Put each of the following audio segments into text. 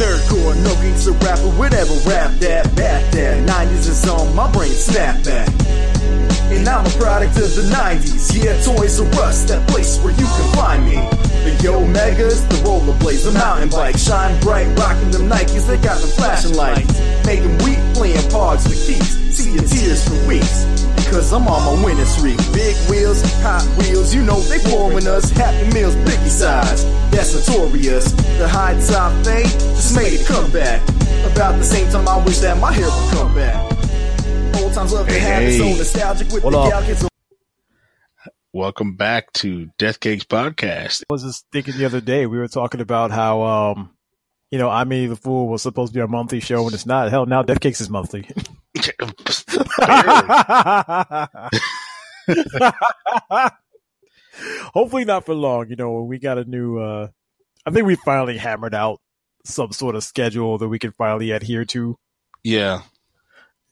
Nerdcore, no geeks a rapper, whatever rap that, back that. 90s is on my brain, snap back. And I'm a product of the 90s. Yeah, Toys R Us, that place where you can find me. The Yo Megas, the rollerblades, the mountain bike. Shine bright, rocking them Nikes, they got them flashing lights. Making weak, playing pogs with keys. See your tears for weeks. Because I'm on my winning streak. Big wheels, hot wheels, you know they forming us. Happy meals, biggie size. That's notorious. The high top fade just made a comeback. About the same time, I wish that my hair would come back. Old times love to have it, so Hey. nostalgic with What the up? gal kids. Welcome back to Death Cakes Podcast. I was just thinking the other day we were talking about how um you know I mean, the Fool was supposed to be our monthly show and it's not. Hell, now Death Cakes is monthly. Hopefully not for long. You know, we got a new. uh I think we finally hammered out some sort of schedule that we can finally adhere to. yeah,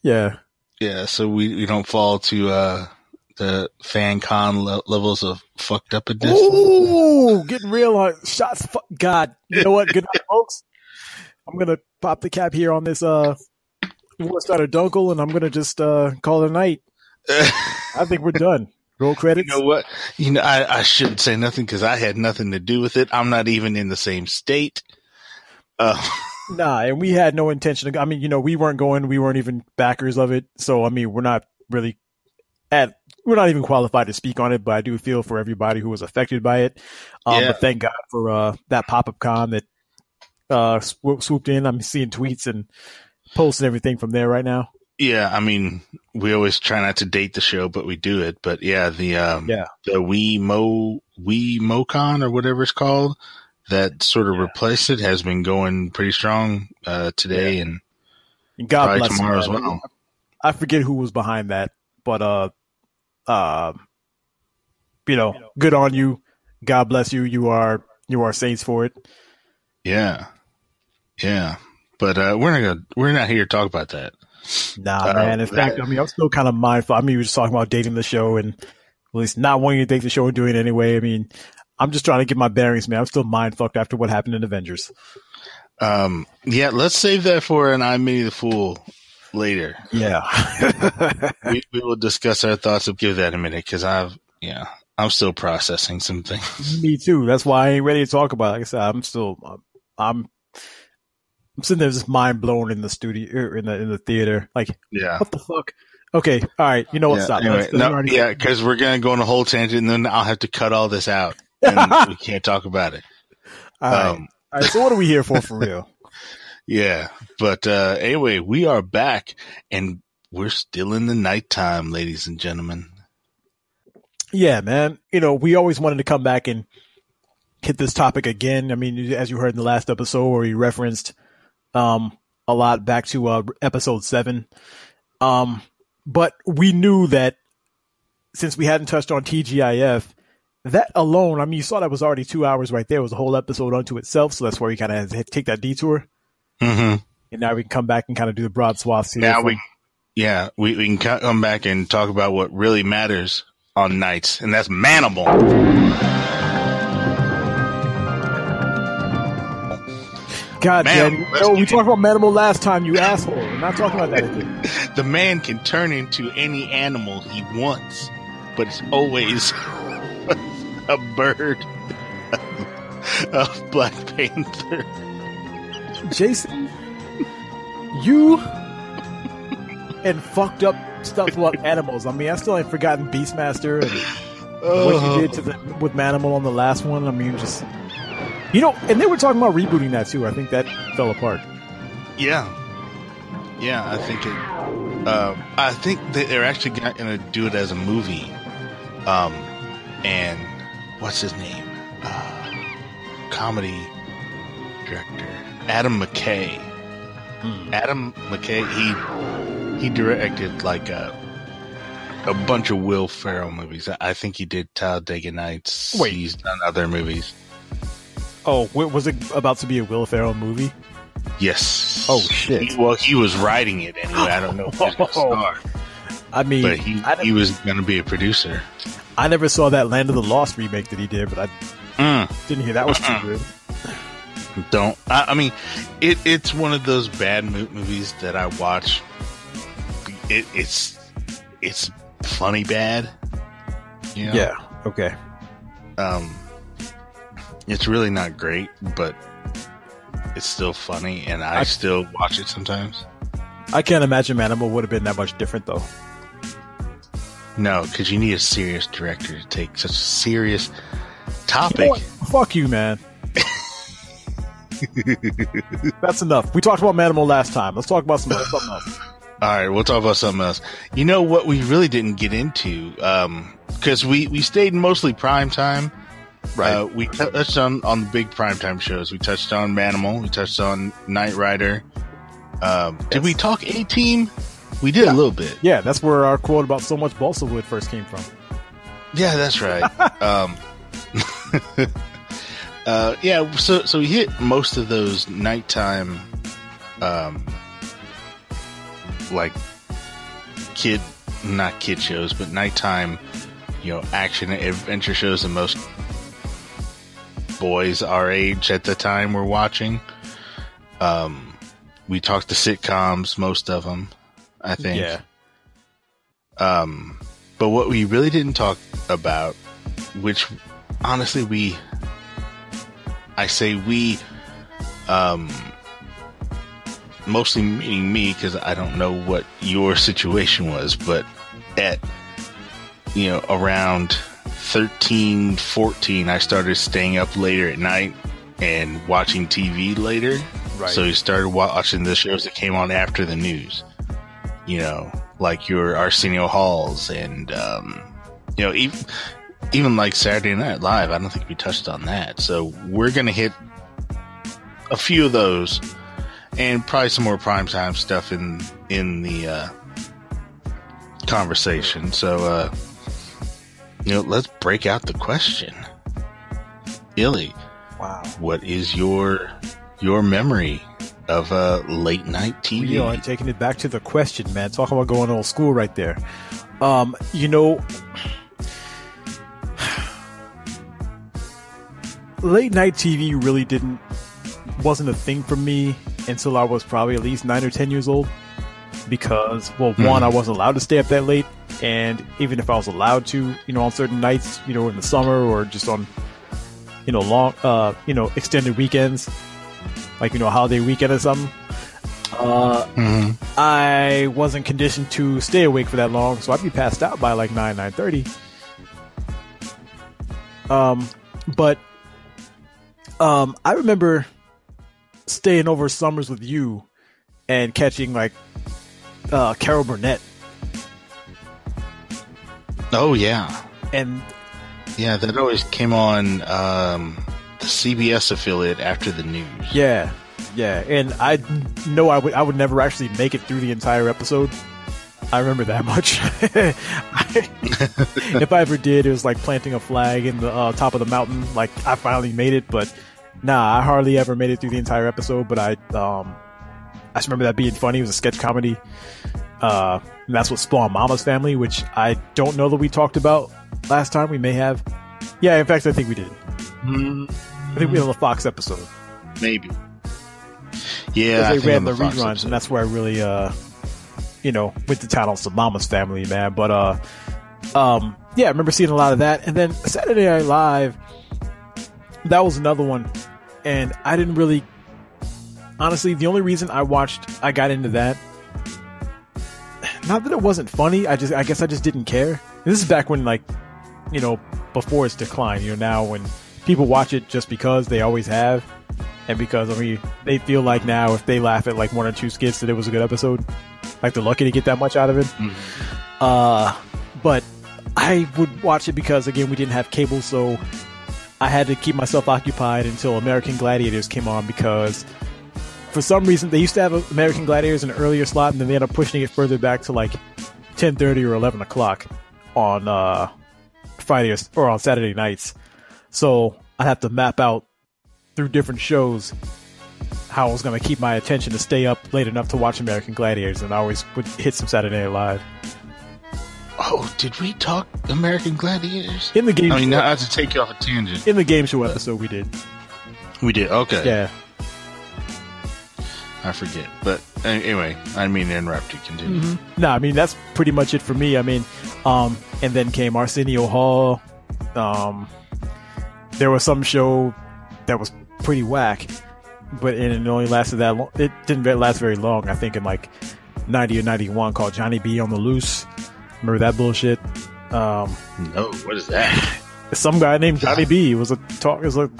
Yeah, yeah. So we, we don't fall to uh, the fan con le- levels of fucked up this. Ooh, getting real on shots. Fu- God, you know what? Good night, folks. I'm gonna pop the cap here on this. Uh, Warsteiner Dunkel, and I'm gonna just uh call it a night. I think we're done. Roll credits. you know what? You know, I, I shouldn't say nothing because I had nothing to do with it. I'm not even in the same state. Uh, Nah, and we had no intention. To, I mean, you know, we weren't going. We weren't even backers of it. So, I mean, we're not really at. We're not even qualified to speak on it. But I do feel for everybody who was affected by it. Um, Yeah. But thank God for uh, that pop up con that uh, swoop, swooped in. I'm seeing tweets and posts and everything from there right now. yeah, I mean, we always try not to date the show, but we do it. But yeah, the um, Yeah. the Wii Mo Wii MoCon or whatever it's called that sort of Yeah. replaced it has been going pretty strong uh, today and And God probably bless tomorrow as well. I forget who was behind that, but uh, uh, you know, good on you. God bless you. You are you are saints for it. Yeah, yeah. But uh, we're not gonna we're not here to talk about that. Nah, Uh, man. In fact, that- I mean, I'm still kind of mindful. I mean, we were just talking about dating the show and at least not wanting to date the show and doing it anyway. I mean, I'm just trying to get my bearings, man. I'm still mind fucked after what happened in Avengers. Um, yeah, let's save that for an I'm Minnie the Fool later. Yeah. we, we will discuss our thoughts. Of give that a minute because I've yeah I'm still processing some things. Me too. That's why I ain't ready to talk about it. Like I said, I'm still, I'm, I'm sitting there just mind blown in the studio, er, in the, in the theater. Like, Yeah. what the fuck? Okay. All right. You know what? Yeah, Stop. anyway, no, already- yeah, because we're gonna go on a whole tangent, and then I'll have to cut all this out, and we can't talk about it. All right. Um, All right. So what are we here for, for real? yeah, but uh, anyway, we are back, and we're still in the nighttime, ladies and gentlemen. Yeah, man. You know, we always wanted to come back and hit this topic again. I mean, as you heard in the last episode where we referenced um a lot back to uh episode 7. Um but we knew that since we hadn't touched on TGIF, that alone, I mean, you saw that was already 2 hours right there. It was a whole episode unto itself, so that's why we kind of had to take that detour. hmm And now we can come back and kind of do the broad swaths. Now we, yeah, we, we can come back and talk about what really matters on nights, and that's Manimal. God, damn let's no, we talked about Manimal last time, you asshole. We're not talking about that again. The man can turn into any animal he wants, but it's always a bird of Black Panther. Jason, you and fucked up stuff about animals. I mean, I still ain't forgotten Beastmaster and what you oh. did to the with Manimal on the last one. I mean, just you know, and they were talking about rebooting that too. I think that fell apart. Yeah, yeah. I think it. Uh, I think that they're actually going to do it as a movie. Um, and what's his name? Uh, comedy director Adam McKay. Adam McKay. He he directed like a a bunch of Will Ferrell movies. I- I think he did Talladega Nights. Wait. he's done other movies. Oh, was it about to be a Will Ferrell movie? Yes. Oh, shit. He- well, he was writing it anyway. I don't know if he's going to star. I mean, but he, I, he was going to be a producer. I never saw that Land of the Lost remake that he did, but I Mm. didn't hear that was too good. Don't. I, I mean, it, it's one of those bad mo- movies that I watch. It, it's it's funny bad. You know? Yeah. Okay. Um, it's really not great, but it's still funny, and I, I- still watch it sometimes. I can't imagine Manimal would have been that much different though. No, because you need a serious director to take such a serious You know topic. Fuck you, man. That's enough. We talked about Manimal last time. Let's talk about some something else. All right, we'll talk about something else. You know what we really didn't get into um, because we we stayed mostly prime time. Right. Uh, we touched on on the big primetime shows. We touched on Manimal. We touched on Knight Rider. Um, Did we talk A Team? We did a little bit. Yeah, that's where our quote about so much balsa wood first came from. Yeah, that's right. um, uh, yeah, so so we hit most of those nighttime, um, like kid, not kid shows, but nighttime, you know, action adventure shows that most boys our age at the time were watching. Um, we talked to sitcoms, most of them, I think. Yeah. Um, but what we really didn't talk about, which honestly we, I say we, um, mostly meaning me because I don't know what your situation was, but at, you know, around 13, 14, I started staying up later at night and watching TV later. Right. So you started watching the shows that came on after the news you know, like your Arsenio Halls and, um, you know, even, even like Saturday Night Live. I don't think we touched on that. So we're going to hit a few of those and probably some more primetime stuff in, in the, uh, conversation. So, uh, you know, let's break out the question. Illy, Wow. what is your, your memory of, uh, late night TV? We are taking it back to the question, man. Talk about going old school right there. Um, you know, late night TV really didn't wasn't a thing for me until I was probably at least nine or ten years old. Because, well, one, I wasn't allowed to stay up that late, and even if I was allowed to, you know, on certain nights, you know, in the summer or just on, you know, long, uh, you know, extended weekends, like you know, holiday weekend or something. Uh, Mhm. I wasn't conditioned to stay awake for that long, so I'd be passed out by like nine nine thirty. Um, but um, I remember staying over summers with you and catching like uh, Carol Burnett, Oh yeah. and Yeah, that always came on um, the CBS affiliate after the news. yeah, yeah, and I know I would I would never actually make it through the entire episode. I remember that much. I- if I ever did, it was like planting a flag in the uh, top of the mountain. Like I finally made it, but nah, I hardly ever made it through the entire episode. But I, um, I just remember that being funny. It was a sketch comedy. Uh, that's what spawned Mama's Family, which I don't know that we talked about last time. We may have. Yeah, in fact, I think we did. I think we had a Fox episode. Maybe. Yeah, I they ran on the, reruns, episode. and that's where I really, uh, you know, went to town on some Mama's Family, man. But uh, um, yeah, I remember seeing a lot of that, and then Saturday Night Live. That was another one, and I didn't really. Honestly, the only reason I watched, I got into that. Not that it wasn't funny. I just, I guess, I just didn't care. This is back when, like, you know, before its decline. You know, now when people watch it just because they always have, and because I mean, they feel like now if they laugh at like one or two skits that it was a good episode, like they're lucky to get that much out of it. Uh, but I would watch it because again we didn't have cable, so I had to keep myself occupied until American Gladiators came on because for some reason they used to have American Gladiators in an earlier slot, and then they ended up pushing it further back to like ten thirty or eleven o'clock on uh, Friday or, or on Saturday nights. So I'd have to map out through different shows how I was going to keep my attention to stay up late enough to watch American Gladiators, and I always would hit some Saturday Night Live Oh, did we talk American Gladiators? in the game. I mean, show, not to take you off a tangent. in the game show episode we did. We did. Okay. Yeah, I forget. But uh, anyway, I mean, interrupt you. Continue. Mm-hmm. No, I mean that's pretty much it for me. I mean, um, and then came Arsenio Hall. Um, there was some show that was pretty whack, but and it only lasted that long. It didn't last very long. I think in like ninety or ninety one, called Johnny B on the Loose. Remember that bullshit? Um, no, what is that? Some guy named Johnny B. Was a talk. Was a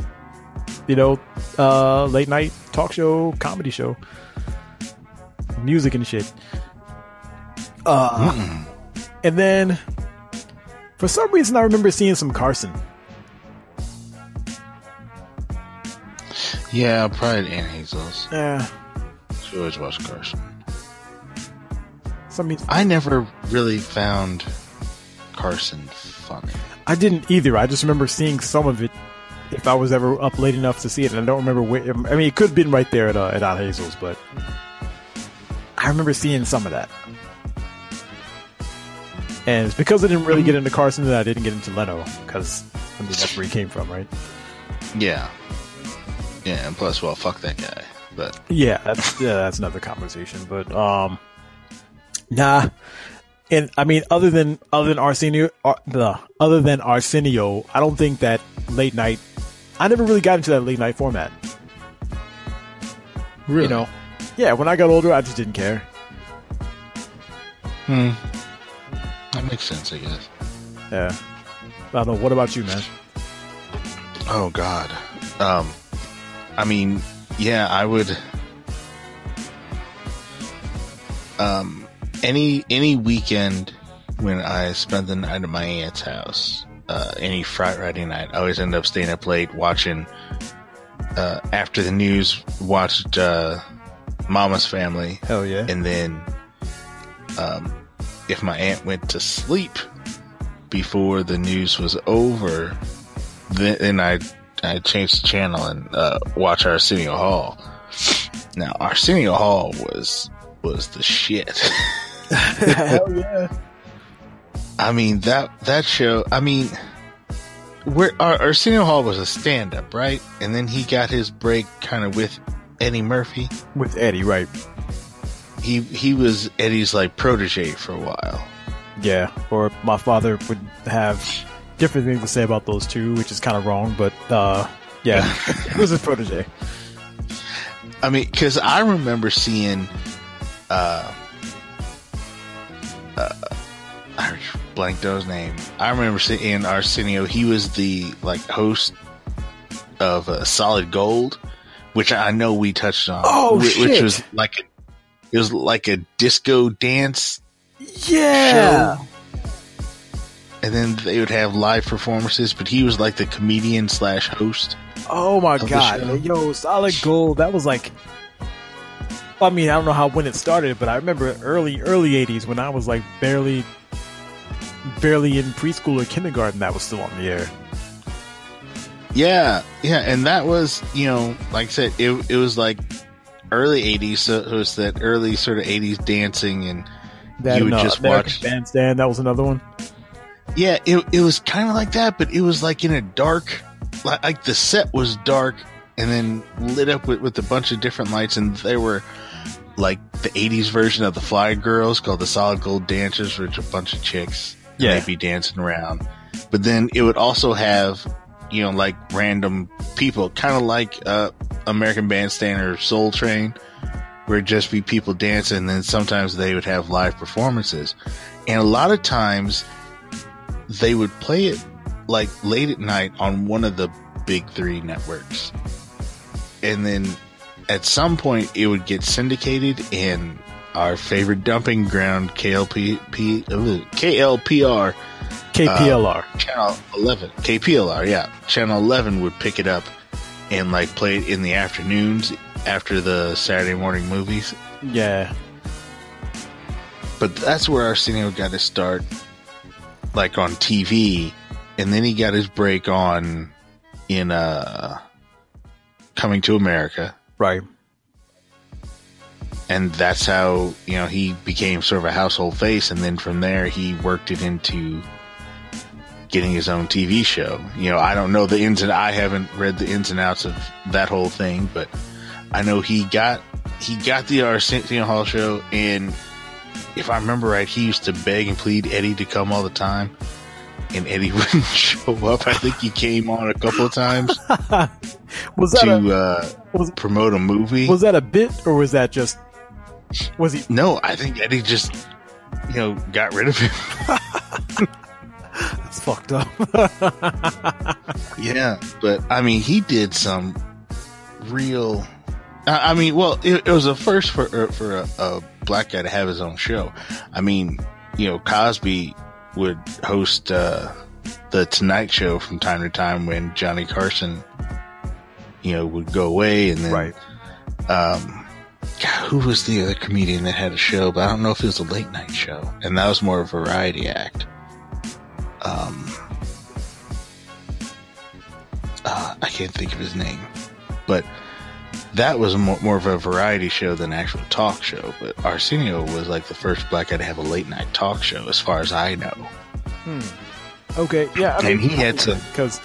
you know uh, late night talk show, comedy show, music and shit. Uh, Mm-mm. and then for some reason I remember seeing some Carson. Yeah, probably Aunt Hazel's. Yeah. She always watched Carson. Some I never really found Carson funny. I didn't either. I just remember seeing some of it if I was ever up late enough to see it. And I don't remember where. I mean, it could have been right there at, uh, at Aunt Hazel's, but I remember seeing some of that. And it's because I didn't really get into Carson that I didn't get into Leno, because I mean that's where he came from, right? Yeah, yeah, and plus, well, fuck that guy. But yeah, that's yeah, that's another conversation. But um, nah, and I mean, other than other than Arsenio, uh, other than Arsenio, I don't think that late night. I never really got into that late night format. Really? You know, yeah. When I got older, I just didn't care. Hmm. That makes sense, I guess. Yeah. I don't know. What about you, man? Oh God. Um. I mean, yeah, I would. Um any any weekend when I spent the night at my aunt's house, uh, any Friday night, I always end up staying up late watching. Uh, after the news, watched uh, Mama's Family. Hell yeah! And then, um, if my aunt went to sleep before the news was over, then, then I I changed the channel and uh, watch Arsenio Hall. Now Arsenio Hall was was the shit. Hell yeah! I mean that that show. I mean, where Arsenio Hall was a stand-up, right? And then he got his break kind of with Eddie Murphy. With Eddie, right? He he was Eddie's like protege for a while. Yeah, or my father would have different things to say about those two, which is kind of wrong, but uh, yeah, he was his protege. I mean, because I remember seeing. Uh, I blanked out his name. I remember seeing Arsenio. He was the like host of uh, Solid Gold, which I know we touched on. Oh which, shit! Which was like a, it was like a disco dance. Yeah. Show. And then they would have live performances, but he was like the comedian slash host. Oh my god, yo, Solid Gold! That was like I mean, I don't know how when it started, but I remember early early '80s when I was like barely, barely in preschool or kindergarten. That was still on the air. Yeah, yeah, and that was you know, like I said, it it was like early '80s, so it was that early sort of '80s dancing, and that you would uh, just American watch. Bandstand. That was another one. Yeah, it it was kind of like that, but it was like in a dark, like, like the set was dark and then lit up with, with a bunch of different lights, and they were like the 80s version of the Fly Girls called the Solid Gold Dancers, which a bunch of chicks. Yeah. They'd be dancing around. But then it would also have, you know, like random people, kind of like uh, American Bandstand or Soul Train, where it'd just be people dancing. And then sometimes they would have live performances. And a lot of times they would play it like late at night on one of the big three networks. And then at some point it would get syndicated in our favorite dumping ground KLP P, KLPR KPLR uh, channel 11 KPLR yeah. Channel 11 would pick it up and like play it in the afternoons after the Saturday morning movies. Yeah. But that's where Arsenio got his start like on TV and then he got his break on in uh coming to America. Right and that's how you know he became sort of a household face. And then from there he worked it into getting his own TV show. You know I don't know the ins and I haven't read the ins and outs of that whole thing but I know he got he got the Arsenio Hall show, and if I remember right, he used to beg and plead Eddie to come all the time, and Eddie wouldn't show up. I think he came on a couple of times Was that to a uh, was, promote a movie. was that a bit or was that just was he no, I think Eddie just you know got rid of him. that's fucked up? Yeah, but I mean, he did some real. I I mean, well, it, it was a first for uh, for a, a black guy to have his own show. I mean, you know, Cosby would host uh, the Tonight Show from time to time when Johnny Carson, you know, would go away, and then right. um, God, who was the other comedian that had a show? But I don't know if it was a late night show, and that was more a variety act. Um, uh, I can't think of his name, but that was more, more of a variety show than an actual talk show. But Arsenio was like the first black guy to have a late night talk show, as far as I know. Hmm. Okay, yeah. I And he had to- because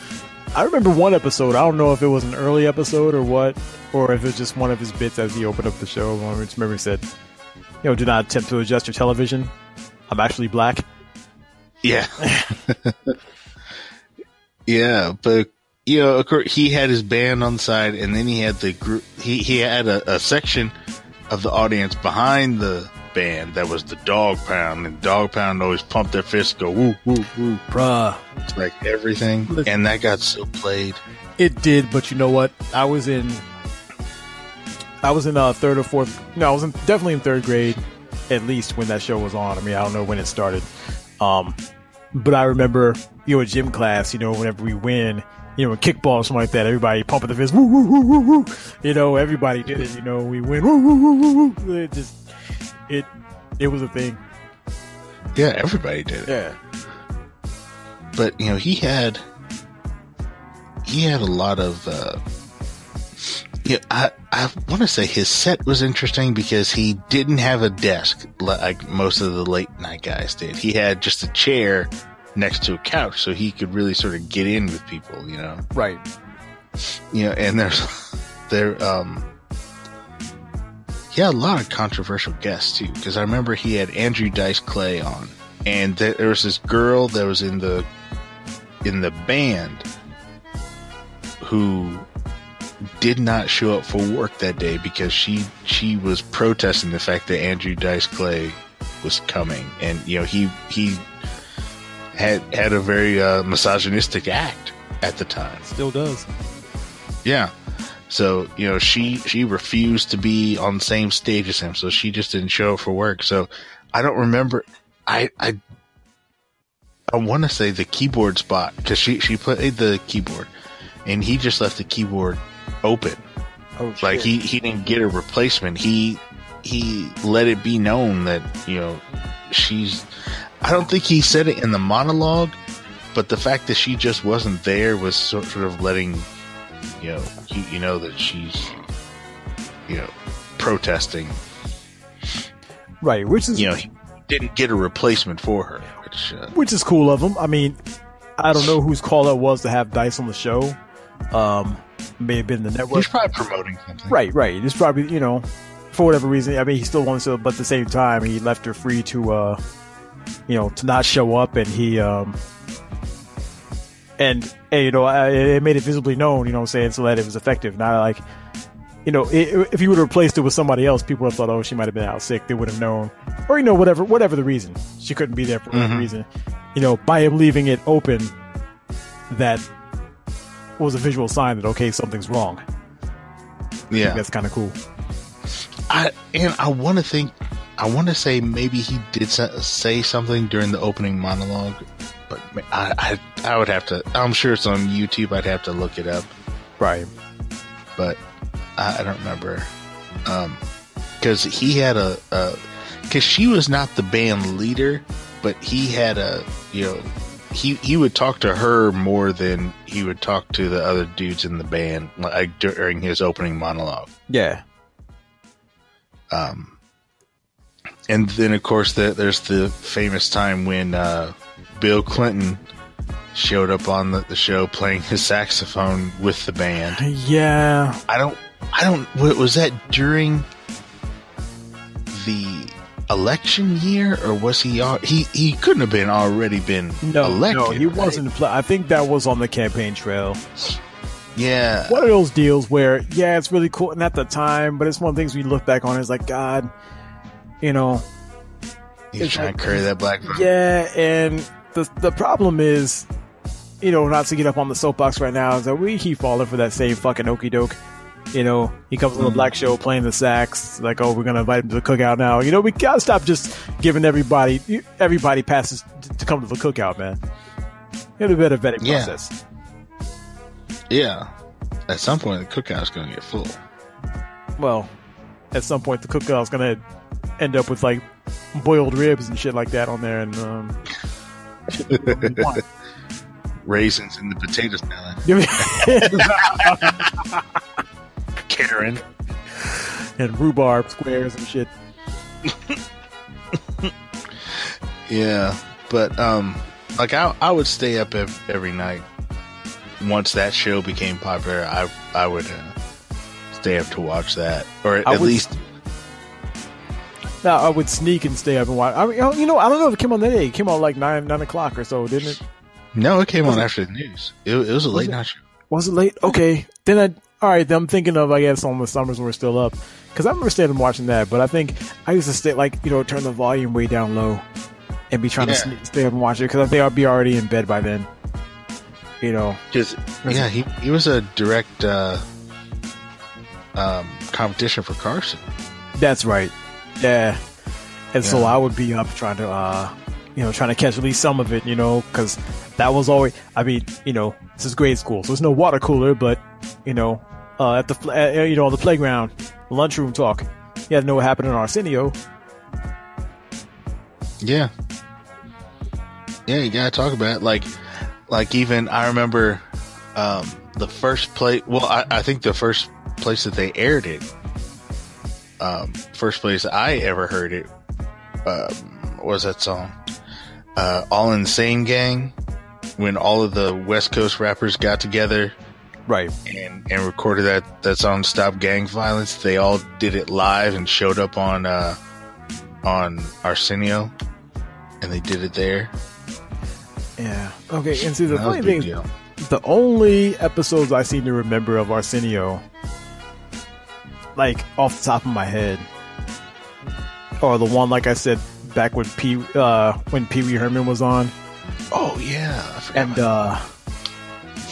I remember one episode. I don't know if it was an early episode or what, or if it was just one of his bits as he opened up the show. I just remember he said, "You know, do not attempt to adjust your television. I'm actually black." Yeah. yeah, but you know, of course, he had his band on the side, and then he had the group. He he had a, a section of the audience behind the band that was the dog pound, and dog pound always pumped their fists, go woo woo woo, Bruh, like everything, Listen. and that got so played. it did, but you know what? I was in, I was in uh, third or fourth. No, I was in, definitely in third grade, at least when that show was on. I mean, I don't know when it started, um, but I remember you know, gym class. You know, whenever we win. You know, in kickball or something like that, everybody pumping the fist, woo, woo, woo, woo, woo. You know, everybody did it. You know, we win, woo, woo, woo, woo, woo. It just, it, it was a thing. Yeah, everybody did it. Yeah. but you know he had he had a lot of uh yeah i i want to say his set was interesting because he didn't have a desk like most of the late night guys did he had just a chair next to a couch so he could really sort of get in with people you know Right. you know and there's there um he had a lot of controversial guests too because i remember he had andrew dice clay on and there, there was this girl that was in the in the band who did not show up for work that day because she she was protesting the fact that andrew dice clay was coming and you know he he had had a very uh, misogynistic act at the time Still does. yeah. So, you know, she she refused to be on the same stage as him, so she just didn't show up for work. So, I don't remember I I I want to say the keyboard spot cuz she she played the keyboard and he just left the keyboard open. Oh, Like he he didn't get a replacement. He he let it be known that, you know, she's I don't think he said it in the monologue, but the fact that she just wasn't there was sort of letting you know you, you know that she's you know protesting. right, which is You know, he didn't get a replacement for her, which uh, which is cool of him. I mean, I don't know whose call that was to have Dice on the show. Um, may have been the network. he's probably promoting something. Right, right. It's probably you know, for whatever reason. I mean, he still wants to, but at the same time, he left her free to, uh, you know, to not show up, and he, um, and, and you know, I- it made it visibly known, you know, what I'm saying so that it was effective. Not like, you know, i if you would have replaced it with somebody else, people would have thought, oh, she might have been out sick. They would have known, or you know, whatever, whatever the reason, she couldn't be there for whatever Mhm. reason. You know, by him leaving it open, that was a visual sign that okay, something's wrong. Yeah. that's kind of cool. I and I want to think, I want to say maybe he did say something during the opening monologue, but I, I I would have to. I'm sure it's on YouTube. I'd have to look it up, Right. but I, I don't remember. Um, because he had a, because she was not the band leader, but he had a, you know, he he would talk to her more than he would talk to the other dudes in the band, like during his opening monologue. Yeah. Um, and then, of course, the, there's the famous time when uh, Bill Clinton showed up on the, the show playing his saxophone with the band. Yeah. I don't, I don't. wa- Was that during the election year, or was he? He he couldn't have been already been No, elected. no, he right? wasn't. I think that was on the campaign trail. Yeah, One of those deals where, yeah, it's really cool, and at the time, but it's one of the things we look back on. It's like, God, you know, he's trying like- to carry that black vote. Yeah, and the the problem is, you know, not to get up on the soapbox right now, is that we keep falling for that same fucking okey doke. You know, he comes on the mm. black show playing the sax, like, oh, we're gonna invite him to the cookout now. You know, we gotta stop just giving everybody everybody passes to, come to the cookout, man. Get a better vetting Yeah. process. Yeah. At some point, the cookout's going to get full. Well, at some point, the cookout's gonna end up with like boiled ribs and shit like that on there, and um, Raisins in the potato salad. Karen. and rhubarb squares and shit. Yeah, but um, like I I would stay up ev- every night. Once that show became popular, I I would uh, stay up to watch that, or I at would- least Now I would sneak and stay up and watch. I mean, you know, I don't know if it came on that day. It came on like nine nine o'clock or so, didn't it? no, it came Was on it- after the news. It, it was a late it? night show. Was it late? Okay, then I. All right, then I'm thinking of I guess on the summers when we're still up because I remember staying and watching that. But I think I used to stay like you know turn the volume way down low and be trying Yeah. to sneak, stay up and watch it because I think I'd be already in bed by then. You know, Because yeah, he he was a direct uh, um, competition for Carson. That's right. Yeah. And so I would be up trying to, uh, you know, trying to catch at least some of it, you know, because that was always, I mean, you know, this is grade school, so there's no water cooler, but, you know, uh, at the, uh, you know, on the playground, lunchroom talk, you had to know what happened in Arsenio. Yeah. Yeah, you gotta talk about it. Like, like even I remember um, the first place. Well, I, I think the first place that they aired it, um, first place I ever heard it, um, was that song? Uh, All Insane Gang. When all of the West Coast rappers got together Right. and, and recorded that, that song "Stop Gang Violence," they all did it live and showed up on uh, on Arsenio, and they did it there. Yeah. Okay. And see, the That funny thing, deal. the only episodes I seem to remember of Arsenio, like off the top of my head, or the one like I said back when P uh, when Pee Wee Herman was on, Oh yeah, and uh,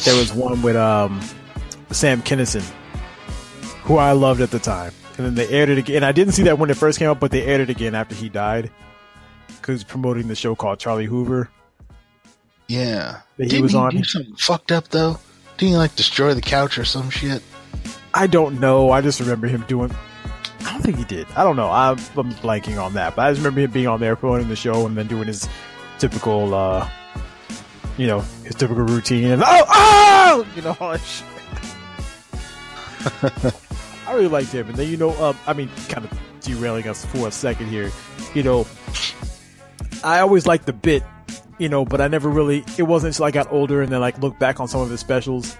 there was one with um, Sam Kinison, who I loved at the time, and then they aired it again. And I didn't see that when it first came out, but they aired it again after he died, because promoting the show called Charlie Hoover. yeah. that he Didn't was he on. do something fucked up though? Didn't he like destroy the couch or some shit? I don't know. I just remember him doing. I don't think he did. I don't know. I'm, I'm blanking on that, but I just remember him being on there promoting the show and then doing his typical, uh, you know, his typical routine and oh, oh, you know, all that shit. I really liked him, and then you know, um, I mean, kind of derailing us for a second here. You know, I always liked the bit, you know, but I never really. It wasn't until I got older and then like look back on some of his specials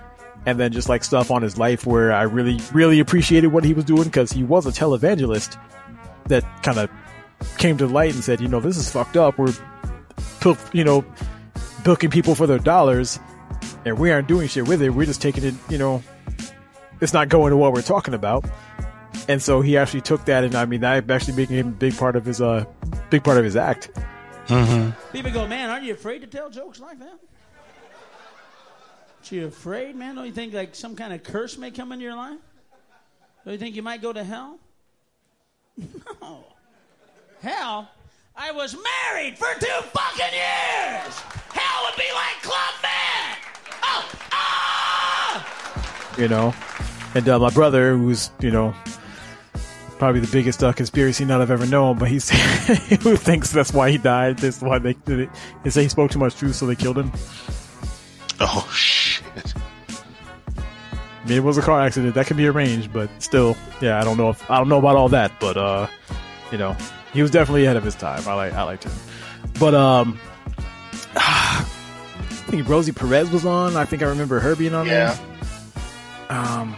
and then just like stuff on his life where I really, really appreciated what he was doing because he was a televangelist that kind of came to light and said, you know, this is fucked up. We're, you know, booking people for their dollars and we aren't doing shit with it. We're just taking it, you know, it's not going to what we're talking about. And so he actually took that, and I mean, that actually became a big part of his, uh, big part of his act. People go, man, aren't you afraid to tell jokes like that? Aren't you afraid, man? Don't you think like some kind of curse may come into your life? Don't you think you might go to hell? No. Hell? I was married for two fucking years! Hell would be like Club Med! Oh! Ah! you know. And uh, my brother, who's you know probably the biggest uh, conspiracy nut I've ever known, but he's who thinks that's why he died. That's why they did it. They say he spoke too much truth, so they killed him. Oh shit. Mean, it was a car accident. That can be arranged, but still, yeah, I don't know if I don't know about all that, but uh, you know, he was definitely ahead of his time. I like I liked him, but um. I think Rosie Perez was on. I think I remember her being on Yeah. there. Um,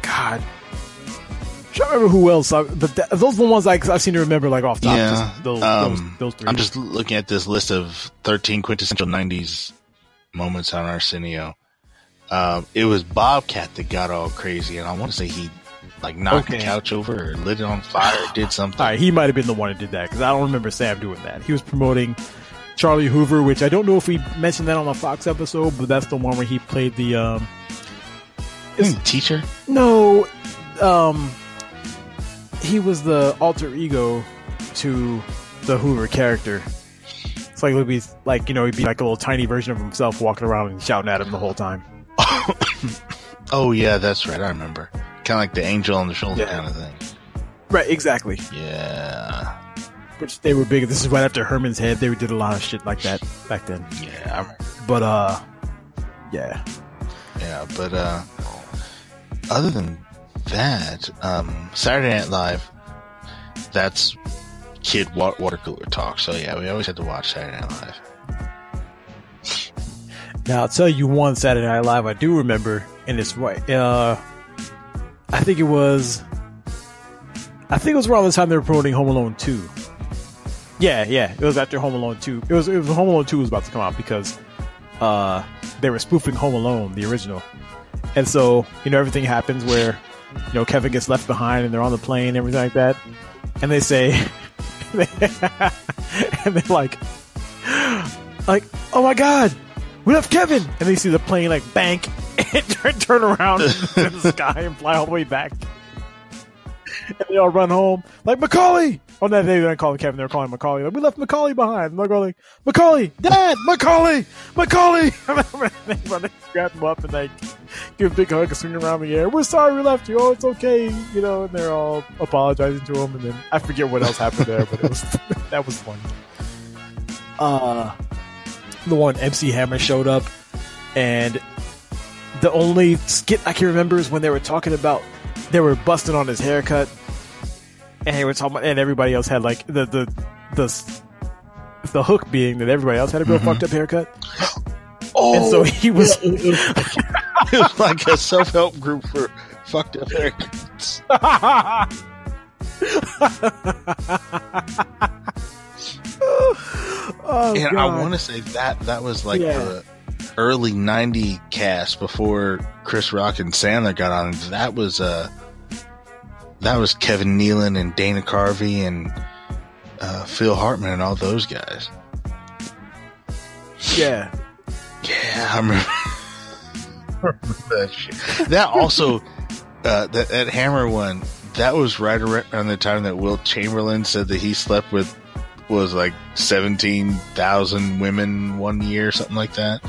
God, trying to remember who else, I, but that, those are the ones I, I seem to remember like off top. Yeah, just those, um, those, those three. I'm just looking at this list of 13 quintessential 90s moments on Arsenio. Um, it was Bobcat that got all crazy, and I want to say he like knocked Okay. the couch over or lit it on fire, or did something. All right, he might have been the one who did that because I don't remember Sam doing that. He was promoting Charlie Hoover, which I don't know if we mentioned that on the Fox episode, but that's the one where he played the um Hmm, teacher. no um he was the alter ego to the Hoover character. It's like be like you know he'd be like a little tiny version of himself walking around and shouting at him the whole time. Oh yeah, that's right. I remember. Kind of like the angel on the shoulder Yeah. kind of thing. Right, exactly. Yeah, Which they were big. This is right after Herman's Head. They did a lot of shit like that back then. yeah. But uh, yeah. yeah. But uh, other than that, um, Saturday Night Live. That's kid water cooler talk. So yeah, we always had to watch Saturday Night Live. Now I'll tell you one Saturday Night Live I do remember, and it's right. Uh, I think it was. I think it was around the time they were promoting Home Alone two. Yeah, yeah, it was after Home Alone two. It was it was Home Alone two was about to come out because uh, they were spoofing Home Alone, the original, and so you know everything happens where you know Kevin gets left behind and they're on the plane and everything like that, and they say, and they're like, like, oh my god, we left Kevin, and they see the plane like bank and turn, turn around in the sky and fly all the way back. And they all run home like Macaulay. Oh no, they didn't call him Kevin. They were calling him Macaulay. Like, we left Macaulay behind. And they're like Macaulay, Dad, Macaulay, Macaulay. they grab him up and they give a big hug and swing around the air. We're sorry we left you. Oh, it's okay. You know, and they're all apologizing to him. And then I forget what else happened there, but it was that was fun. Uh, the one MC Hammer showed up, and the only skit I can remember is when they were talking about they were busting on his haircut, and they were talking, and everybody else had like the the the the hook being that everybody else had a real fucked up haircut, Oh, and so he was. it was like a self help group for fucked up haircuts. oh, And I want to say that that was like Yeah. the early '90 cast before Chris Rock and Sandler got on. That was uh, that was Kevin Nealon and Dana Carvey and uh, Phil Hartman and all those guys. yeah, Yeah, I remember, remember that shit. That also, uh, that, that Hammer one, that was right around the time that Wilt Chamberlain said that he slept with was like seventeen thousand women one year, something like that.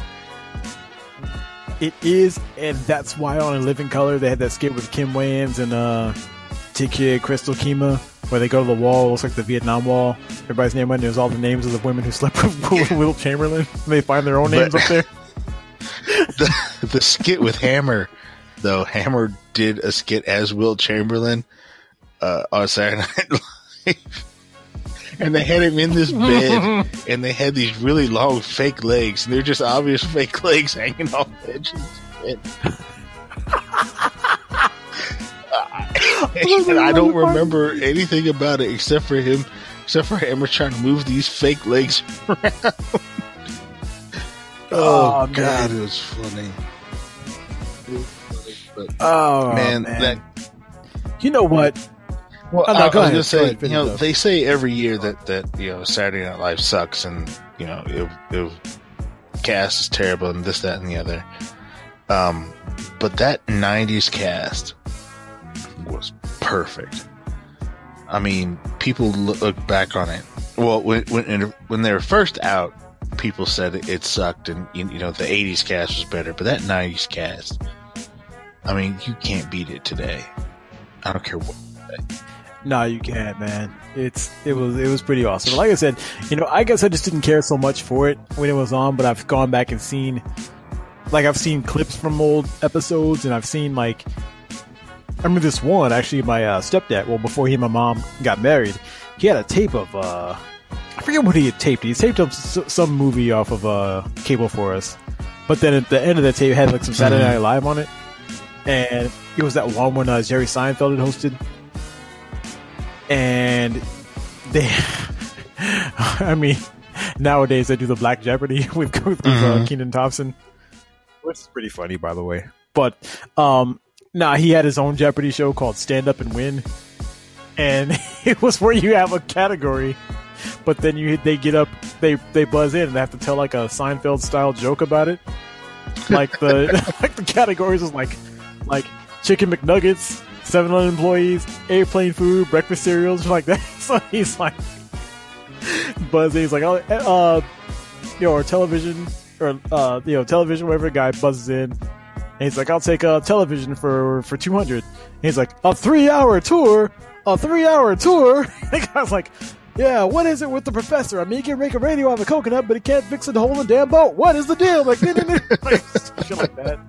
it is, and that's why on In Living Color they had that skit with Kim Wayans and uh, T'Keyah Crystal Keymáh. Where they go to the wall, it looks like the Vietnam Wall. Everybody's name on there's all the names of the women who slept with Wilt Chamberlain. They find their own names But- up there. The the skit with Hammer, though, Hammer did a skit as Wilt Chamberlain uh, on Saturday Night Live. And they had him in this bed, and they had these really long fake legs, and they're just obvious fake legs hanging off the edge bed. and I don't remember anything about it except for him, except for Hammer trying to move these fake legs around. oh, Oh, God, it was funny. It was funny, but Oh man, man, that you know what? well, Oh, no, I, go I was ahead. gonna Go say, you know, they say every year that that you know Saturday Night Live sucks, and you know it, it cast is terrible, and this, that, and the other. Um, but that '90s cast was perfect. I mean, people look, back on it. Well, when when when they were first out, people said it, sucked, and you know the '80s cast was better, but that '90s cast, I mean, you can't beat it today. I don't care what. No, you can't, man. It's it was it was pretty awesome. Like I said, you know, I guess I just didn't care so much for it when it was on, but I've gone back and seen, like, I've seen clips from old episodes, and I've seen like, I remember this one actually. My uh, stepdad, well, before he and my mom got married, he had a tape of uh, I forget what he had taped. He taped up s- some movie off of uh cable for us, but then at the end of the tape it had like some Saturday Night Live on it, and it was that one when uh, Jerry Seinfeld had hosted and they, I mean, nowadays they do the Black Jeopardy with, with uh, Kenan Thompson, which is pretty funny, by the way. But um, nah, he had his own Jeopardy show called Stand Up and Win, and it was where you have a category, but then you they get up, they they buzz in and they have to tell like a Seinfeld style joke about it. Like the like the categories is like like chicken McNuggets, seven employees, airplane food, breakfast cereals, like that. So he's like buzzing. He's like, oh, uh, you know, or television or uh, you know, television. Whatever guy buzzes in, and he's like, I'll take a television for for two hundred. He's like, a three hour tour, a three hour tour. the guy's like. Yeah, what is it with the professor? I mean, he can make a radio out of a coconut, but he can't fix a hole in the damn boat. What is the deal? Like, like shit like that.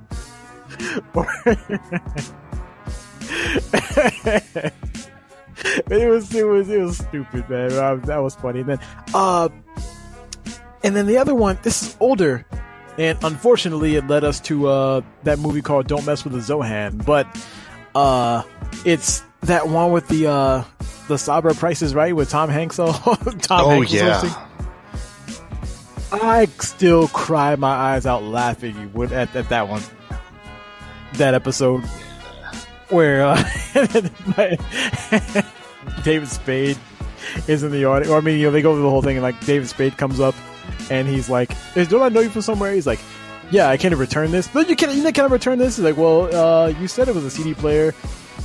it was it was it was stupid, man. That was funny. And then, uh, and then the other one. This is older, and unfortunately, it led us to uh that movie called "Don't Mess with the Zohan." But uh, it's that one with the uh the Sabra prices right with Tom Hanks. Tom oh Hanks yeah. hosting. I still cry my eyes out laughing with at, at that one, that episode where uh, David Spade is in the audience. Or I mean, you know, they go through the whole thing, and like David Spade comes up, and he's like, "Don't I know you from somewhere?" He's like, "Yeah, I can't return this." No, you can't. You can't return this. He's like, "Well, uh, you said it was a CD player,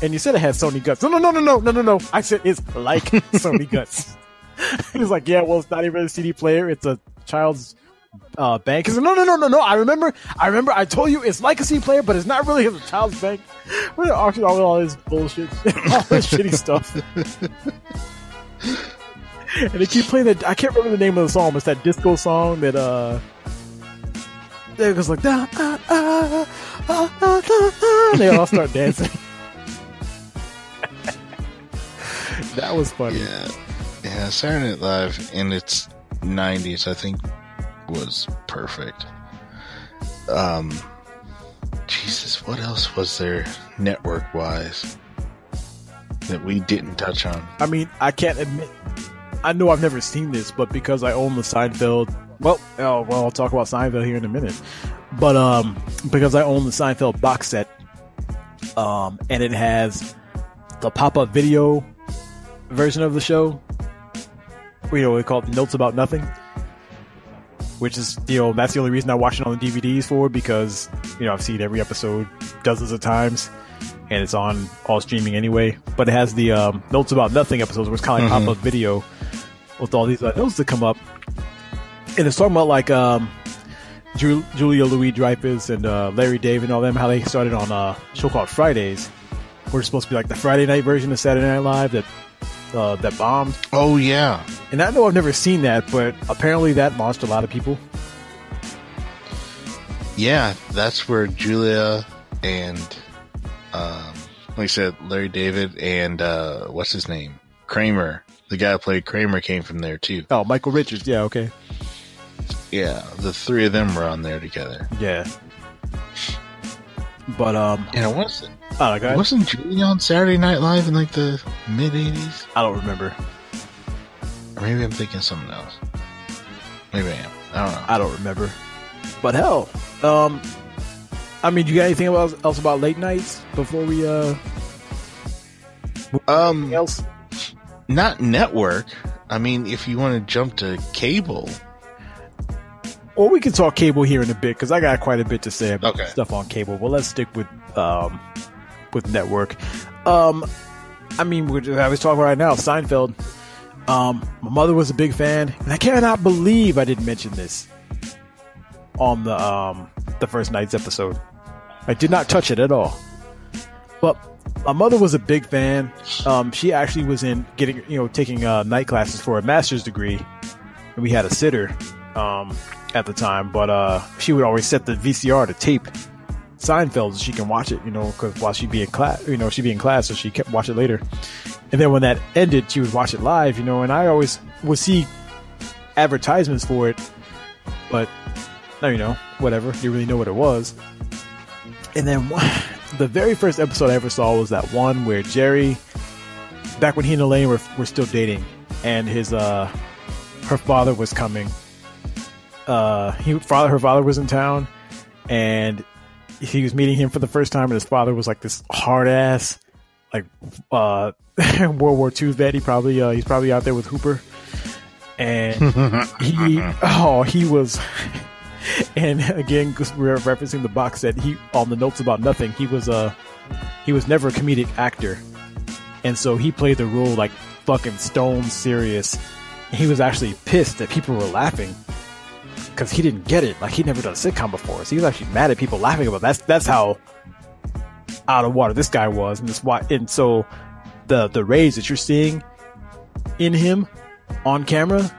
and you said it had Sony guts." No, no, no, no, no, no, no, no. I said it's like Sony guts. he's like, "Yeah, well, it's not even a CD player. It's a child's." Uh, bank. He's like, no, no, no, no, no. I remember, I remember. I told you it's like a CD player, but it's not really a child's bank. We're auction all, all this bullshit, all this shitty stuff. and they keep playing that. I can't remember the name of the song. But it's that disco song that uh, it goes like da, ah, ah, ah, ah, ah, They all start dancing. that was funny. Yeah, yeah. Saturday Night Live in its '90s, I think, was perfect. Um, Jesus, what else was there network wise that we didn't touch on? I mean, I can't admit. I know I've never seen this, but because I own the Seinfeld, well, oh, well, I'll talk about Seinfeld here in a minute. But um, because I own the Seinfeld box set, um, and it has the pop-up video version of the show. You know, we call it Notes About Nothing which is you know that's the only reason I watch it on the DVDs for because you know I've seen every episode dozens of times, and it's on all streaming anyway. But it has the um, notes about nothing episodes, where it's kind of like Mhm. pop up video with all these uh, notes that come up, and it's talking about like um, Ju- Julia Louis Dreyfus and uh, Larry David and all them how they started on a show called Fridays, where it's supposed to be like the Friday night version of Saturday Night Live that uh, that bombed. Oh yeah, And I know I've never seen that, but apparently that launched a lot of people. yeah. That's where Julia and, um, like I said, Larry David and uh, what's his name, Kramer. The guy who played Kramer came from there too. Oh, Michael Richards. Yeah, okay. Yeah, the three of them were on there together. Yeah. But um, And it wasn't oh, okay. wasn't Julia on Saturday Night Live in like the mid '80s? I don't remember. Or maybe I'm thinking something else. Maybe I am. I don't know. I don't remember. But hell, um, I mean, do you got anything else, else about late nights before we uh Um, else? not network. I mean, if you want to jump to cable, Or we can talk cable here in a bit because I got quite a bit to say about Okay. stuff on cable. Well, let's stick with um with network. Um, I mean, we're, I was talking right now. Seinfeld. Um, my mother was a big fan, and I cannot believe I didn't mention this on the um the first night's episode. I did not touch it at all. But my mother was a big fan. Um, she actually was in getting you know taking uh, night classes for a master's degree, and we had a sitter um, at the time. But uh, she would always set the VCR to tape Seinfeld so she can watch it, you know, because while she'd be in class, you know, she'd be in class, so she kept watch it later. And then when that ended, she would watch it live, you know, and I always would see advertisements for it, but no, you know, whatever, you really know what it was. And then one- the very first episode I ever saw was that one where Jerry back when he and Elaine were were still dating, and his uh her father was coming. Uh, he father her father was in town, and he was meeting him for the first time, and his father was like this hard ass, like uh World War II vet. He probably uh, he's probably out there with Hooper, and he oh he was. And again, we're referencing the box set. He on the notes about nothing. He was a he was never a comedic actor, and so he played the role like fucking stone serious. He was actually pissed that people were laughing because he didn't get it. Like he'd never done a sitcom before, so he was actually mad at people laughing about. It. That's that's how out of water this guy was, and this why. And so the the rage that you're seeing in him on camera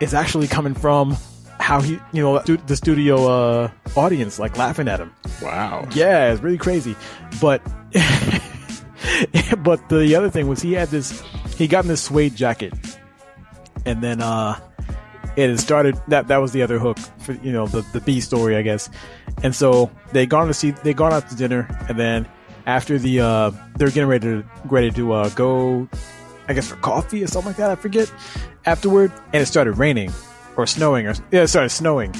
is actually coming from how he, you know, the studio uh, audience like laughing at him. Wow. Yeah, it's really crazy. But but the other thing was he had this he got in this suede jacket. And then uh it had started that that was the other hook for you know the the B story I guess. And so they gone to see they gone out to dinner and then after the uh they're getting ready to ready to uh go I guess for coffee or something like that, I forget. Afterward, and it started raining or snowing or yeah, sorry, snowing.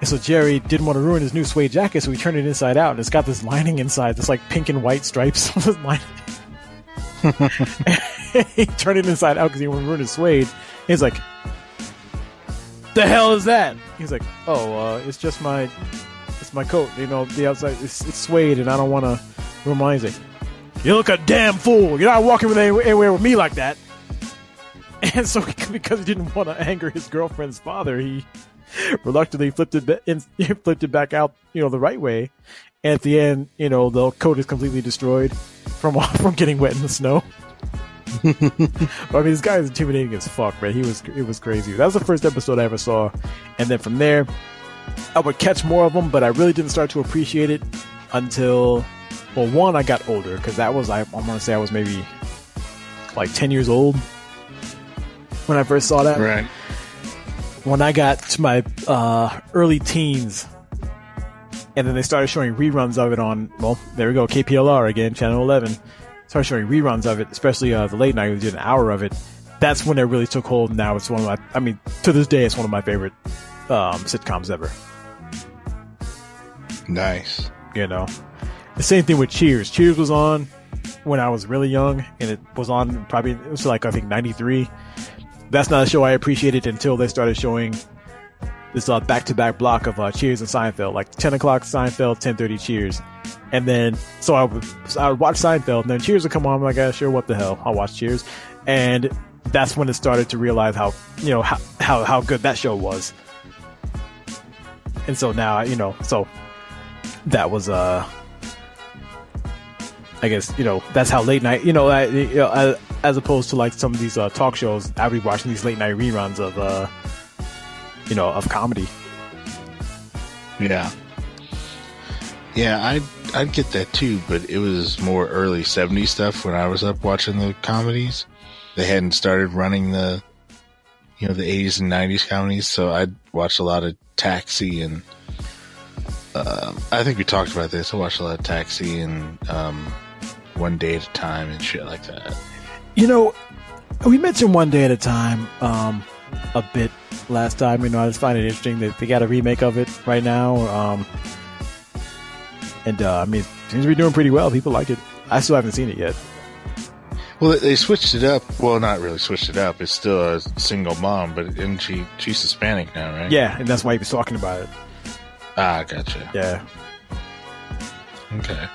And so Jerry didn't want to ruin his new suede jacket, so he turned it inside out, and it's got this lining inside, this like pink and white stripes on this lining. he turned it inside out because he wanted to ruin his suede. He's like, "The hell is that?" He's like, "Oh, uh, it's just my, it's my coat. You know, the outside it's, it's suede, and I don't want to ruin anything." You look a damn fool. You're not walking with anywhere with me like that. And so, because he didn't want to anger his girlfriend's father, he reluctantly flipped it, flipped it back out, you know, the right way. And at the end, you know, the coat is completely destroyed from from getting wet in the snow. I mean, this guy is intimidating as fuck, man. He was it was crazy. That was the first episode I ever saw, and then from there, I would catch more of them, but I really didn't start to appreciate it until, well, one I got older because that was I, I want to say I was maybe like ten years old when I first saw that Right. when I got to my uh, early teens, and then they started showing reruns of it on, well, there we go, KPLR again, Channel 11. Started showing reruns of it, especially uh, the late night, we did an hour of it. That's when it really took hold. Now it's one of my, I mean, to this day, it's one of my favorite um, sitcoms ever. Nice. You know, the same thing with Cheers. Cheers was on when I was really young, and it was on probably it was like I think '93. That's not a show I appreciated until they started showing this uh, back-to-back block of uh, Cheers and Seinfeld, like 10 o'clock Seinfeld, 10:30 Cheers, and then so I would so I would watch Seinfeld, and then Cheers would come on. I'm like, ah, sure, what the hell? I'll watch Cheers, and that's when it started to realize how you know how how, how good that show was. And so now, you know, so that was uh I guess you know that's how late night you know, I, you know as, as opposed to like some of these uh, talk shows I'd be watching these late night reruns of uh you know of comedy Yeah. Yeah, I'd I'd get that too, but it was more early '70s stuff when I was up watching the comedies. They hadn't started running the, you know, the '80s and '90s comedies, so I'd watch a lot of Taxi and. Uh, I think we talked about this. I watched a lot of Taxi and um, One Day at a Time and shit like that. you know we mentioned one day at a time um a bit last time you know I just find it interesting that they got a remake of it right now um and uh, I mean it seems to be doing pretty well people like it I still haven't seen it yet Well, they switched it up. Well, not really switched it up. It's still a single mom, but isn't she? She's Hispanic now, right? yeah and that's why he was talking about it Ah, gotcha. yeah Okay.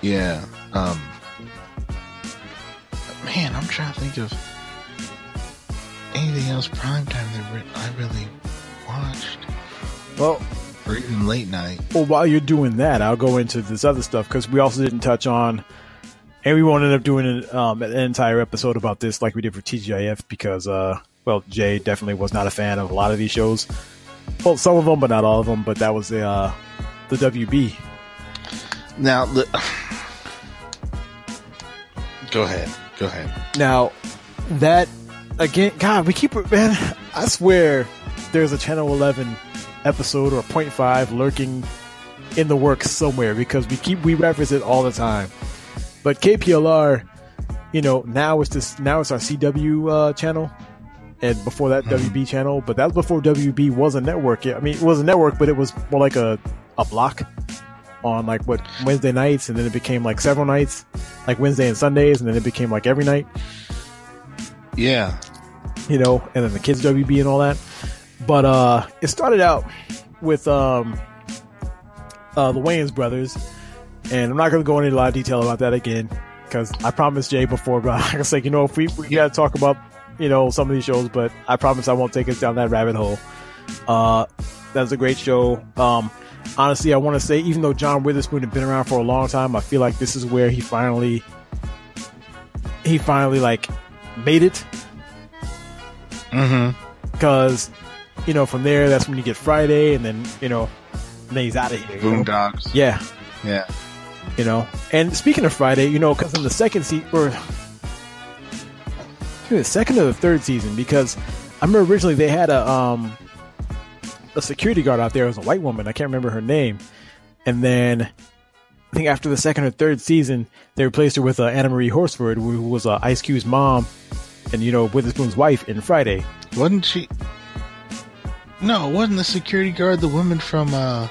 Yeah. Um. Man, I'm trying to think of anything else primetime that re- I really watched, well or even late night. Well, while you're doing that, I'll go into this other stuff because we also didn't touch on, and we won't end up doing an, um, an entire episode about this like we did for TGIF because, uh, well, Jay definitely was not a fan of a lot of these shows. Well, some of them, but not all of them. But that was the uh, the WB. Now, the, go ahead. Go ahead. Now, that again, God, we keep man. I swear, there's a Channel 11 episode or point five lurking in the works somewhere because we keep we reference it all the time. But KPLR you know, now it's this now it's our CW uh, channel, and before that WB channel. But that was before WB was a network. I mean, it was a network, but it was more like a a block on like what Wednesday nights, and then it became like several nights, like Wednesday and Sundays, and then it became like every night. Yeah. you know, and then the kids WB and all that. But uh it started out with um uh the Wayans brothers, and I'm not gonna go into a lot of detail about that again because I promised Jay before, but I was like, you know, if we we gotta talk about you know some of these shows, but I promise I won't take us down that rabbit hole. Uh, that's a great show. Um, honestly, I want to say even though John Witherspoon had been around for a long time, I feel like this is where he finally he finally like made it Mm-hmm. because you know from there that's when you get Friday, and then you know then he's out of here. you know? Yeah, Yeah. you know. And speaking of Friday, you know, because in the second season or the second or the third season, because I remember originally they had a um a security guard out there. It was a white woman. I can't remember her name. And then I think after the second or third season, they replaced her with uh, Anna Maria Horsford, who was uh, Ice Cube's mom, and you know Witherspoon's wife in Friday. Wasn't she? No, wasn't the security guard the woman from uh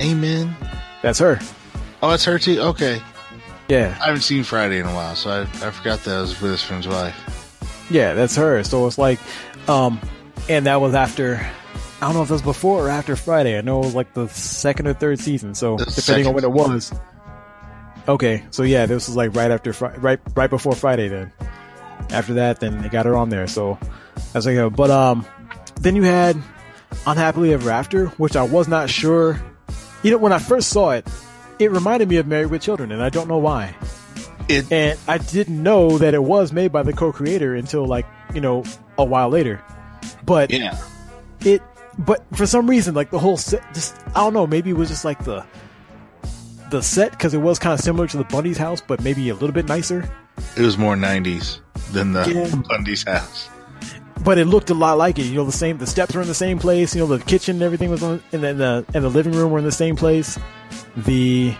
Amen? That's her. Oh, that's her too. Okay, Yeah. I haven't seen Friday in a while, so I, I forgot that was Witherspoon's wife. Yeah, that's her. So it's like, um, and that was after. I don't know if it was before or after Friday. I know it was like the second or third season. So The depending on when it was. Okay, so yeah, this was like right after right right before Friday. Then after that, then they got her on there. So that's like, a, but um, then you had Unhappily Ever After, which I was not sure. You know, when I first saw it, it reminded me of Married with Children, and I don't know why It and I didn't know that it was made by the co-creator until like you know a while later. But yeah. it, but for some reason, like the whole set, just I don't know, maybe it was just like the the set because it was kind of similar to the Bundy's house, but maybe a little bit nicer. It was more '90s than the Yeah. Bundy's house. But it looked a lot like it. You know, the same. The steps were in the same place. You know, the kitchen and everything was on, and then the and the living room were in the same place. The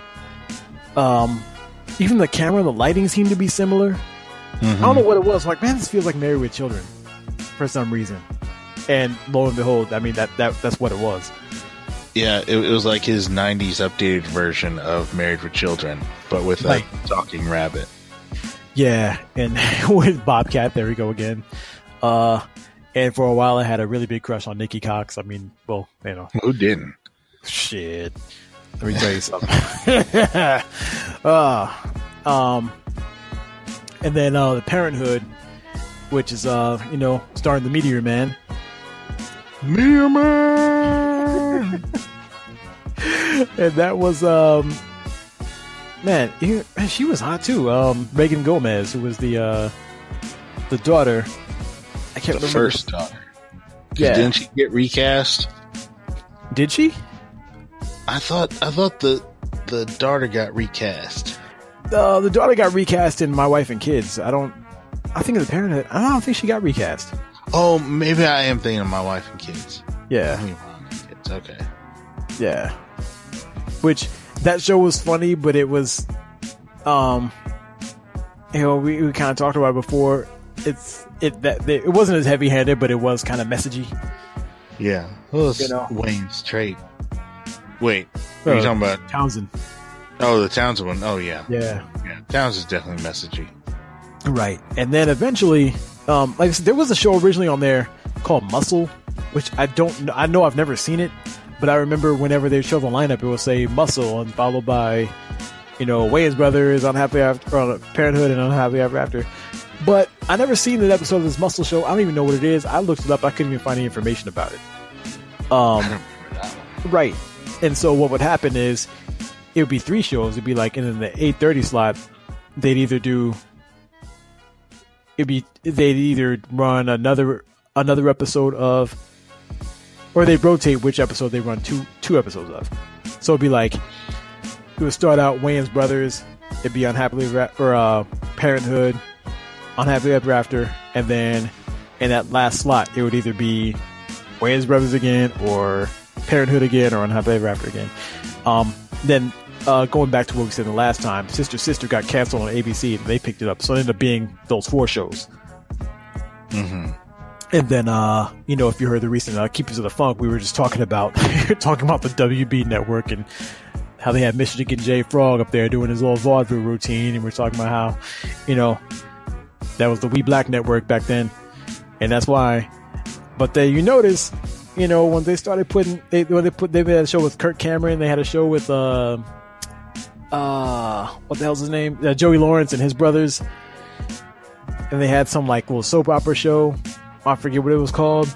um, even the camera, the lighting seemed to be similar. I don't know what it was. Like, man, this feels like Married with Children for some reason. And lo and behold, I mean that that that's what it was. Yeah, it, it was like his '90s updated version of Married with Children, but with Right. a talking rabbit. Yeah, and with Bobcat, there we go again. Uh, and for a while, I had a really big crush on Nikki Cox. I mean, well, you know, Who didn't? shit. Let me tell you something. uh, um, and then uh, the Parenthood, which is uh, you know, starring the Meteor Man. Meteor Man. and that was um man, he, she was hot too. Um, Reagan Gomez, who was the uh the daughter. I can't the remember. first daughter. Yeah. Didn't she get recast? Did she? I thought I thought the the daughter got recast. Uh, the daughter got recast in My Wife and Kids. I don't. I think of the Parenthood. I don't think she got recast. Oh, maybe I am thinking of my wife and kids. Yeah, and kids. Okay. yeah. Which that show was funny, but it was, um, you know, we, we kind of talked about it before. It's it that it wasn't as heavy handed, but it was kind of messagey. Yeah. Well, You know. Wayne's trait. Wait, what are you Uh, talking about? Townsend. Oh, the Townsend one. Oh, yeah. Yeah. Yeah. Townsend's definitely messagey. Right. And then eventually, um, like I said, there was a show originally on there called Muscle, which I don't kn- I know I've never seen it, but I remember whenever they show the lineup, it would say Muscle and followed by, you know, Wayans Brothers, Unhappy After, or Parenthood, and Unhappy Ever After. But I never seen an episode of this Muscle show. I don't even know what it is. I looked it up. I couldn't even find any information about it. Um, don't remember that one. Right. And so what would happen is it would be three shows. It'd be like and in the eight thirty slot, they'd either do it'd be they'd either run another another episode of or they'd rotate which episode they run two two episodes of. So it'd be like it would start out Wayans Brothers, it'd be Unhappily or uh, Parenthood, Unhappily Ever After, and then in that last slot it would either be Wayans Brothers again, or Parenthood again, or Unhappily Ever After again. Um, then uh, going back to what we said the last time, Sister Sister got canceled on ABC and they picked it up. So it ended up being those four shows. Mm-hmm. And then, uh, you know, if you heard the recent uh, Keepers of the Funk, we were just talking about talking about the WB network and how they had Michigan J Frog up there doing his little vaudeville routine, and we are talking about how, you know, that was the We Black network back then, and that's why. But then you notice, you know, when they started putting, they when they put they had a show with Kirk Cameron, they had a show with uh, uh, what the hell's his name? Uh, Joey Lawrence and his brothers, and they had some like little soap opera show I forget what it was called.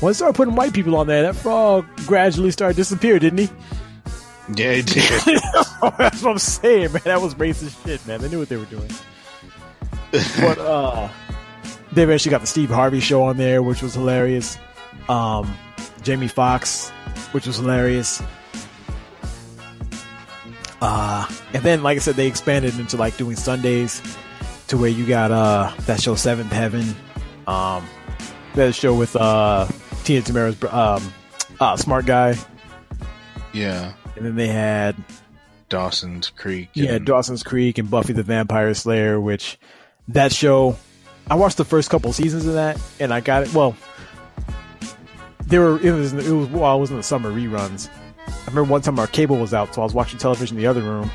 When they started putting white people on there, that frog gradually started to disappear, didn't he? Yeah, he did. That's what I'm saying, man. That was racist shit, man. They knew what they were doing. but uh they eventually got the Steve Harvey show on there, which was hilarious. Um Jamie Foxx, which was hilarious. Uh and then like I said, they expanded into like doing Sundays to where you got uh that show Seventh Heaven. Um that show with uh Tia Tamera's um uh smart guy. Yeah. And then they had Dawson's Creek. Yeah, and- Dawson's Creek and Buffy the Vampire Slayer, which that show I watched the first couple seasons of that and I got it well there were it was it was while I was in the summer reruns. I remember one time our cable was out, so I was watching television in the other room.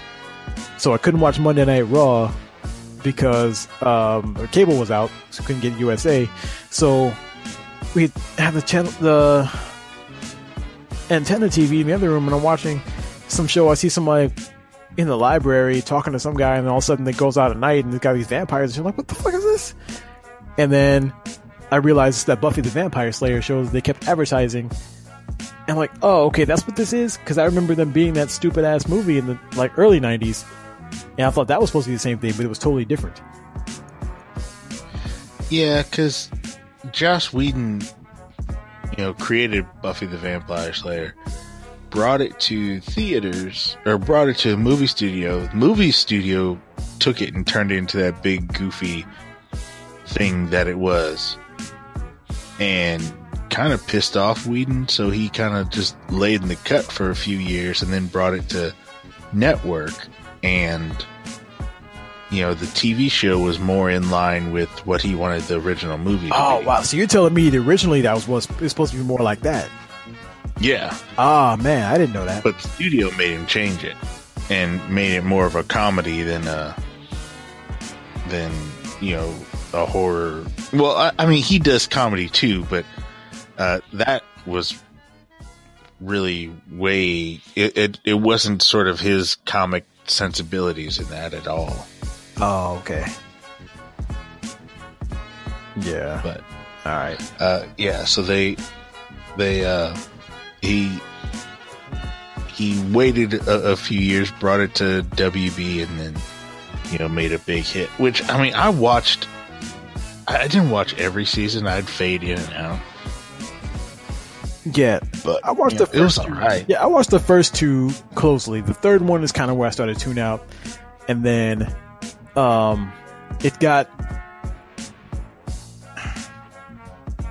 So I couldn't watch Monday Night Raw because um, our cable was out, so couldn't get USA. So we had the channel the antenna TV in the other room, and I'm watching some show. I see somebody in the library talking to some guy, and all of a sudden it goes out at night, and it's got these vampires. And you're like, "What the fuck is this?" And then I realized that Buffy the Vampire Slayer shows they kept advertising. I'm like, "Oh, okay, that's what this is." Because I remember them being that stupid ass movie in the like early '90s, and I thought that was supposed to be the same thing, but it was totally different. Yeah, because Joss Whedon, you know, created Buffy the Vampire Slayer, brought it to theaters, or brought it to a movie studio. The movie studio took it and turned it into that big, goofy thing that it was. And kind of pissed off Whedon, so he kind of just laid in the cut for a few years and then brought it to network. And you know, the TV show was more in line with what he wanted the original movie to Oh be. wow! So you're telling me that originally that was was, was supposed to be more like that? Yeah, Ah man, I didn't know that. but the studio made him change it and made it more of a comedy than a than you know a horror. Well, I, I mean, he does comedy too, but uh, that was really way it, it. It wasn't sort of his comic sensibilities in that at all. Oh okay. Yeah. But All right. uh, yeah, so they they uh, he he waited a, a few years, brought it to WB, and then you know made a big hit. Which I mean, I watched. I I didn't watch every season. I'd fade in and out, Yeah, but I watched you the know, it was first two. right. Yeah, I watched the first two closely. The third one is kind of where I started to tune out, and then um, it got.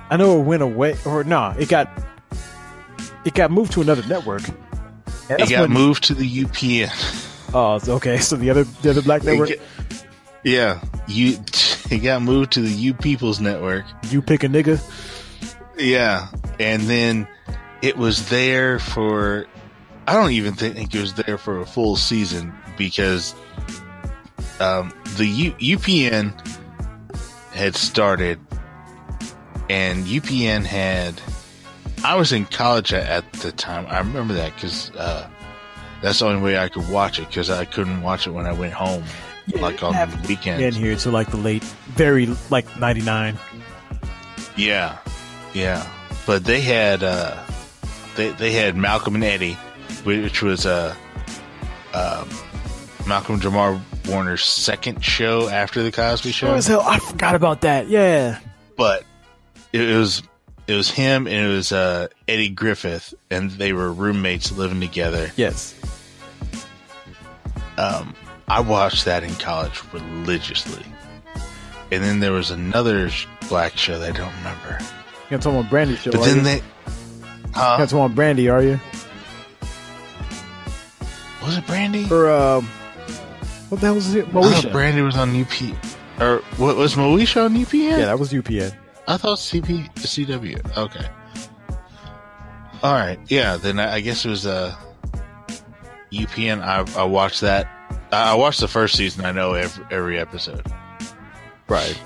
I know it went away, or no, it got it got moved to another network. It got moved to the UPN. Oh, okay. So the other the other black network, got- yeah, you. It got moved to the U People's Network. you pick a nigga. Yeah, and then it was there for. I don't even think it was there for a full season because um, the U- UPN had started, and UPN had. I was in college at, the time. I remember that because uh, that's the only way I could watch it because I couldn't watch it when I went home, like on the weekends. in here to like the late, very like ninety nine. Yeah, yeah. But they had uh, they they had Malcolm and Eddie, which was uh, um, Malcolm Jamal Warner's second show after the Cosby Show. as hell, I forgot about that. Yeah. But it was it was him and it was uh, Eddie Griffin, and they were roommates living together. Yes. Um, I watched that in college religiously. And then there was another black show that I don't remember. You're talking about Brandy show. But then you? they, huh? You're talking about Brandy, are you? Was it Brandy? Or um, what the hell was it? Moesha. Brandy was on UP. Or what was Moesha on UPN? Yeah, that was UPN. I thought CP CW. Okay. All right. Yeah. Then I I guess it was uh, UPN. I I watched that. I I watched the first season. I know every every episode. Right.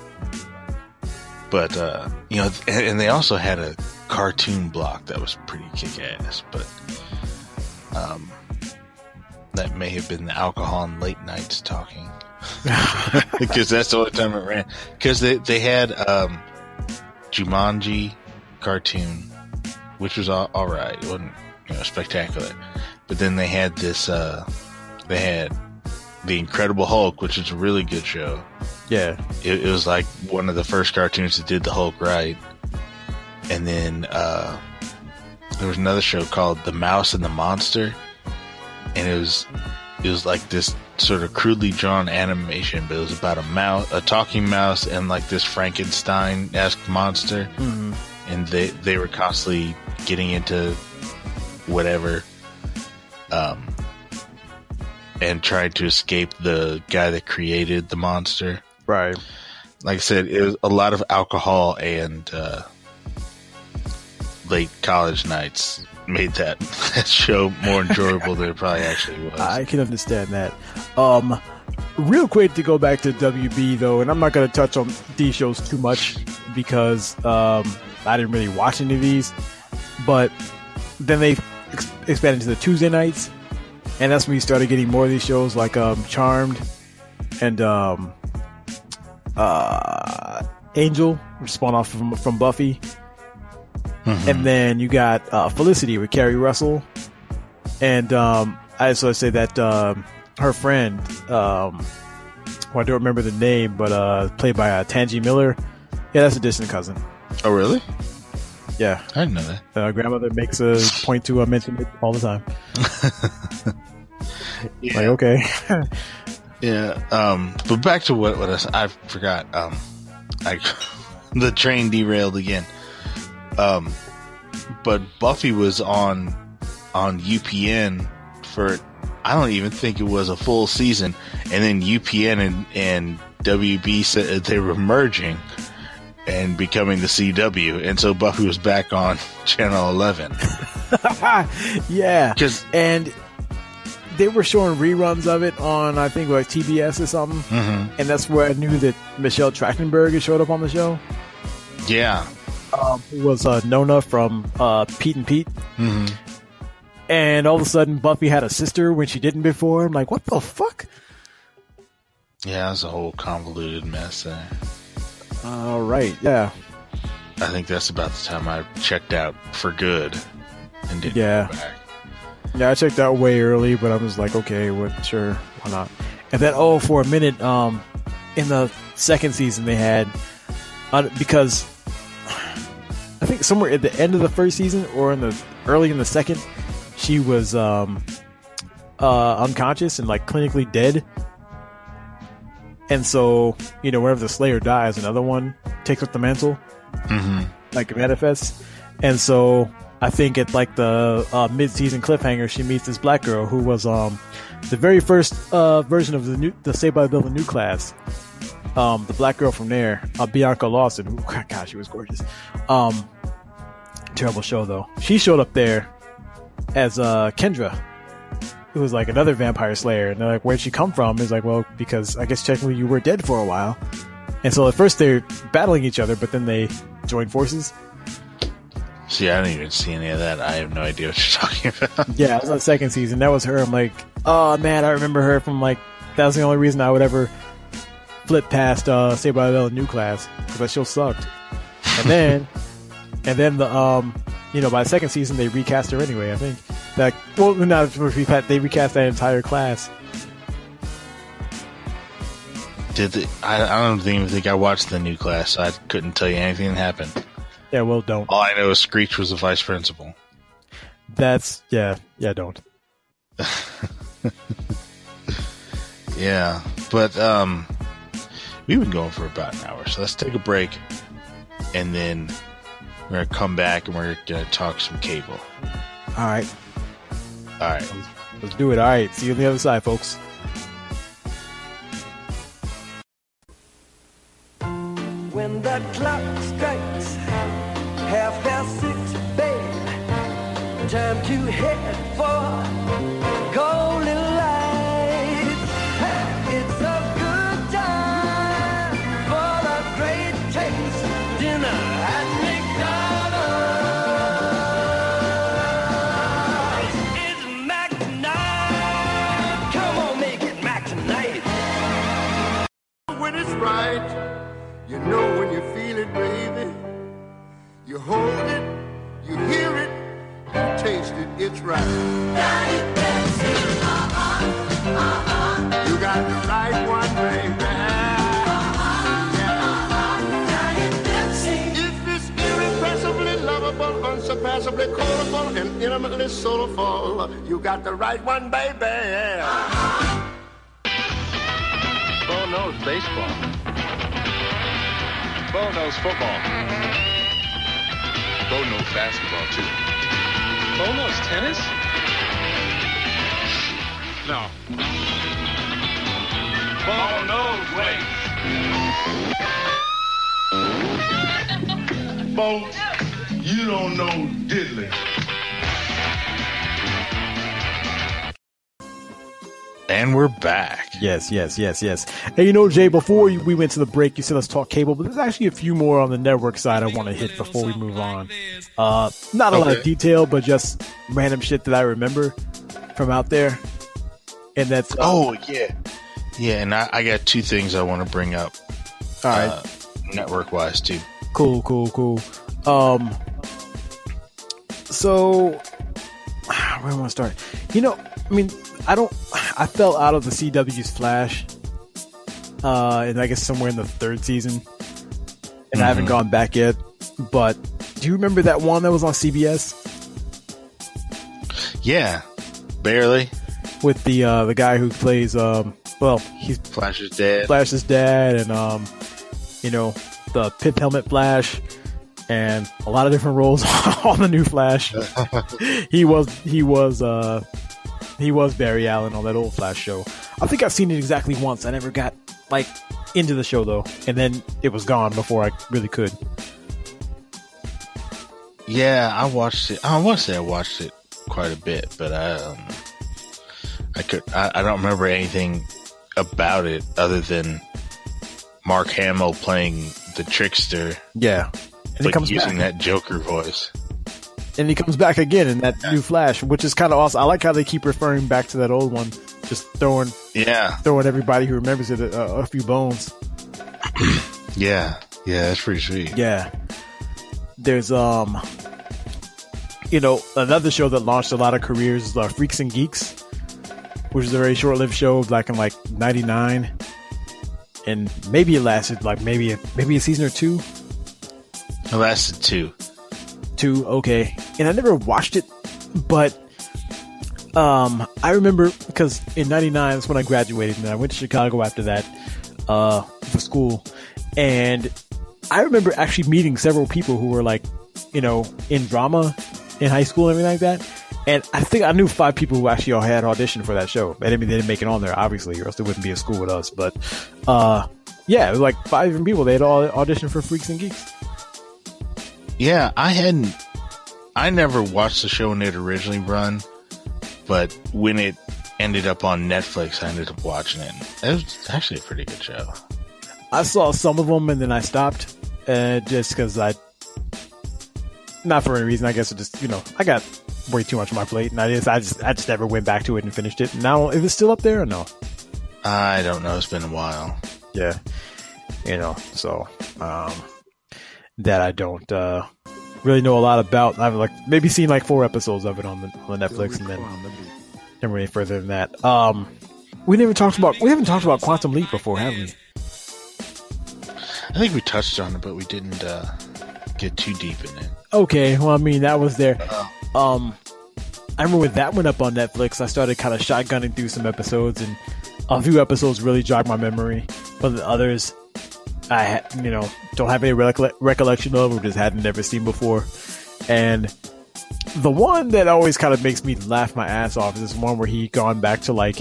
But uh, you know, and, and they also had a cartoon block that was pretty kick ass. But um, that may have been the alcohol and late nights talking. because that's the only time it ran. Because they they had um, Jumanji cartoon, which was all, all right. It wasn't you know spectacular, but then they had this. Uh, they had the Incredible Hulk, which is a really good show. Yeah. It, it was like one of the first cartoons that did the Hulk right. And then uh, there was another show called The Mouse and the Monster, and it was it was like this sort of crudely drawn animation, but it was about a mouse, a talking mouse, and like this Frankenstein-esque monster, hmm and they they were constantly getting into whatever, um, and trying to escape the guy that created the monster Right. like I said, it was a lot of alcohol and uh, late college nights made that, that show more enjoyable than it probably actually was. I can understand that. Um, real quick to go back to WB though, and I'm not going to touch on these shows too much because um, I didn't really watch any of these. But then they ex- expanded to the Tuesday nights, and that's when we started getting more of these shows like um, Charmed and um, uh, Angel, which spawned off from from Buffy. And then you got uh, Felicity with Keri Russell, and um, I just want to say that um, her friend, um, who I don't remember the name, but uh, played by uh, Tangi Miller. Yeah, that's a distant cousin. oh, really? Yeah, I didn't know that. uh, grandmother makes a point to uh, mention it all the time. Yeah. Like, okay, Yeah. Um, but back to what, what I, I forgot. Um, I, the train derailed again. Um, but Buffy was on, on UPN for, I don't even think it was a full season. And then UPN and, and WB said they were merging and becoming the CW. And so Buffy was back on channel 11. yeah, 'Cause- and they were showing reruns of it on I think like TBS or something, Mhm. and that's where I knew that Michelle Trachtenberg had showed up on the show. Yeah. um, who was uh, Nona from uh, Pete and Pete. hmm And all of a sudden, Buffy had a sister when she didn't before. I'm like, what the fuck? Yeah, it's a whole convoluted mess there. All right, yeah, I think that's about the time I checked out for good and didn't Yeah. yeah. I checked out way early, but I was like, okay, what? Sure, why not? And then, oh, for a minute, um, in the second season, they had uh, because I think somewhere at the end of the first season or in the early in the second, she was um, uh, unconscious and like clinically dead. And so, you know, whenever the Slayer dies, another one takes up the mantle, hmm like manifests. And so, I think at like the uh, mid-season cliffhanger, she meets this black girl who was um the very first uh, version of the new the Saved by the Bell the new class. Um, the black girl from there, uh, Bianca Lawson. Who, God, she was gorgeous. Um, terrible show though. She showed up there as uh, Kendra, who was like another vampire slayer. And they're like, "Where'd she come from?" Is like, "Well, because I guess technically you were dead for a while." And so at first they're battling each other, but then they join forces. See, I don't even see any of that. I have no idea what you're talking about. Yeah, it was on the second season. That was her. I'm like, oh man, I remember her from like that was the only reason I would ever flip past uh Saved by the Bell new class because that show sucked. And then, and then the um, you know, by the second season they recast her anyway. I think that well, not recast. They recast that entire class. Did the, I? I don't even think I watched the new class, so I couldn't tell you anything that happened. Yeah, well, don't. All I know is Screech was the vice principal. That's yeah, yeah, don't. Yeah, but um, we've been going for about an hour, so let's take a break, and then we're gonna come back and we're gonna talk some cable. All right. All right. Let's do it. All right. See you on the other side, folks. When the clock strikes half past six, babe, time to head for it's right. You know when you feel it, baby. You hold it, you hear it, you taste it, it's right. You got the right one, baby. Yeah. It's irrepressibly lovable, unsurpassably callable, and intimately soulful, you got the right one, baby. Bo knows baseball. Bo knows football. Bo knows basketball too. Bo knows tennis? No. Bo knows weights. Bo, you don't know diddly. And we're back. Yes, yes, yes, yes. Hey, you know, Jay, before we went to the break, you said let's talk cable, but there's actually a few more on the network side I want to hit before we move on. Uh, not a lot of detail, but just random shit that I remember from out there. And that's Oh yeah, yeah. And I, I got two things I want to bring up, all right. uh, network wise too. Cool, cool, cool. Um, so where do I want to start? You know, I mean, I don't. I fell out of the CW's Flash, uh, and I guess somewhere in the third season, and I haven't gone back yet. But do you remember that one that was on CBS Yeah, barely. with the uh, the guy who plays? Um, well, he's Flash's dad. Flash's dad, and um, you know, the Pip Helmet Flash, and a lot of different roles on the new Flash. he was he was uh he was Barry Allen on that old Flash show. I think I've seen it exactly once. I never got like into the show though, and then it was gone before I really could. Yeah, I watched it. I want to say I watched it quite a bit, but I, um, I could. I, I don't remember anything about it other than Mark Hamill playing the trickster, Yeah, and he like comes using back, that Joker voice. And he comes back again in that new Flash, which is kind of awesome. I like how they keep referring back to that old one, just throwing Yeah, throwing everybody who remembers it a, a few bones. yeah, yeah. That's pretty sweet. Yeah. There's um you know, another show that launched a lot of careers is uh, Freaks and Geeks, which is a very short-lived show back in like 99. And maybe it lasted like maybe a, maybe a season or two. It lasted two. Two, okay. And I never watched it, but um I remember because in 99 that's when I graduated and I went to Chicago after that uh for school. And I remember actually meeting several people who were like, you know, in drama in high school and everything like that. And I think I knew five people who actually all had auditioned for that show. I mean, they didn't make it on there, obviously, or else they wouldn't be in school with us. But, uh, yeah, it was like five different people. They had all auditioned for Freaks and Geeks. Yeah, I hadn't. I never watched the show when it originally run, but when it ended up on Netflix, I ended up watching it. It was actually a pretty good show. I saw some of them and then I stopped, uh, just because I, not for any reason. I guess it just you know I got way too much on my plate, and I just I just I just never went back to it and finished it. Now is it still up there or no? I don't know. It's been a while. Yeah, you know. So um, that I don't uh, really know a lot about. I've like maybe seen like four episodes of it on the on the Netflix, and then never any further than that. Um, we never talked about we haven't talked about Quantum Leap before, have we? I think we touched on it, but we didn't uh, get too deep in it. Okay, well, I mean, that was there. Um, I remember when that went up on Netflix, I started kind of shotgunning through some episodes, and a few episodes really jogged my memory. But the others, I you know don't have any recolle- recollection of, or just hadn't never seen before. And the one that always kind of makes me laugh my ass off is this one where he gone back to like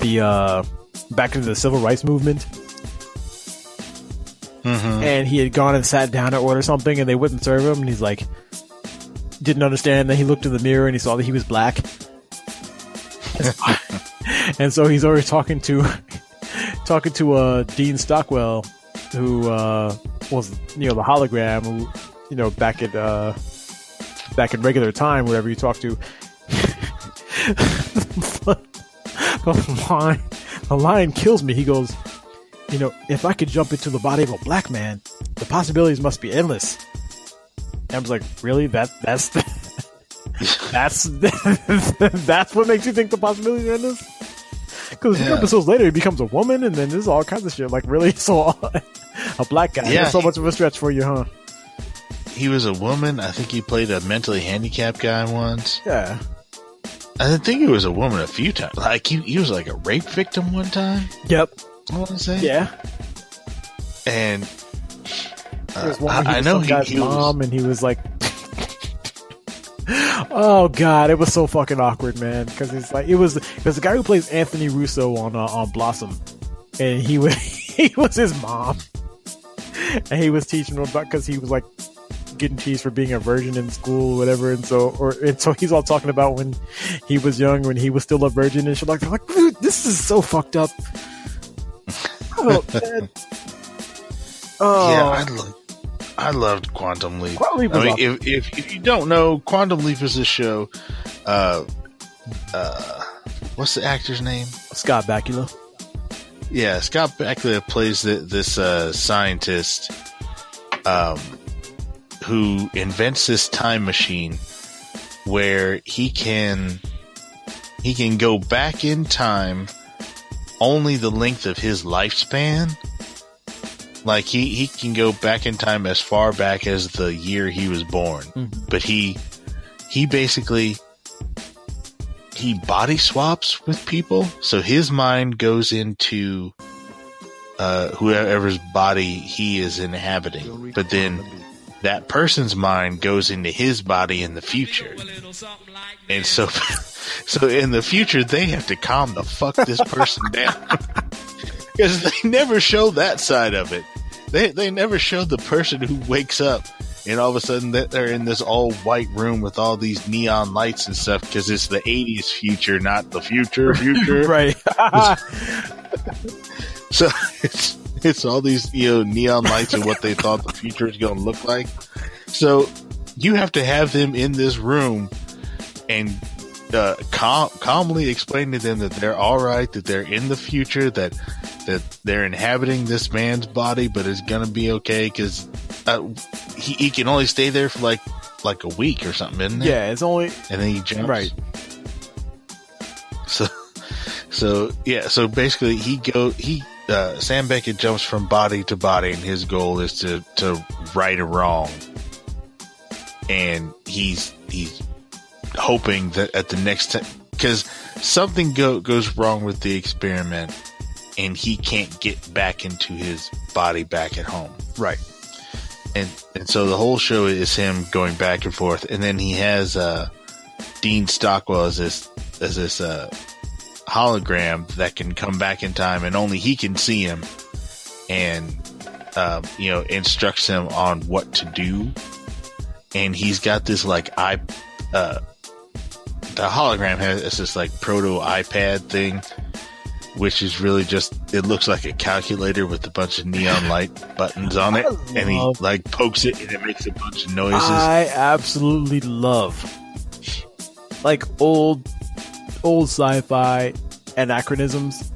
the uh back into the civil rights movement. And he had gone and sat down to order something and they wouldn't serve him and he's like didn't understand. Then he looked in the mirror and he saw that he was black. and so he's already talking to talking to uh Dean Stockwell, who uh was you know the hologram who you know back at uh back in regular time, whatever you talk to. the line, the line kills me. He goes, you know, if I could jump into the body of a black man, the possibilities must be endless. And I was like, really? That that's that's that's what makes you think the possibilities are endless? Because Yeah. episodes later, he becomes a woman, and then there's all kinds of shit. Like, really? So, a black guy? Yeah. That's so much of a stretch for you, huh? He was a woman. I think he played a mentally handicapped guy once. Yeah. I think he was a woman a few times. Like he, he was like a rape victim one time. Yep. I want to say. Yeah. And uh, I, I know he, guy's he was. mom, and he was like, "Oh God, it was so fucking awkward, man." Because it's like it was was the guy who plays Anthony Russo on uh, on Blossom, and he was he was his mom, and he was teaching him about because he was like getting teased for being a virgin in school, or whatever, and so or and so he's all talking about when he was young, when he was still a virgin, and shit like that. Like, dude, this is so fucked up. Oh, man. Oh, Yeah, I lo- I loved Quantum Leap. Quantum Leap I mean, awesome. if, if if you don't know, Quantum Leap is this show. Uh, uh, what's the actor's name? Scott Bakula. Yeah, Scott Bakula plays the, this uh, scientist um, who invents this time machine where he can he can go back in time only the length of his lifespan. Like he, he can go back in time as far back as the year he was born. But he he basically he body swaps with people. So his mind goes into uh, whoever's body he is inhabiting. But then that person's mind goes into his body in the future. And so, so in the future, they have to calm the fuck this person down. Because they never show that side of it. They, they never show the person who wakes up and all of a sudden that they're in this all white room with all these neon lights and stuff because it's the 80s future, not the future future. right. So it's it's all these you know neon lights and what they thought the future is going to look like. So you have to have them in this room and uh, cal- calmly explain to them that they're all right, that they're in the future, that that they're inhabiting this man's body, but it's gonna be okay because uh, he, he can only stay there for like like a week or something, isn't it? yeah, it's only and then he jumps. right. So, so yeah. So basically, he go he uh, Sam Beckett jumps from body to body, and his goal is to to right a wrong. And he's he's hoping that at the next time, because something go, goes wrong with the experiment, and he can't get back into his body back at home. Right. And and so the whole show is him going back and forth, and then he has uh, Dean Stockwell as this as this uh, hologram that can come back in time, and only he can see him, and um, you know instructs him on what to do. And he's got this like i uh, the hologram has it's this like proto iPad thing, which is really just it looks like a calculator with a bunch of neon light buttons on it, and he like pokes it and it makes a bunch of noises. I absolutely love like old old sci-fi anachronisms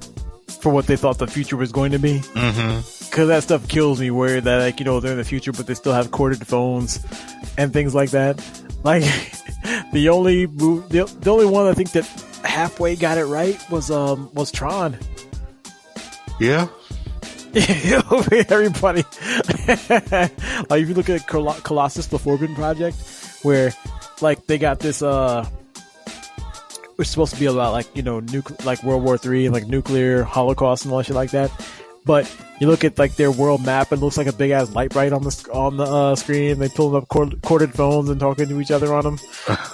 for what they thought the future was going to be. mm-hmm. Because that stuff kills me. Where that like you know they're in the future, but they still have corded phones and things like that. Like the only mov- the, the only one I think that halfway got it right was um was Tron. Yeah, everybody. Like if you look at Col- colossus the Forbin project where like they got this uh which is supposed to be about like you know nucle- like world war three and like nuclear holocaust and all that shit like that But you look at like their world map, and it looks like a big ass Lite-Brite on the on the uh, screen. They pulling up cord- corded phones and talking to each other on them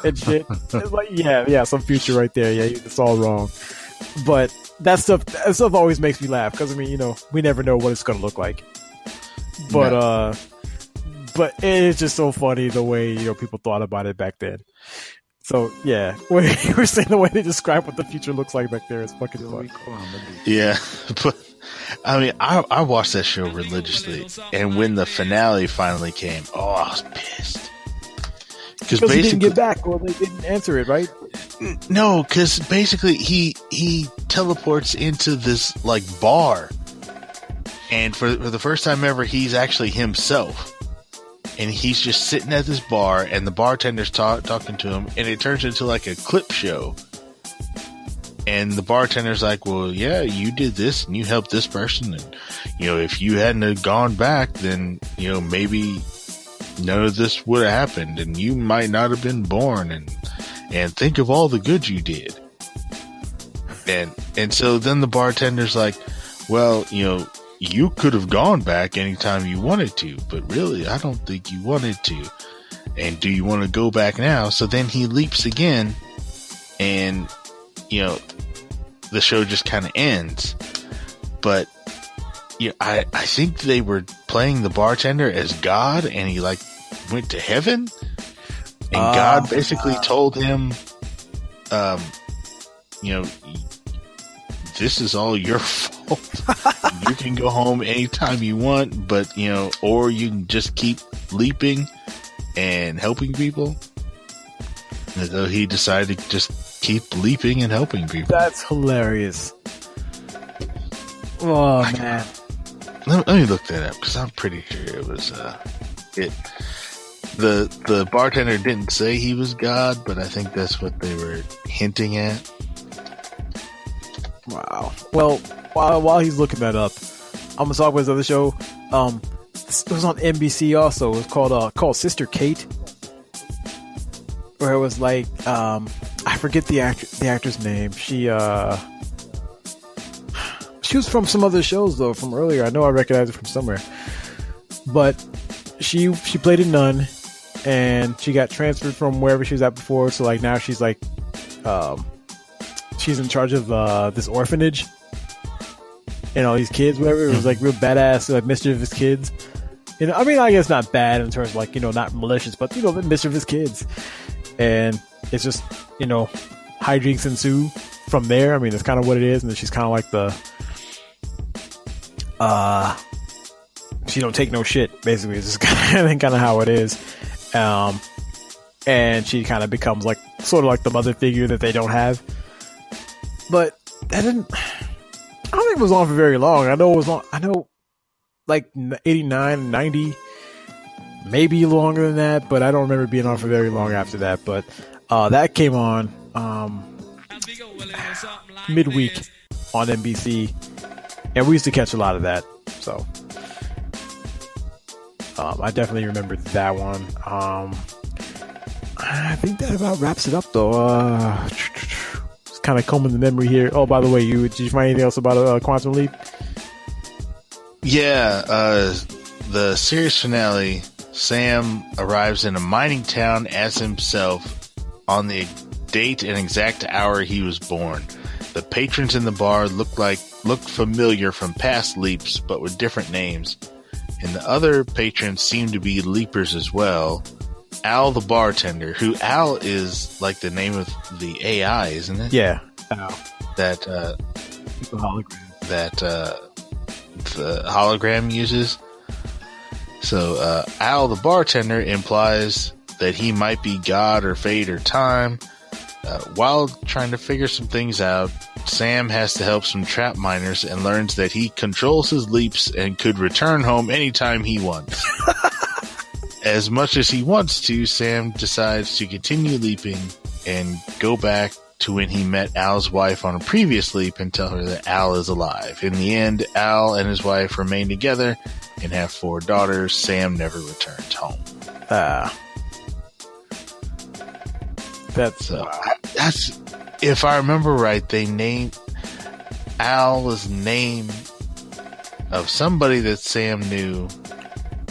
and shit. It's like yeah, yeah, some future right there. Yeah, it's all wrong. But that stuff, that stuff always makes me laugh because I mean, you know, we never know what it's gonna look like. But No. uh, but it's just so funny the way you know people thought about it back then. So yeah, when you were saying the way they describe what the future looks like back there is fucking fun. Yeah, but I mean, I I watched that show religiously, and when the finale finally came, oh, I was pissed. Because he didn't basically, get back, or they didn't answer it, right? no, because basically he he teleports into this like bar, and for for the first time ever, he's actually himself. And he's just sitting at this bar, and the bartender's talk, talking to him, and it turns into like a clip show. And the bartender's like, "Well, yeah, you did this, and you helped this person, and you know, if you hadn't have gone back, then you know maybe none of this would have happened, and you might not have been born, and and think of all the good you did." And and so then the bartender's like, "Well, you know, you could have gone back anytime you wanted to, but really, I don't think you wanted to. And do you want to go back now?" So then he leaps again, and you know, the show just kind of ends. But yeah, I I think they were playing the bartender as God, and he like went to heaven, and Ah. God basically told him, um, you know, this is all your fault. you can go home anytime you want, but you know, or you can just keep leaping and helping people. And so he decided to just keep leaping and helping people. That's hilarious. Oh man, Let, let me look that up because I'm pretty sure it was uh, it. The the bartender didn't say he was God, but I think that's what they were hinting at. wow. Well, while while he's looking that up, I'm gonna talk about this other show. Um, it was on NBC also. It was called uh called Sister Kate, where it was like um I forget the act the actor's name. She uh she was from some other shows though from earlier. I know I recognize it from somewhere, but she she played a nun, and she got transferred from wherever she was at before. So like now she's like um she's in charge of uh this orphanage and all these kids, whatever. It was like real badass, like mischievous kids. You know, I mean, I guess not bad in terms of like you know not malicious, but you know the mischievous kids. And it's just you know hijinks ensue from there. I mean, that's kind of what it is, and then she's kind of like the uh she don't take no shit. Basically, it's just kind of kind of how it is. Um, and she kind of becomes like sort of like the mother figure that they don't have. But that didn't. I don't think it was on for very long. I know it was on. I know like 89, 90, maybe longer than that, but I don't remember being on for very long after that. But uh, that came on um, midweek on NBC, and we used to catch a lot of that. So um, I definitely remember that one. Um, I think that about wraps it up, though. Uh, it's kind of combing the memory here. Oh, by the way, you did you find anything else about uh, Quantum Leap? Yeah, uh, the series finale. Sam arrives in a mining town as himself on the date and exact hour he was born. The patrons in the bar look like looked familiar from past leaps, but with different names. And the other patrons seem to be leapers as well. Al the bartender, who Al is like the name of the AI, isn't it? Yeah. Oh, That uh, the hologram. that uh, the hologram uses. So uh, Al the bartender implies that he might be God or fate or time. Uh, while trying to figure some things out, Sam has to help some trap miners and learns that he controls his leaps and could return home anytime he wants. as much as he wants to, Sam decides to continue leaping and go back to when he met Al's wife on a previous leap and tell her that Al is alive. In the end, Al and his wife remain together and have four daughters. Sam never returns home. Ah. That's So wow. that's if I remember right, they named Al was named of somebody that Sam knew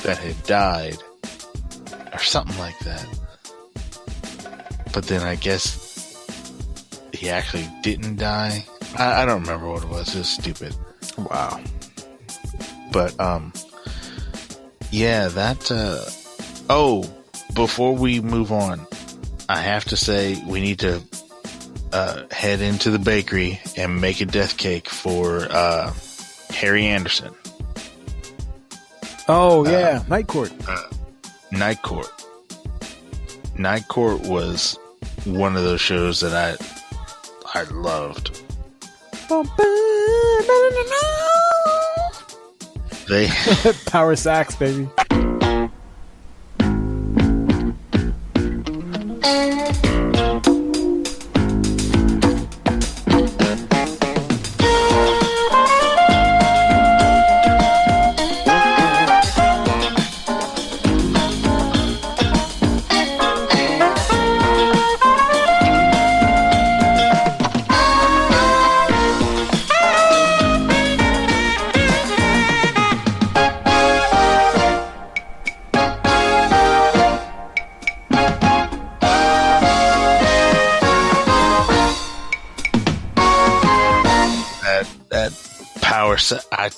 that had died, or something like that. But then I guess he actually didn't die. I, I don't remember what it was. It was stupid. Wow. But um, yeah, that. Uh, oh, before we move on, I have to say we need to uh, head into the bakery and make a death cake for uh, Harry Anderson. Oh yeah, Night Court. Night Court. Night Court was one of those shows that I I loved. They Power sax, baby.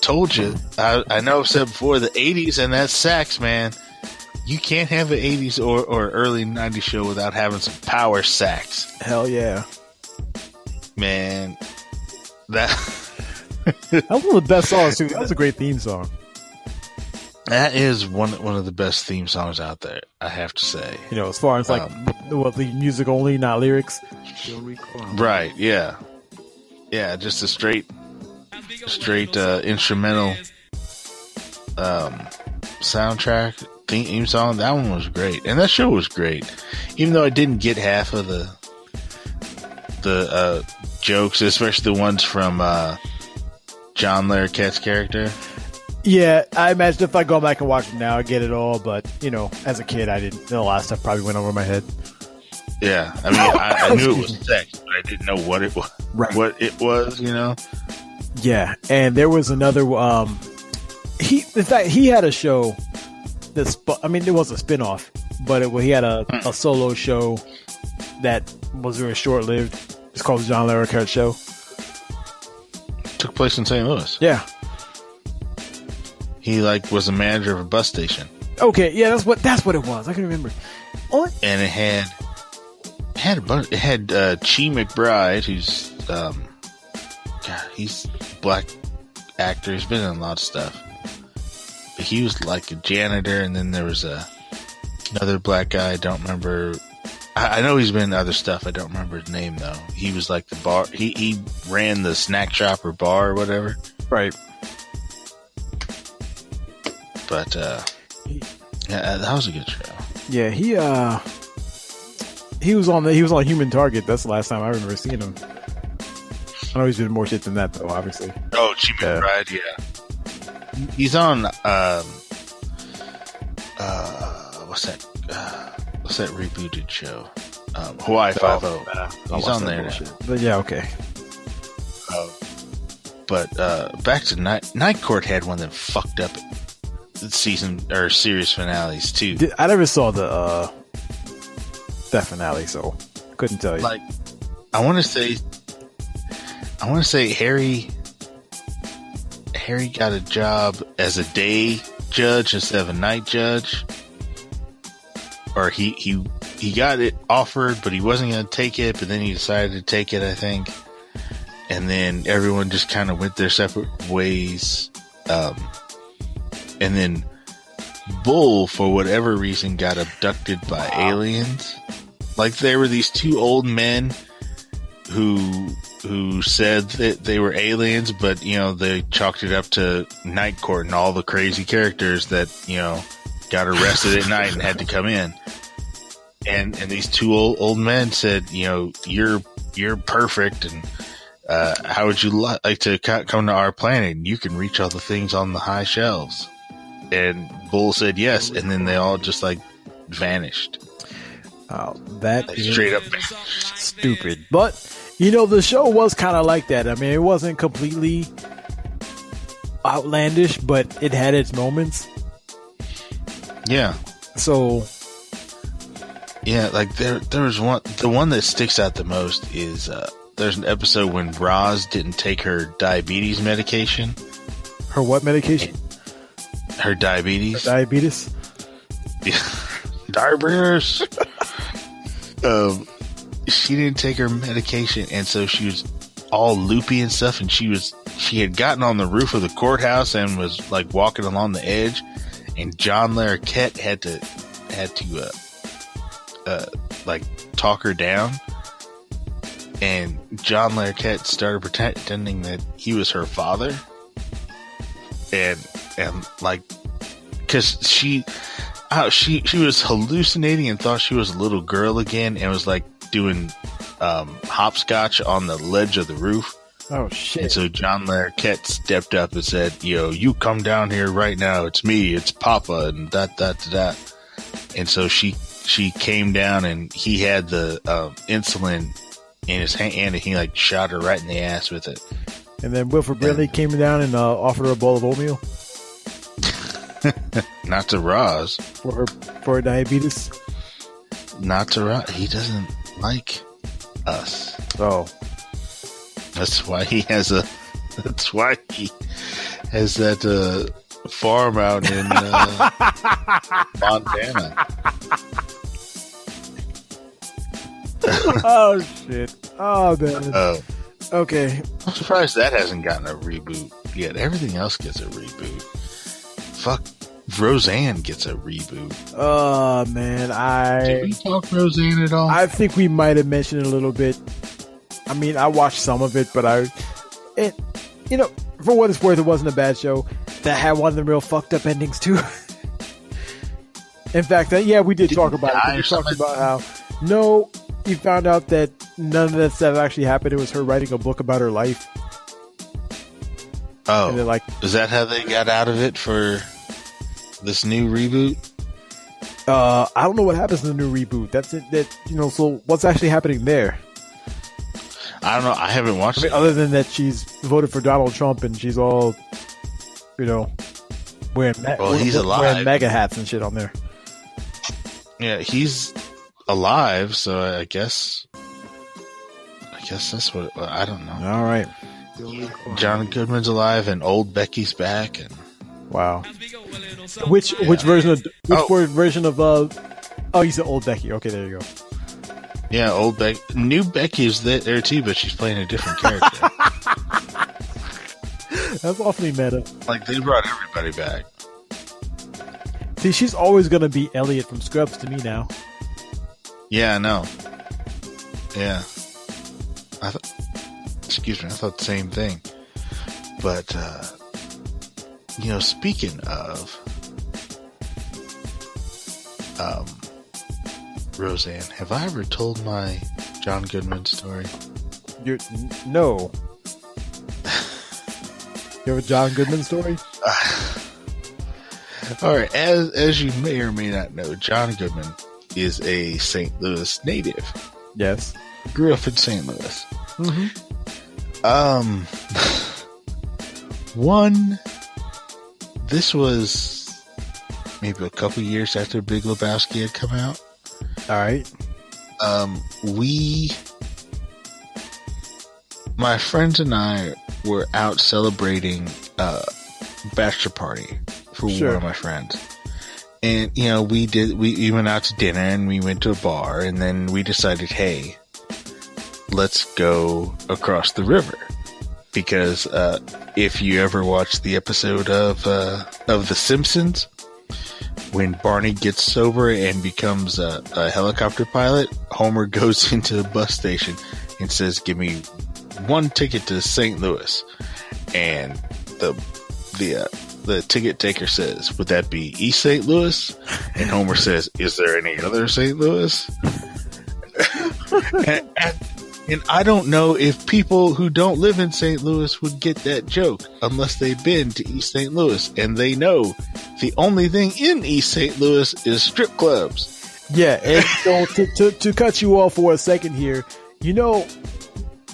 Told you. I, I know I've said before the '80s and that sax, man. You can't have an '80s or, or early '90s show without having some power sax, Hell yeah. man. That That was one of the best songs too. That was a great theme song. that is one one of the best theme songs out there. I have to say. You know, as far as like um, what the music only, not lyrics. Right? Yeah, yeah. Just a straight, straight uh, instrumental um, soundtrack theme song. That one was great, and that show was great. Even though I didn't get half of the the uh, jokes, especially the ones from uh, John Larroquette's character. Yeah, I imagine if I go back and watch it now, I get it all. But you know, as a kid, I didn't. The last stuff probably went over my head. Yeah, I mean, I, I knew it was sex, but I didn't know what it was. Right. What it was, you know. Yeah, and there was another. Um, he in fact he had a show. That sp- I mean, it was a spinoff, but it, he had a, a solo show that was very short lived. It's called the John Larroquette Show. Took place in St. Louis. Yeah. He like was a manager of a bus station. Okay. Yeah, that's what that's what it was. I can remember. Oh, and it had had a bunch. It had uh, Chi McBride, who's um, God, he's black actor. He's been in a lot of stuff. But he was like a janitor, and then there was a another black guy. I don't remember. I, I know he's been in other stuff. I don't remember his name though. He was like the bar. He he ran the snack shop or bar or whatever. right. But uh, yeah, that was a good show. Yeah, he uh he was on the he was on Human Target. That's the last time I remember seeing him. I know he's doing more shit than that though, obviously. Oh, Chi McBride, yeah. He's on um uh what's that uh, what's that rebooted show? Um, Hawaii Five O. He's on there. But yeah, okay. But uh back to Night Night Court had one that fucked up season or series finales too. I never saw the uh that finale, so couldn't tell you. Like I wanna say I wanna say Harry Harry got a job as a day judge instead of a night judge. Or he he he got it offered, but he wasn't going to take it. But then he decided to take it, I think. And then everyone just kind of went their separate ways. Um, and then Bull, for whatever reason, got abducted by aliens. Like there were these two old men who who said that they were aliens, but you know they chalked it up to Night Court and all the crazy characters that you know got arrested at night and had to come in. And and these two old old men said, you know, you're you're perfect, and uh, how would you li- like to co- come to our planet? And you can reach all the things on the high shelves. And Bull said yes, and then they all just like vanished, Oh, that like, is straight up. stupid. But you know, the show was kind of like that. I mean, it wasn't completely outlandish, but it had its moments. Yeah, So yeah. Like there, there was one. The one that sticks out the most is uh, there's an episode when Roz didn't take her diabetes medication. her what medication? Her diabetes. Diabetes. diabetes. um, she didn't take her medication, and so she was all loopy and stuff. And she was she had gotten on the roof of the courthouse and was like walking along the edge. And John Larroquette had to had to uh, uh, like talk her down. And John Larroquette started pretending that he was her father, and and like because she oh, she she was hallucinating and thought she was a little girl again and was like doing um, hopscotch on the ledge of the roof. Oh shit! And so John Larroquette stepped up and said, "Yo, you come down here right now. It's me. It's Papa." And that that that. And so she she came down and he had the um, insulin in his hand and he like shot her right in the ass with it. And then Wilford Brimley came down and uh, offered her a bowl of oatmeal Not to Roz. for her for her diabetes. Not to Roz. He doesn't like us. Oh, That's why he has a. That's why he has that uh, farm out in uh, Montana. oh shit! Oh man. Uh, Okay, I'm surprised that hasn't gotten a reboot yet. Everything else gets a reboot. Fuck, Roseanne gets a reboot. Oh man, I Did I we talk Roseanne at all? I think we might have mentioned it a little bit. I mean, I watched some of it, but I it you know, for what it's worth, it wasn't a bad show. That had one of the real fucked up endings too. In fact, uh, yeah, we did, Did talk about it. We talked something? about how no, you found out that none of that stuff actually happened. It was her writing a book about her life, oh, and like, is that how they got out of it for this new reboot? uh, I don't know what happens in the new reboot. That's it. That you know, so what's actually happening there? I don't know. I haven't watched I mean, it. other than that, she's voted for Donald Trump and she's all, you know, wearing Well, he's wearing alive. MAGA hats and shit on there. Yeah, he's alive, so I guess. I guess that's what. I don't know. All right. John Goodman's alive, and old Becky's back, and Wow. Which which version of which Oh. version of uh? Oh, you said old Becky. Okay, there you go. yeah, old Beck, new Becky is there too, but she's playing a different character. That's awfully meta. like they brought everybody back. See, she's always gonna be Elliot from Scrubs to me now. Yeah, I know. Yeah, I thought. Excuse me, I thought the same thing. But uh, you know, speaking of um, Roseanne, have I ever told my John Goodman story? You're n- no. you have a John Goodman story? All right, as as you may or may not know, John Goodman is a St. Louis native. Yes. Grew up in St. Louis. Um, one. This was maybe a couple years after Big Lebowski had come out. All right. Um, we, my friends and I, were out celebrating a bachelor party for Sure. one of my friends. And you know, we did. We, we went out to dinner and we went to a bar, and then we decided, hey, let's go across the river because uh, if you ever watch the episode of uh, of The Simpsons, when Barney gets sober and becomes a, a helicopter pilot, Homer goes into the bus station and says, "Give me one ticket to St. Louis," and the the uh, the ticket taker says, "Would that be East St. Louis?" And Homer says, "Is there any other St. Louis?" and, and, and I don't know if people who don't live in St. Louis would get that joke unless they've been to East St. Louis and they know the only thing in East St. Louis is strip clubs. Yeah, and so to, to to cut you off for a second here, you know,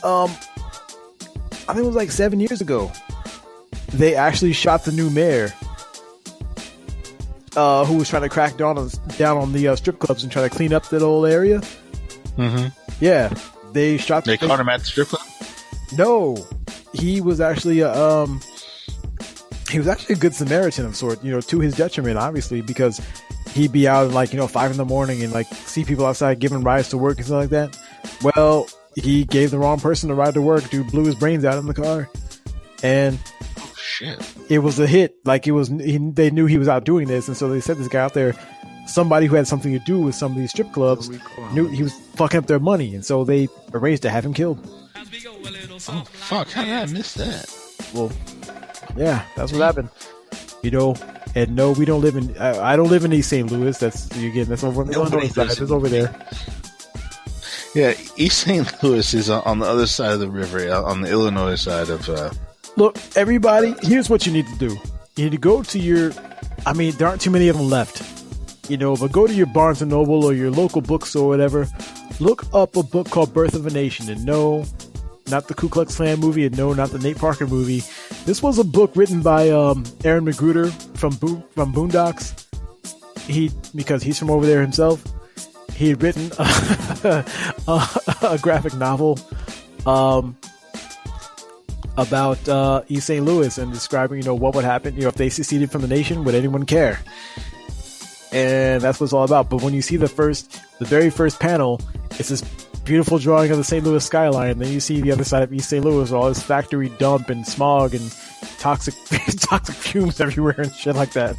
um, I think it was like seven years ago. they actually shot the new mayor, uh, who was trying to crack down on down on the uh, strip clubs and try to clean up that whole area. Mm-hmm. Yeah, they shot. They caught him at the strip club. No, he was actually a, um, he was actually a good Samaritan of sort. You know, to his detriment, obviously, because he'd be out at like you know five in the morning and like see people outside giving rides to work and stuff like that. Well, he gave the wrong person a ride to work. Dude blew his brains out in the car, and Shit. it was a hit. Like it was, he, they knew he was out doing this, and so they sent this guy out there. Somebody who had something to do with some of these strip clubs knew he was fucking up their money, and so they arranged to have him killed. Oh fuck! How did I miss that? Well, yeah, that's what happened. You know, and no, we don't live in. I, I don't live in East St. Louis. That's again, that's over on the Nobody Illinois side. It's over there. Yeah, East St. Louis is on the other side of the river, on the Illinois side of. Uh, Look, everybody, here's what you need to do. You need to go to your. I mean, there aren't too many of them left. You know, but go to your Barnes and Noble or your local bookstore or whatever. Look up a book called Birth of a Nation, and no, not the Ku Klux Klan movie, and no, not the Nate Parker movie. This was a book written by um, Aaron McGruder from Bo- from Boondocks. He because he's from over there himself. He had written a, a graphic novel um, about uh, East St. Louis and describing, you know, what would happen, you know, if they seceded from the nation, would anyone care? And that's what it's all about. But when you see the first, the very first panel, it's this beautiful drawing of the St. Louis skyline. Then you see the other side of East St. Louis, all this factory dump and smog and toxic, toxic fumes everywhere and shit like that.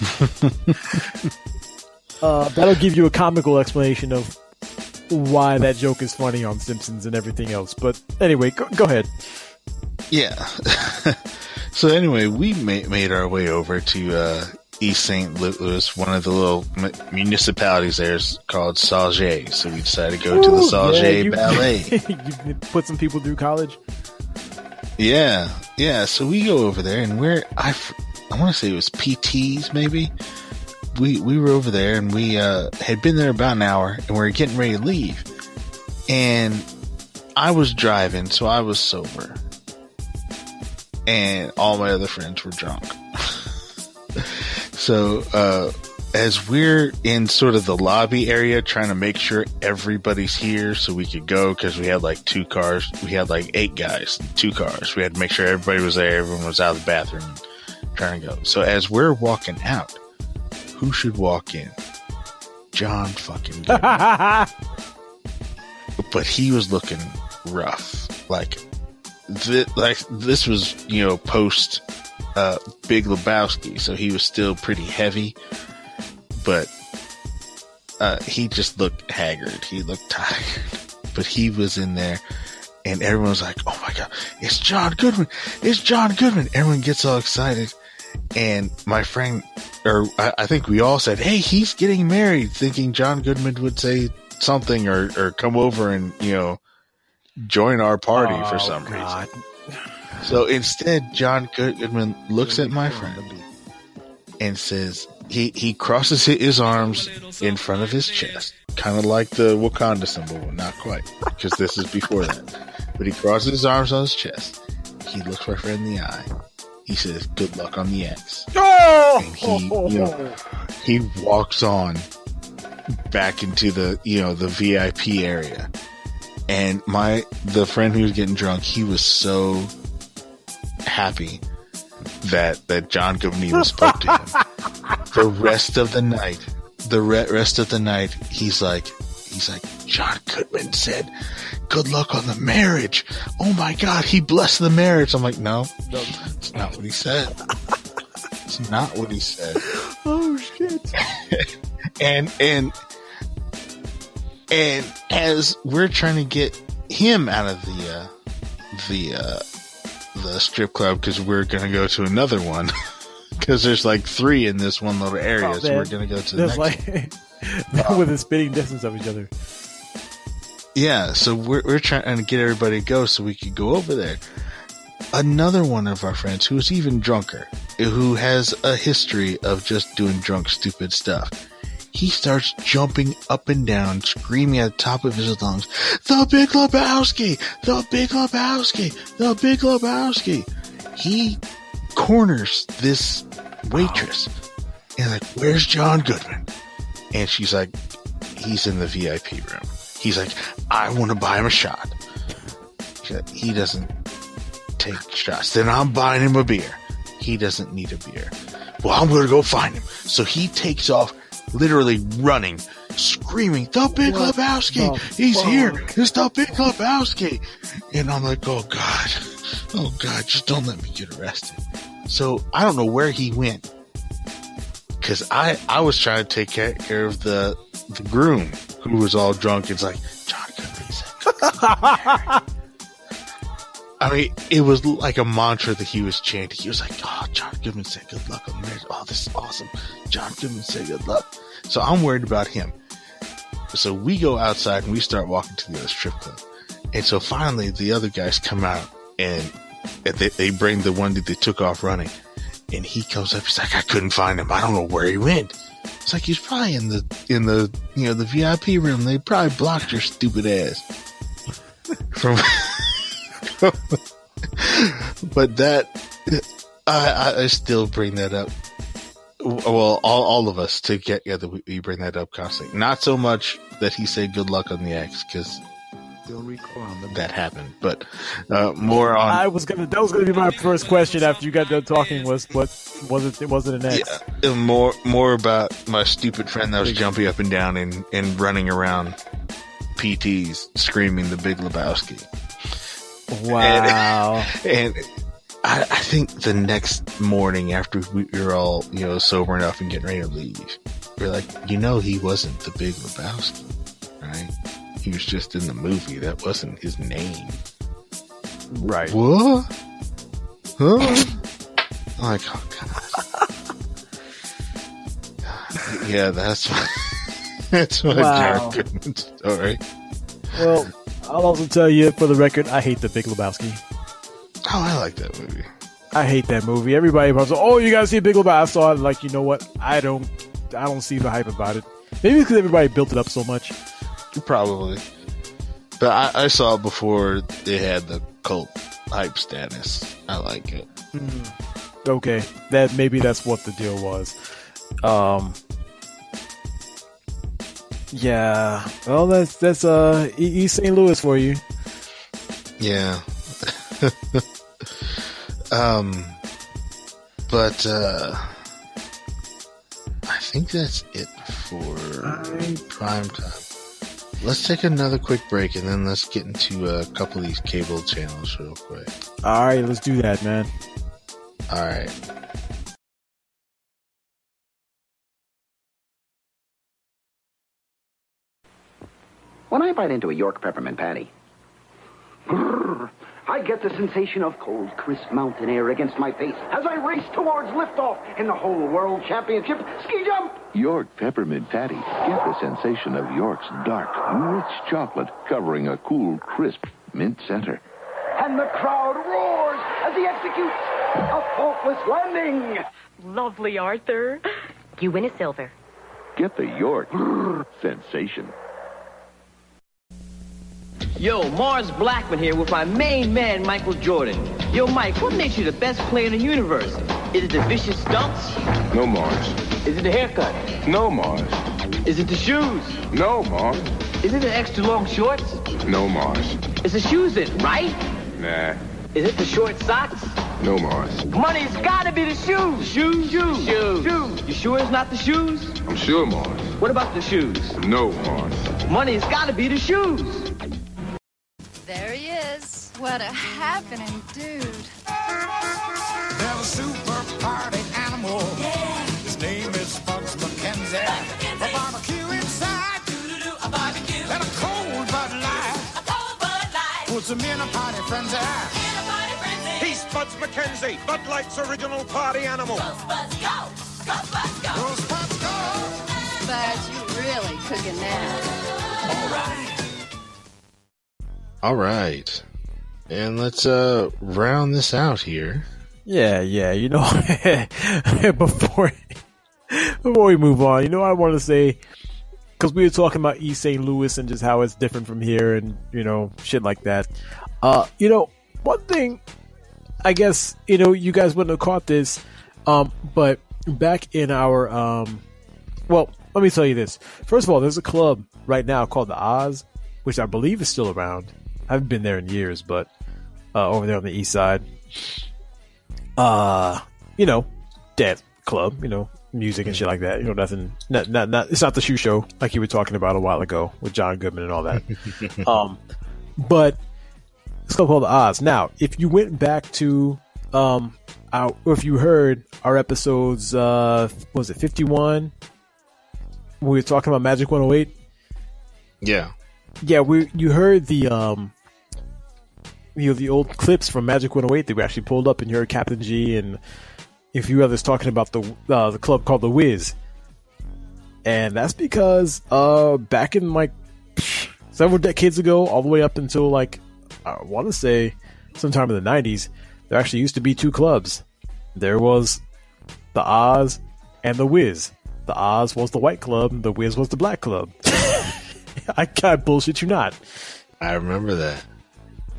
uh, that'll give you a comical explanation of why that joke is funny on Simpsons and everything else. But anyway, go, go ahead. yeah. so anyway, we ma- made our way over to uh, East St. Louis, one of the little mu- municipalities there is called Sauget. So we decided to go to the Ooh, Sauget yeah, Ballet. you put some people through college. Yeah, yeah. So we go over there, and we're I want to say it was PTs maybe. We we were over there, and we uh, had been there about an hour, and we were getting ready to leave. And I was driving, so I was sober, and all my other friends were drunk. so uh, as we're in sort of the lobby area trying to make sure everybody's here so we could go because we had like two cars we had like eight guys two cars. We had to make sure everybody was there everyone was out of the bathroom trying to go. So as we're walking out who should walk in? John fucking but he was looking rough. Like thi- like this was you know post uh big lebowski so he was still pretty heavy but uh, he just looked haggard. He looked tired. But he was in there, and everyone was like, "Oh my god, it's John Goodman! It's John Goodman!" Everyone gets all excited, and my friend, or I, I think we all said, "Hey, he's getting married," thinking John Goodman would say something or or come over and you know join our party for some reason. So instead, John Goodman looks at my friend and says, he, he crosses his arms in front of his chest, kind of like the Wakanda symbol, not quite, because this is before that. But he crosses his arms on his chest. He looks my friend in the eye. He says, "Good luck on the X." And he, you know, he walks on back into the, you know, the VIP area. And my the friend who was getting drunk, he was so happy that that John Goodman even spoke to him. the rest of the night, the re- rest of the night, he's like, he's like, John Goodman said, "Good luck on the marriage." Oh my God, he blessed the marriage. I'm like, no, no, it's not what he said. It's not what he said. Oh shit! and and and as we're trying to get him out of the uh, the uh, the strip club because we're gonna go to another one because there's like three in this one little area, Oh, so we're gonna go to the next. like within spitting distance of each other. Yeah, so we're we're trying to get everybody to go so we could go over there. Another one of our friends who is even drunker, who has a history of just doing drunk, stupid stuff. He starts jumping up and down, screaming at the top of his lungs, "The Big Lebowski! The Big Lebowski! The Big Lebowski!" he corners this waitress and like, "Where's John Goodman?" And she's like, "He's in the VIP room." He's like, "I want to buy him a shot." He doesn't take shots. Then I'm buying him a beer. He doesn't need a beer. Well, I'm going to go find him. So he takes off, literally running, screaming, "The Big What Lebowski! the He's here! fuck? It's the Big Lebowski!" And I'm like, "Oh God, oh God, just don't let me get arrested." So I don't know where he went because I I was trying to take care, care of the the groom who was all drunk. It's like John. I mean, it was like a mantra that he was chanting. He was like, "Oh, John Goodman said good luck on marriage. Oh, this is awesome. John Goodman said good luck." So I'm worried about him. So we go outside and we start walking to the other strip club. And so finally, the other guys come out and they, they bring the one that they took off running. And he comes up. He's like, "I couldn't find him. I don't know where he went." It's like he's probably in the in the you know the VIP room. They probably blocked your stupid ass from. but that I, I I still bring that up. Well, all all of us to get together we, we bring that up constantly. Not so much that he said good luck on the X because Don't recall them. that happened, but uh, more on I was gonna. That was gonna be my first question after you got done talking. Was what was it? Was it an X? Yeah, more more about my stupid friend that was jumping up and down and, and running around PTs screaming the Big Lebowski. Wow. And I, I think the next morning after we were all, you know, sober enough and getting ready to leave, we're like, you know, he wasn't the Big Lebowski, right? He was just in the movie. That wasn't his name. right. What? Huh? Like, oh god. yeah, that's my, that's my Wow. John story. Well, I'll also tell you for the record, I hate the Big Lebowski. Oh, I like that movie. I hate that movie. Everybody was like, "Oh, you gotta see Big Lebowski." I saw it. Like, you know what? I don't. I don't see the hype about it. Maybe because everybody built it up so much. Probably. But I, I saw it before they had the cult hype status. I like it. Okay, that maybe that's what the deal was. Um. Yeah. Well, that's that's uh E- East St. Louis for you. Yeah. um, but uh, I think that's it for prime time. Let's take another quick break and then let's get into a couple of these cable channels real quick. All right, let's do that, man. All right. When I bite into a York peppermint patty, brrr, I get the sensation of cold, crisp mountain air against my face as I race towards liftoff in the whole world championship ski jump. York Peppermint Patty. Get the sensation of York's dark, rich chocolate covering a cool, crisp mint center. And the crowd roars as he executes a faultless landing. Lovely, Arthur. You win a silver. Get the York sensation. Yo, Mars Blackman here with my main man, Michael Jordan. Yo, Mike, what makes you the best player in the universe? Is it the vicious stunts? No, Mars. Is it the haircut? No, Mars. Is it the shoes? No, Mars. Is it the extra long shorts? No, Mars. Is the shoes it, right? Nah. Is it the short socks? No, Mars. Money's gotta be the shoes. Shoes, shoes, shoes. shoes. You sure it's not the shoes? I'm sure, Mars. What about the shoes? No, Mars. Money's gotta be the shoes. There he is. What a happening dude. There's a super party animal. His name is Spuds MacKenzie. A barbecue inside. A barbecue. And a cold Bud Light. A cold Bud Light. Puts him in a party frenzy. In a party frenzy. He's Spuds MacKenzie, Bud Light's original party animal. Go, Spuds, go. Go, Spuds, go. Go, Spuds, go. Spuds, you really cooking now. All right. All right. And let's uh round this out here. Yeah, yeah. You know, before before we move on, you know, I want to say because we were talking about East St. Louis and just how it's different from here, and you know, shit like that. Uh, you know, one thing I guess you know you guys wouldn't have caught this, um, but back in our um, well, let me tell you this. First of all, there's a club right now called the Oz, which I believe is still around. I haven't been there in years, but uh, over there on the east side, uh, you know, dance club, you know, music and shit like that. You know, nothing, not, not, not, it's not the shoe show like you were talking about a while ago with John Goodman and all that. um, but it's called the Odds. Now, if you went back to, um, our, or if you heard our episodes, uh, what was it 51? We were talking about Magic 108. Yeah. Yeah, we you heard the um you know the old clips from Magic 108 that we actually pulled up and you heard Captain G and a few others talking about the uh, the club called the Wiz. And that's because uh back in like several decades ago, all the way up until like I want to say sometime in the 90s, there actually used to be two clubs. There was the Oz and the Wiz. The Oz was the white club, the Wiz was the black club. I can't bullshit you not. I remember that.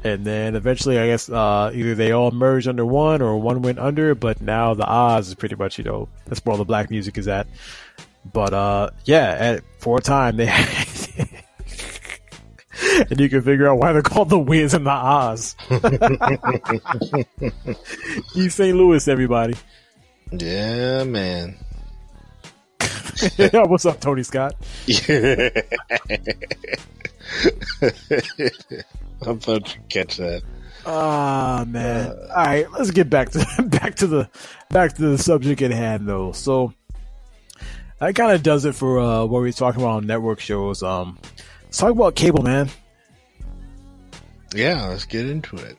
And then eventually, I guess uh, either they all merged under one or one went under. But now the Oz is pretty much you know that's where all the black music is at. But uh, yeah, at, for a time they, and you can figure out why they're called the Wiz and the Oz. East St. Louis, everybody. Yeah, man. yeah, What's up, Tony Scott? I thought you'd catch that. Ah man. All right, let's get back to back to the back to the subject at hand though. So that kind of does it for uh, what we're talking about on network shows. Um, let's talk about cable, man. Yeah, let's get into it.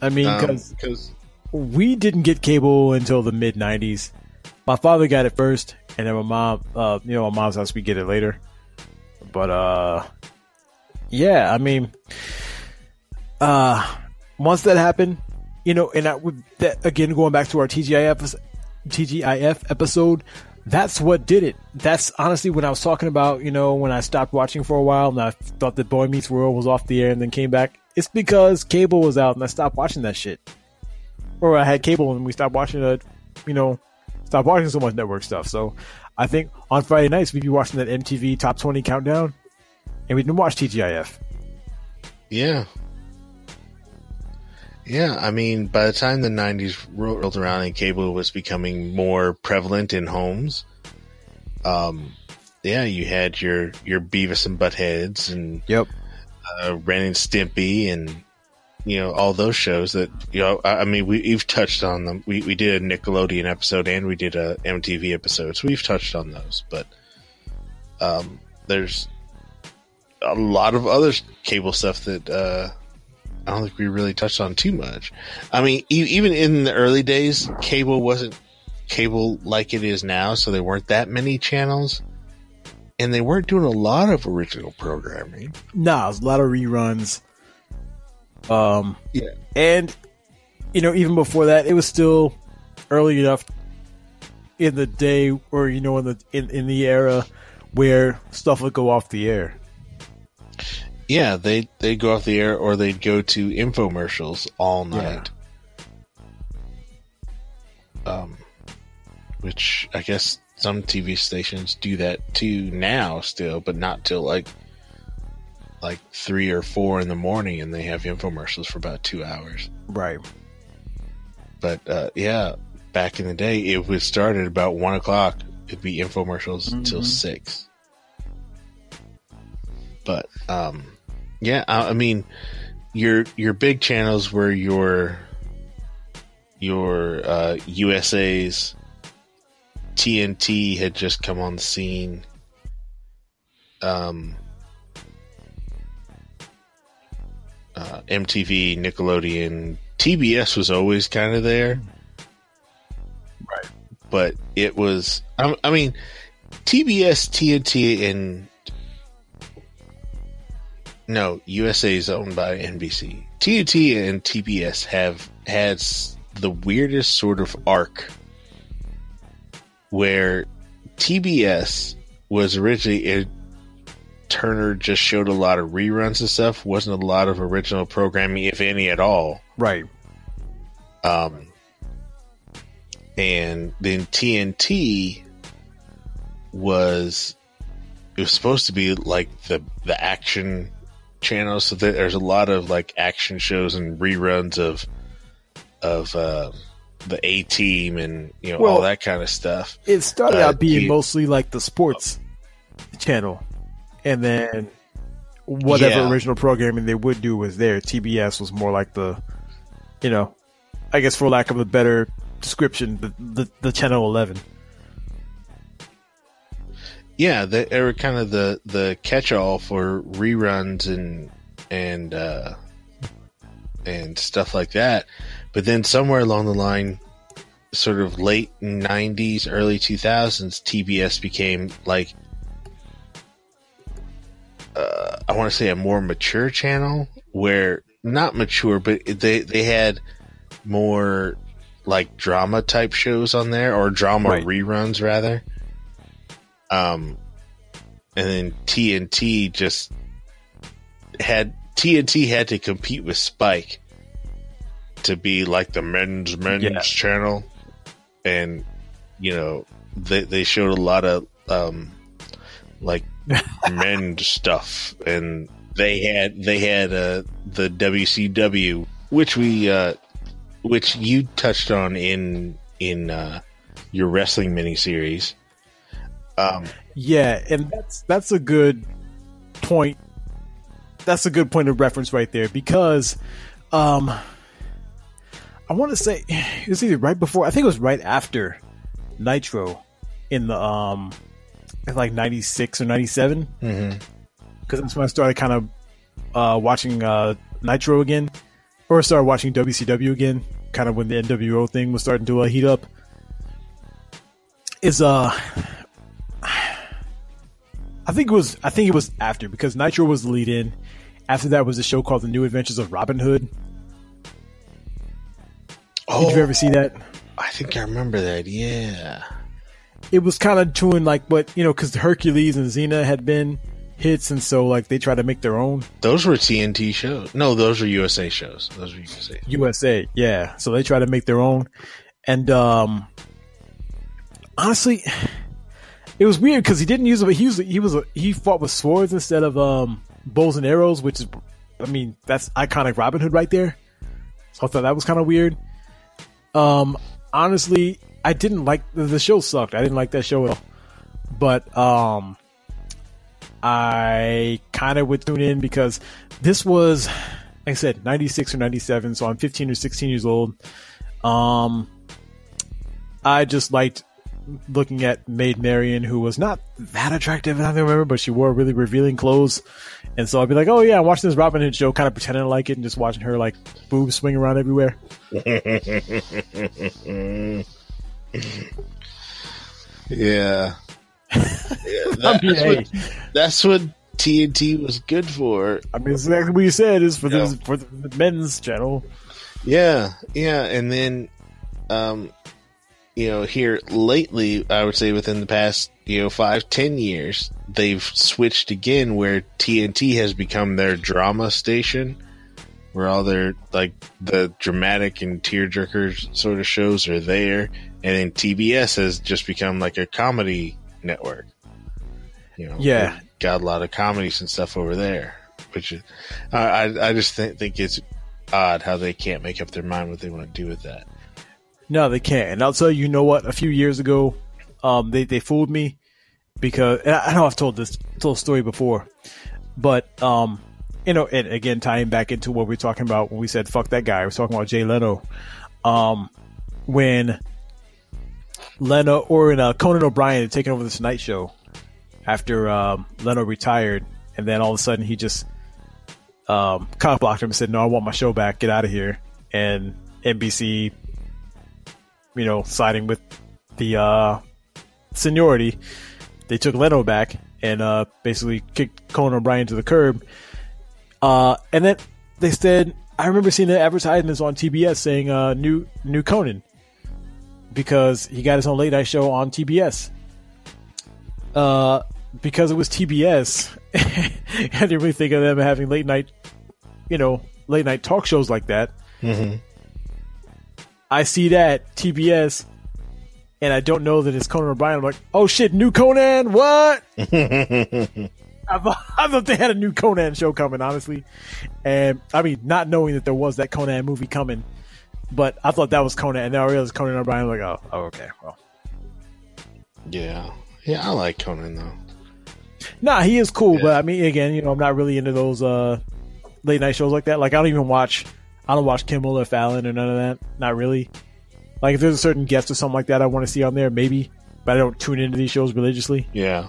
I mean, Um, because we didn't get cable until the mid '90s. My father got it first, and then my mom, uh, you know, my mom's house we get it later. But uh, yeah, I mean, uh, once that happened, you know, and I that again going back to our TGIF TGIF episode, that's what did it. That's honestly when I was talking about, you know, when I stopped watching for a while and I thought that Boy Meets World was off the air and then came back. It's because cable was out and I stopped watching that shit. Or I had cable and we stopped watching it, you know, stopped watching so much network stuff. So I think on Friday nights we'd be watching that MTV Top 20 countdown and we didn't watch TGIF. Yeah. Yeah, I mean, by the time the 90s rolled around and cable was becoming more prevalent in homes, um, yeah, you had your, your Beavis and Buttheads and yep. uh, Ren and Stimpy and, you know, all those shows that, you know, I, I mean, we, we've touched on them. We, we did a Nickelodeon episode and we did a MTV episode, so we've touched on those, but, um, there's a lot of other cable stuff that, uh, I don't think we really touched on too much. I mean, e- even in the early days, cable wasn't cable like it is now, so there weren't that many channels, and they weren't doing a lot of original programming. Nah, it was a lot of reruns. Um, yeah, and you know, even before that, it was still early enough in the day, or you know, in the in, in the era where stuff would go off the air. Yeah, they they go off the air, or they'd go to infomercials all night. Um, which I guess some TV stations do that too now, still, but not till like like three or four in the morning, and they have infomercials for about two hours. Right. But uh, yeah, back in the day, it was started about one o'clock. It'd be infomercials until Mhm. six. But um, yeah, I, mean, your your big channels were your your uh, USA's TNT had just come on the scene. Um, uh, MTV, Nickelodeon, TBS was always kind of there, right? But it was, I, I mean, TBS, TNT, and no, USA is owned by NBC. TNT and TBS have had the weirdest sort of arc where TBS was originally it, Turner just showed a lot of reruns and stuff. wasn't a lot of original programming, if any at all. Right. Um, and then TNT was it was supposed to be like the the action channel. So there- there's a lot of like action shows and reruns of of uh, the A Team and you know all that kind of stuff. It started Uh, out being T- mostly like the sports channel, and then whatever Yeah. original programming they would do was there. TBS was more like the, you know, I guess for lack of a better description, the the, the channel eleven. Yeah, they, were kind of the the catch all for reruns and and uh, and stuff like that. But then somewhere along the line, sort of late '90s, early 2000s, TBS became like uh, I want to say a more mature channel where not mature, but they they had more like drama type shows on there or drama Right. reruns rather. Um, and then TNT just had TNT had to compete with Spike to be like the men's men's Yeah. channel, and you know they they showed a lot of um like men's stuff, and they had they had uh the WCW, which we uh which you touched on in in uh your wrestling miniseries. Um, Yeah, and that's that's a good point. That's a good point of reference right there because, um, I want to say it was either right before. I think it was right after Nitro in the um, in like ninety six or ninety seven. Mhm. Because that's when I started kind of uh, watching uh, Nitro again, or started watching WCW again. Kind of when the NWO thing was starting to uh, heat up. Is uh I think it was I think it was after because Nitro was the lead in. After that was a show called The New Adventures of Robin Hood. Oh, Did you ever see that? I think I remember that. Yeah. It was kind of doing like what you know because Hercules and Xena had been hits, and so like they tried to make their own Those were TNT shows. No, those were USA shows. Those were USA. USA. Yeah, so they tried to make their own, and um, honestly, it was weird because he didn't use it. but He was he was he fought with swords instead of um bows and arrows, which is, I mean, that's iconic Robin Hood right there. So I thought that was kind of weird. Um, honestly, I didn't like the, the show. Sucked. I didn't like that show at all. But um, I kind of would tune in because this was, like I said, ninety six or ninety seven. So I'm fifteen or sixteen years old. Um, I just liked looking at Maid Marian, who was not that attractive, I don't remember, but she wore really revealing clothes. And so I'd be like, oh yeah, I'm watching this Robin Hood show, kind of pretending to like it and just watching her like boobs swing around everywhere. yeah. Yeah, I mean, that's, what, that's what TNT was good for. I mean, exactly what you said is for Yeah. the for the men's channel. Yeah, yeah, and then, um, you know, here lately, I would say within the past, you know, five, ten years, they've switched again where TNT has become their drama station, where all their like the dramatic and tearjerker sort of shows are there, and then TBS has just become like a comedy network. You know, Yeah. got a lot of comedies and stuff over there, which is, I I, I just think, think it's odd how they can't make up their mind what they want to do with that. No, they can't. And I'll tell you, you know what? A few years ago, um, they they fooled me because I I know I've told this told story before, but um, you know, and again tying back into what we are talking about when we said "fuck that guy," we were talking about Jay Leno. Um, when Leno or in uh, Conan O'Brien had taken over the Tonight Show after um, Leno retired, and then all of a sudden he just um, cock blocked him and said, "No, I want my show back. Get out of here." And NBC, you know, siding with the uh, seniority, they took Leno back and uh, basically kicked Conan O'Brien to the curb. Uh, and then they said, I remember seeing the advertisements on TBS saying uh, "new new Conan" because he got his own late night show on TBS. Uh, because it was TBS, I didn't really think of them having late night, you know, late night talk shows like that. Mm-hmm. I see that TBS, and I don't know that it's Conan O'Brien. I'm like, oh shit, new Conan, what? I thought, I thought they had a new Conan show coming, honestly. And I mean, not knowing that there was that Conan movie coming, but I thought that was Conan, and now I realized Conan O'Brien. I'm like, oh, oh, okay, well, Yeah, yeah, I like Conan though. nah, he is cool, but I mean, again, you know, I'm not really into those uh late night shows like that. Like, I don't even watch, I don't watch Kimmel or Fallon or none of that. Not really. Like, if there's a certain guest or something like that I want to see on there, maybe, but I don't tune into these shows religiously. Yeah,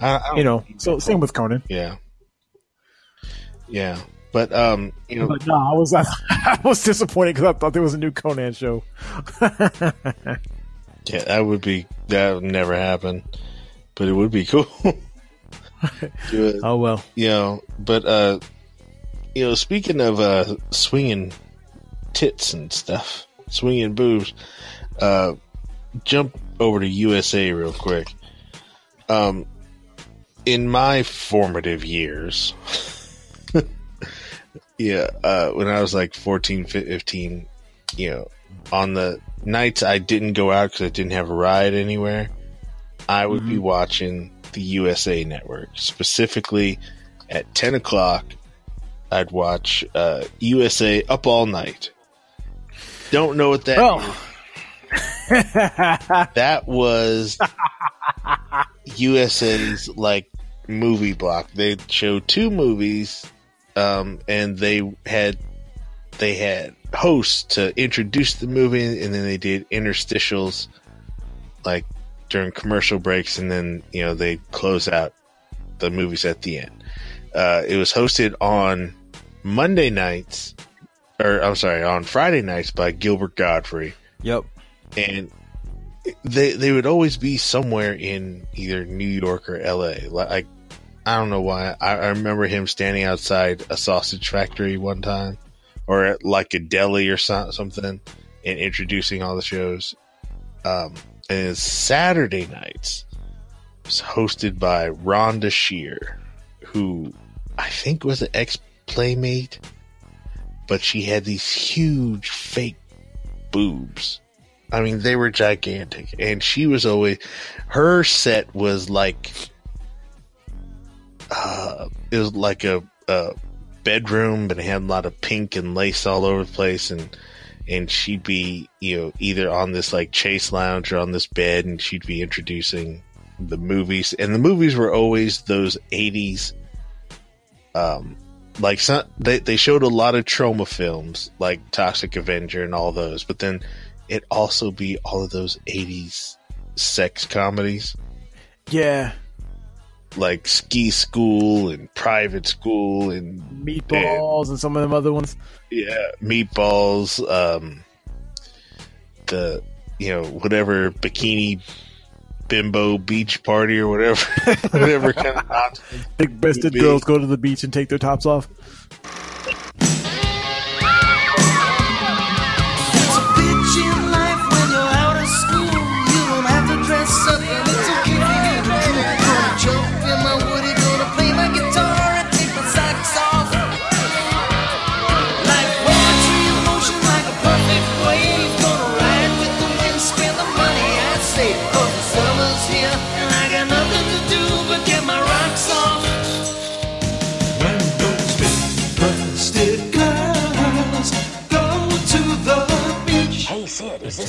I, I You know, so same with Conan. Yeah, yeah, but um, you know, But no, I was I, was disappointed because I thought there was a new Conan show. yeah, that would be that would never happen, but it would be cool. Do it. Oh well, you know, but uh, you know, speaking of uh, swinging tits and stuff, swinging boobs, uh, jump over to USA real quick. Um, in my formative years, yeah, uh, when I was like 14, 15, you know, on the nights I didn't go out because I didn't have a ride anywhere, I would be watching the USA Network. Specifically, at 10 o'clock, I'd watch uh, USA Up All Night. Don't know what that Oh. that was USA's like movie block. They showed two movies, um, and they had they had hosts to introduce the movie, and then they did interstitials, like during commercial breaks, and then you know they close out the movies at the end. Uh, it was hosted on Monday nights, or I'm sorry, on Friday nights by Gilbert Gottfried Yep. and they they would always be somewhere in either New York or L.A. Like I don't know why. I, I remember him standing outside a sausage factory one time, or at like a deli or so, something, and introducing all the shows. Um, and Saturday nights. It's hosted by Rhonda Shear, who I think was an ex playmate, but she had these huge fake boobs. I mean, they were gigantic, and she was always her set was like, uh, it was like a, a bedroom, but it had a lot of pink and lace all over the place, and and she'd be you know either on this like chase lounge or on this bed, and she'd be introducing the movies, and the movies were always those eighties, um, like some they they showed a lot of Troma films like Toxic Avenger and all those, but then it also be all of those 80s sex comedies Yeah. like Ski School and Private School and Meatballs and some of them other ones. yeah, Meatballs, um the you know, whatever bikini bimbo beach party or whatever whatever kind of nonsense. Big breasted girls go to the beach and take their tops off.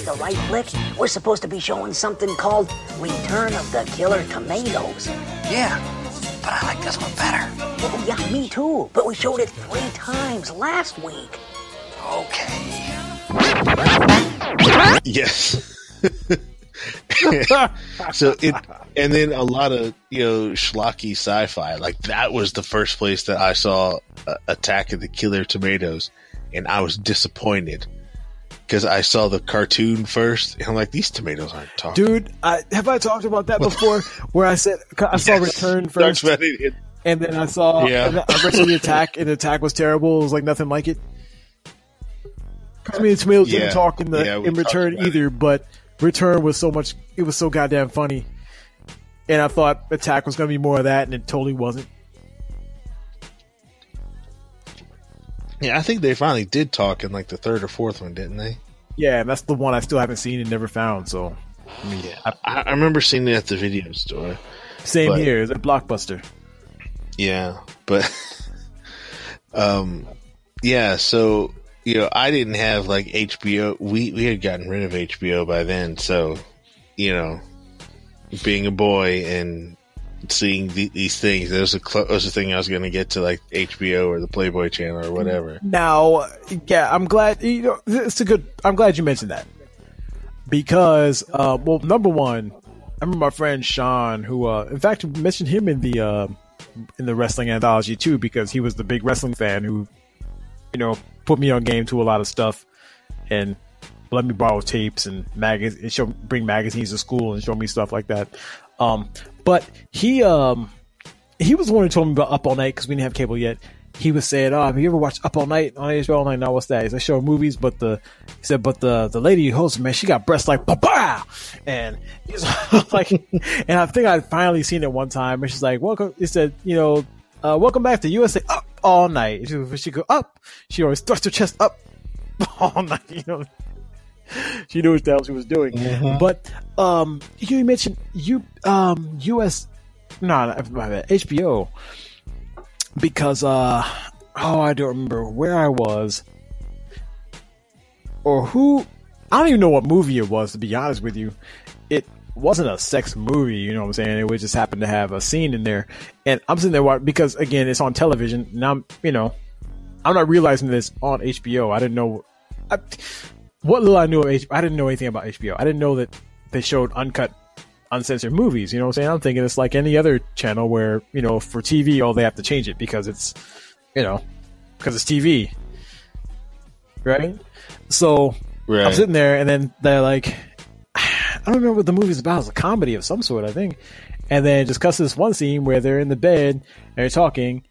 The right flick? We're supposed to be showing something called Return of the Killer Tomatoes. Yeah, but I like this one better. Oh yeah, me too. But we showed it three times last week. Okay. Yes. so it and then a lot of you know schlocky sci-fi like that was the first place that I saw uh, Attack of the Killer Tomatoes and I was disappointed because I saw the cartoon first and I'm like these tomatoes aren't talking Dude, I, have I talked about that before? Where I said I saw Return first, and then I saw Yeah. I read the attack, and the attack was terrible. It was like nothing like it. I mean, the tomatoes Yeah. didn't talk in the Yeah, in Return about it. either, but Return was so much. It was so goddamn funny, and I thought Attack was going to be more of that, and it totally wasn't. Yeah I think they finally did talk in like the third or fourth one didn't they Yeah, and that's the one I still haven't seen and never found. So, I mean, yeah, I, I remember seeing it at the video store. Same but, here. It's a blockbuster. Yeah, but um, yeah. So you know, I didn't have like HBO. We we had gotten rid of HBO by then, so you know, being a boy and seeing the, these things, there's a cl- was a thing I was going to get to like HBO or the Playboy Channel or whatever. Now, yeah, I'm glad. You know, it's a good. I'm glad you mentioned that because, uh, well, number one, I remember my friend Sean, who, uh, in fact, mentioned him in the uh, in the wrestling anthology too, because he was the big wrestling fan who, you know, put me on game to a lot of stuff and let me borrow tapes and magazines, show bring magazines to school and show me stuff like that. Um, but he um he was the one who told me about Up All Night because we didn't have cable yet. He was saying, "Oh, have you ever watched Up All Night on HBO All Night?" Now what's that? "Show movies," but the he said, "But the the lady who hosts, man, she got breasts like papa," and he's like, and I think I'd finally seen it one time, and she's like, "Welcome," he said, "You know, uh, welcome back to USA Up All Night." She, she go up, she always thrust her chest up all night, you know she knew what the hell she was doing. Mm-hmm. But um, you mentioned you um U.S. No, bad, HBO because uh oh I don't remember where I was or who. I don't even know what movie it was to be honest with you. It wasn't a sex movie, you know what I'm saying? It would just happened to have a scene in there, and I'm sitting there watching, because again it's on television. Now I'm you know I'm not realizing this on HBO. I didn't know. I, what little I knew of HBO, I didn't know anything about HBO. I didn't know that they showed uncut, uncensored movies. You know what I'm saying? I'm thinking it's like any other channel where, you know, for TV, oh, they have to change it because it's, you know, because it's TV. Right? So Right. I'm sitting there and then they're like, I don't remember what the movie's about. It's a comedy of some sort, I think. And then it just cuts to this one scene where they're in the bed and they're talking,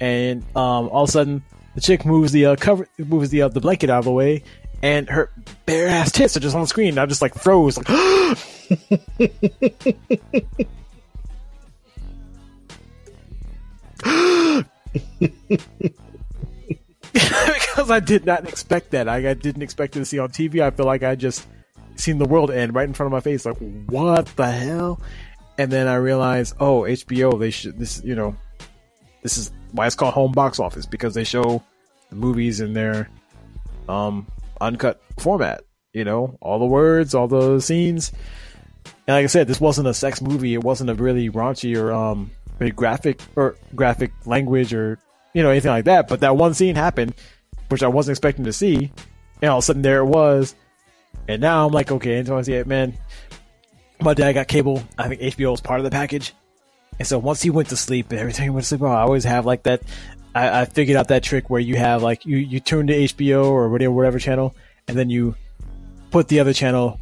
and um, all of a sudden the chick moves the uh, cover, moves the uh, the blanket out of the way, and her bare ass tits are just on the screen. And I just like froze, like, because I did not expect that. I, I didn't expect to see on TV. I feel like I just seen the world end right in front of my face. Like, what the hell? And then I realized, oh, HBO. They should this. You know, this is why it's called home box office because they show the movies in their um uncut format. You know, all the words, all the scenes. And like I said, this wasn't a sex movie. It wasn't a really raunchy or um graphic or graphic language or you know anything like that. But that one scene happened, which I wasn't expecting to see, and all of a sudden there it was. And now I'm like, okay, so I see it, man. My dad got cable. I think HBO was part of the package. And so once he went to sleep, every time he went to sleep, I always have like that. I, I figured out that trick where you have like you you tune to HBO or whatever whatever channel, and then you put the other channel.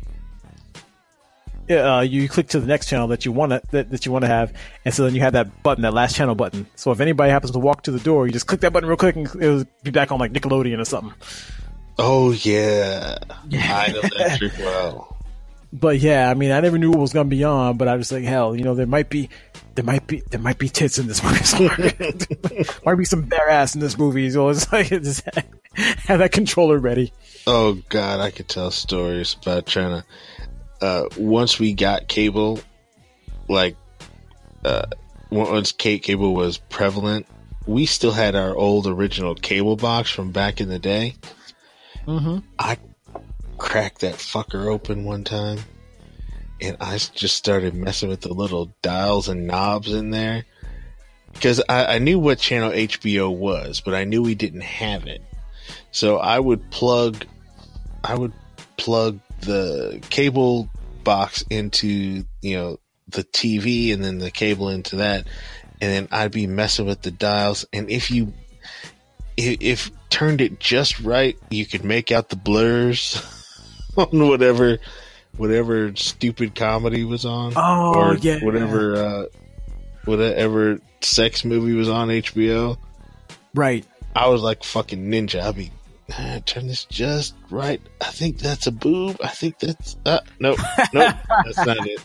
Uh, you click to the next channel that you want to that, that you want to have, and so then you have that button, that last channel button. So if anybody happens to walk to the door, you just click that button real quick, and it'll be back on like Nickelodeon or something. Oh yeah, I know that trick well. But yeah, I mean, I never knew what was gonna be on, but I was like, hell, you know, there might be, there might be, there might be tits in this movie. somewhere. might be some bare ass in this movie. So it's like, just have that controller ready. Oh god, I could tell stories about trying to. Uh, once we got cable, like, uh, once Kate cable was prevalent, we still had our old original cable box from back in the day. Mm-hmm. I cracked that fucker open one time, and I just started messing with the little dials and knobs in there. Because I, I knew what channel HBO was, but I knew we didn't have it. So I would plug, I would plug the cable box into, you know, the TV and then the cable into that. And then I'd be messing with the dials. And if you, if, if turned it just right, you could make out the blurs on whatever, whatever stupid comedy was on. Oh, or yeah. Whatever, uh, whatever sex movie was on HBO. Right. I was like fucking ninja. I'd be "Ah, turn this just right. I think that's a boob. I think that's uh, nope, nope, that's not it.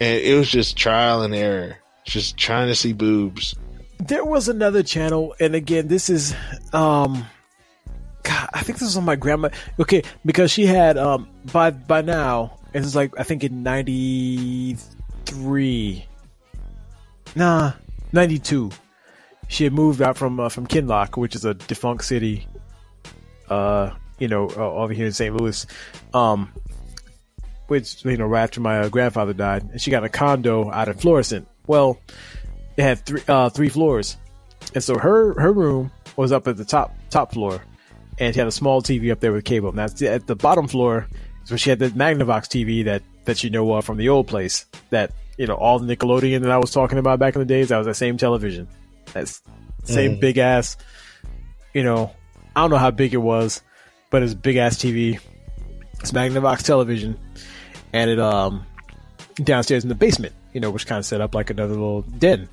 And it was just trial and error, just trying to see boobs. There was another channel, and again, this is um, I think this was on my grandma. Okay, because she had um by by now it was like I think in ninety three, nah, ninety two. She had moved out from uh, from Kinloch, which is a defunct city, uh, you know, uh, over here in St. Louis, um, which you know right after my uh, grandfather died, and she got a condo out in Florissant. Well, it had three uh, three floors, and so her her room was up at the top top floor, and she had a small TV up there with cable. Now at the bottom floor is where she had the Magnavox TV that that you know uh, from the old place. That you know all the Nickelodeon that I was talking about back in the days. That was the same television. That's same Mhm. big ass. You know, I don't know how big it was, but it's big ass TV. It's Magnavox television, and it um downstairs in the basement. You know, which kind of set up like another little den.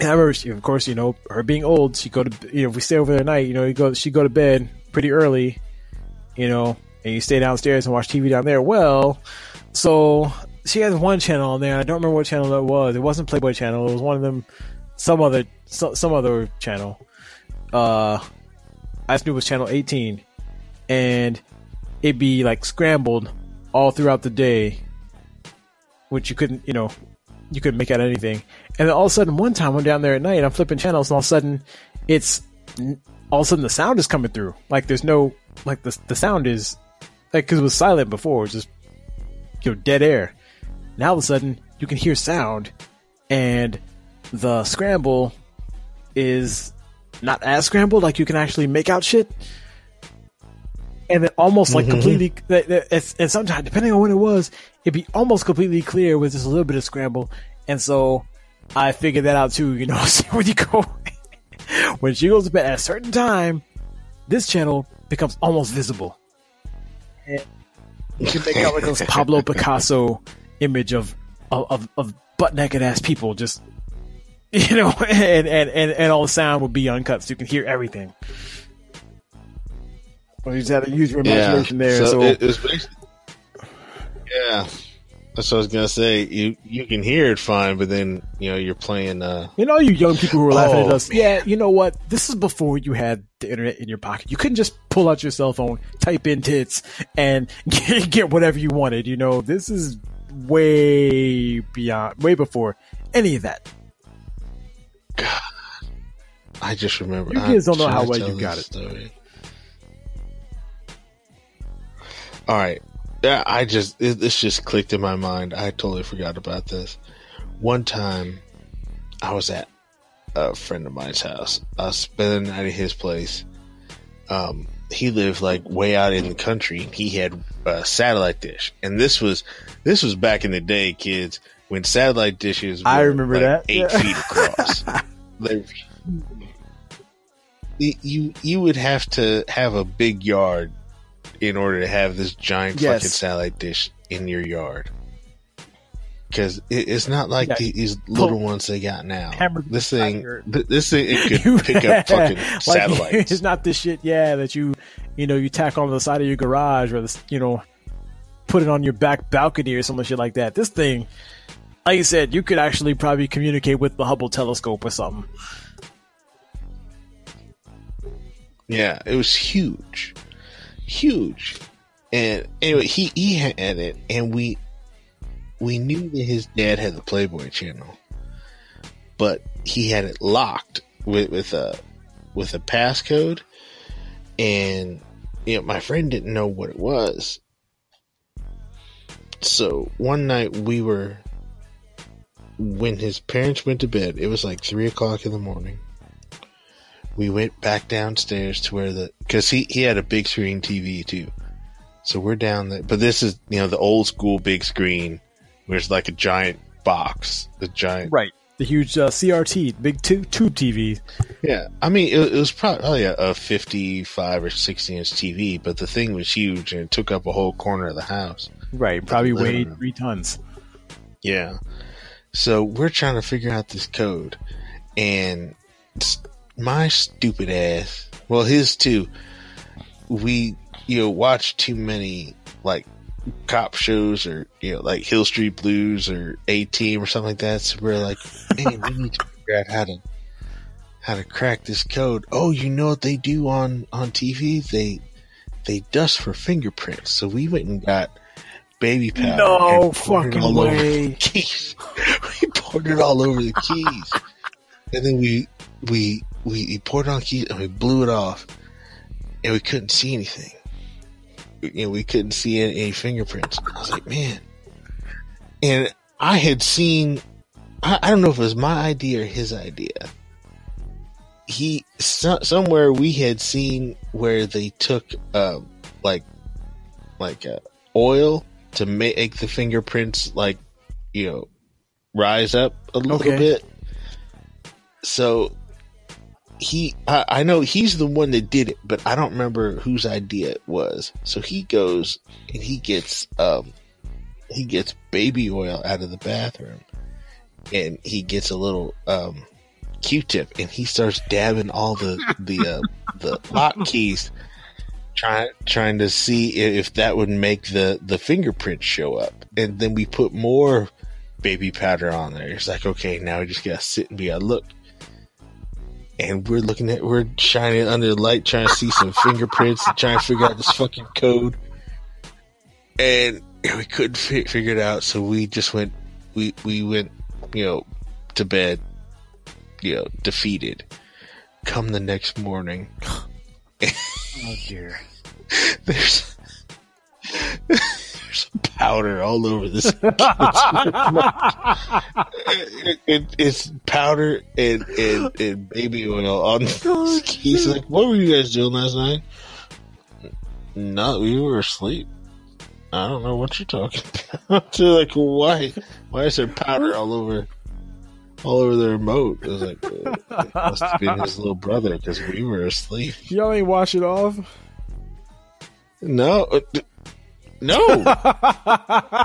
And I remember, she, of course, you know, her being old, she go to, you know, if we stay over there at night, you know, you go, she go to bed pretty early, you know, and you stay downstairs and watch TV down there. Well, so she has one channel on there. I don't remember what channel that was. It wasn't Playboy channel. It was one of them, some other, some, some other channel. Uh, I just knew it was channel 18 and it'd be like scrambled all throughout the day, which you couldn't, you know, you couldn't make out anything. And then all of a sudden, one time I'm down there at night, I'm flipping channels, and all of a sudden, it's all of a sudden the sound is coming through. Like there's no like the the sound is like because it was silent before, it was just you know dead air. Now all of a sudden you can hear sound, and the scramble is not as scrambled. Like you can actually make out shit. And then almost like Mhm. completely, that- that- it's, and sometimes depending on when it was, it'd be almost completely clear with just a little bit of scramble. And so I figured that out too. You know, when you go, when she goes to bed at a certain time, this channel becomes almost visible. And you can make out like this Pablo Picasso image of of, of, of butt naked ass people just you know, and, and, and, and all the sound would be uncut, so you can hear everything. Well, you just had to use your imagination there. So, it, it was basically, yeah. That's what I was gonna say. You you can hear it fine, but then you know you're playing. uh you know, you young people who are laughing at Oh, us. Yeah, you know what? This is before you had the internet in your pocket. You couldn't just pull out your cell phone, type in tits, and get, get whatever you wanted. You know, this is way beyond, way before any of that. God, I just remember. You kids don't know how well you got it. story. All right. Yeah, I just it, this just clicked in my mind. I totally forgot about this. One time, I was at a friend of mine's house. I was spending the night at his place. Um, he lived like way out in the country. He had a satellite dish, and this was this was back in the day, kids, when satellite dishes. Were I remember like that. eight Yeah. feet across. they you you would have to have a big yard in order to have this giant Yes. fucking satellite dish in your yard. Because it, it's not like Yeah. the- these little ones they got now. Hammer This thing, th- this thing, it could pick up fucking Like, satellites. It's not the shit, yeah, that you, you know, you tack on the side of your garage or, the, you know, put it on your back balcony or some shit like that. This thing, like you said, you could actually probably communicate with the Hubble telescope or something. Yeah, it was huge, huge. And anyway, he he had it, and we we knew that his dad had the Playboy channel, but he had it locked with with a with a passcode, and you know my friend didn't know what it was. So one night we were when his parents went to bed. It was like three o'clock in the morning we went back downstairs to where the because he he had a big screen TV too. So we're down there, but this is you know the old school big screen, where it's like a giant box, the giant. Right. The huge uh, CRT, big tu- tube TV. Yeah, I mean it, it was probably a, a fifty-five or sixty inch TV, but the thing was huge and it took up a whole corner of the house. Right. Probably weighed three tons. Yeah. So we're trying to figure out this code, and my stupid ass, well, his too. We you know watch too many like cop shows or you know like Hill Street Blues or A Team or something like that. So we're like, man, we need to figure out how to how to crack this code. Oh, you know what they do on on TV? They they dust for fingerprints. So we went and got baby powder. No and poured it fucking all over the keys. we poured it all over the keys, and then we we we, we poured on keys and we blew it off, and we couldn't see anything. You know, we couldn't see any, any fingerprints. I was like, man. And I had seen, I, I don't know if it was my idea or his idea. He so, somewhere we had seen where they took um, like like uh, oil to make the fingerprints like you know rise up a little Okay. bit. So he, I, I know he's the one that did it, but I don't remember whose idea it was. So he goes and he gets um he gets baby oil out of the bathroom and he gets a little um q-tip and he starts dabbing all the the uh, the hotkeys trying trying to see if that would make the the fingerprints show up. And then we put more baby powder on there. It's like okay now we just gotta sit and be gotta look and we're looking at we're shining under the light trying to see some fingerprints and trying to figure out this fucking code. And we couldn't fi- figure it out so we just went we we went you know to bed you know defeated. Come the next morning. Oh dear. there's there's powder all over this it, it- it's powder and, and, and baby oil on the keys. Like, what were you guys doing last night? No, we were asleep. I don't know what you're talking about. They're like, why? Why is there powder all over, all over the remote? I was like, it must have been his little brother because we were asleep. Y'all ain't wash it off. No, uh, no.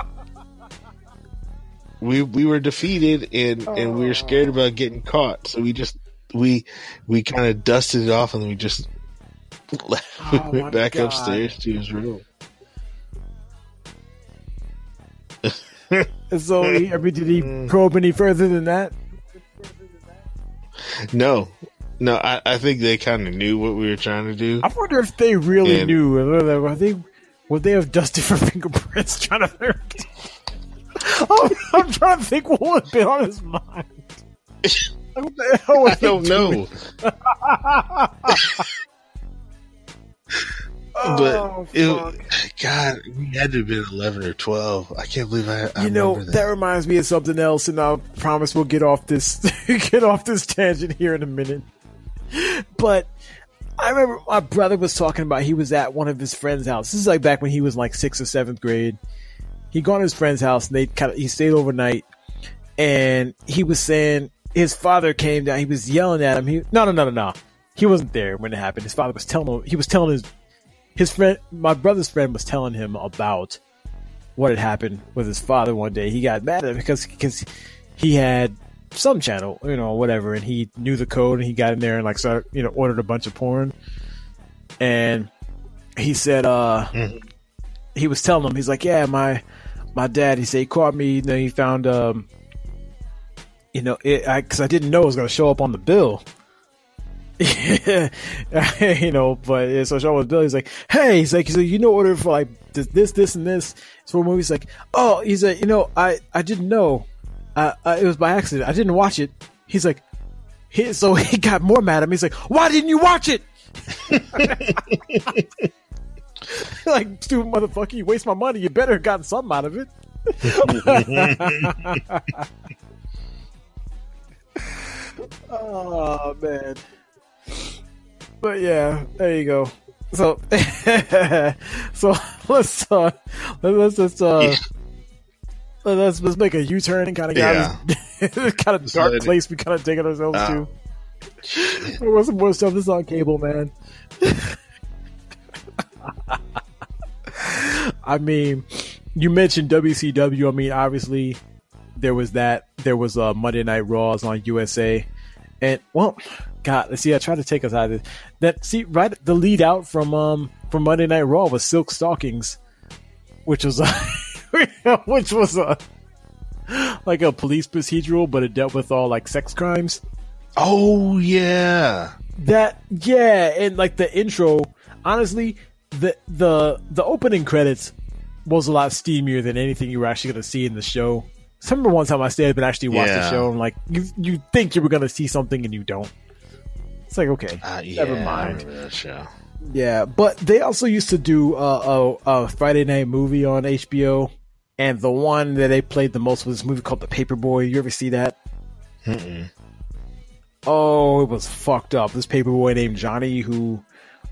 we we were defeated and and we were scared about getting caught, so we just we we kind of dusted it off and we just left. Oh we Oh, went back God. upstairs to his room. So, he, I mean, did he mm. probe any further than that? No, no, I, I think they kind of knew what we were trying to do. I wonder if they really And- knew. Are they, would they have dusted for fingerprints trying to. I'm, I'm trying to think what would have been on his mind. What the hell was I don't he know. Oh, but Oh, it, God, we had to have been eleven or twelve. I can't believe I. I you know remember that. reminds me of something else, and I promise we'll get off this get off this tangent here in a minute. But I remember my brother was talking about he was at one of his friends' house. This is like back when he was like sixth or seventh grade. He gone to his friend's house and they kind of he stayed overnight, and he was saying his father came down. He was yelling at him. He no no no no no. He wasn't there when it happened. His father was telling him. He was telling his his friend, my brother's friend, was telling him about what had happened with his father one day. He got mad at him because because he had some channel, you know, whatever, and he knew the code and he got in there and like started, you know, ordered a bunch of porn. And he said, uh, he was telling him, he's like, yeah, my my dad, he said he caught me, then he found, um, you know, it, I because I didn't know it was going to show up on the bill. you know, but yeah, so Sean was Bill. He's like, "Hey," he's like, "So you know, order for like this, this, this, and this." So a movie's like, "Oh," he's like, "You know, I, I didn't know. Uh, uh, it was by accident. I didn't watch it." He's like, he, so he got more mad at me. He's like, "Why didn't you watch it?" like, stupid motherfucker, you waste my money. You better have gotten something out of it. oh man. But yeah, there you go. So, so let's uh, let's just uh, let's let's make a U turn and kind of Yeah. kind of dark place we kind of taking ourselves Oh. to. What's some more stuff that's on cable, man? I mean, you mentioned WCW. I mean, obviously, there was that. There was uh, Monday Night Raws on USA, and well, God, let's see. I tried to take us out of this. That see, right, the lead out from um from Monday Night Raw was Silk Stockings, which was which was a like a police procedural, but it dealt with all like sex crimes. Oh yeah. That yeah, and like the intro, honestly, the the the opening credits was a lot steamier than anything you were actually going to see in the show. I remember one time I stayed up and actually watched the show, and like you you think you were going to see something and you don't. It's like okay, Uh, yeah, never mind. remember that show. Yeah, but they also used to do a, a, a Friday night movie on HBO, and the one that they played the most was this movie called The Paperboy. You ever see that? Mm-mm. Oh, it was fucked up. This paperboy named Johnny who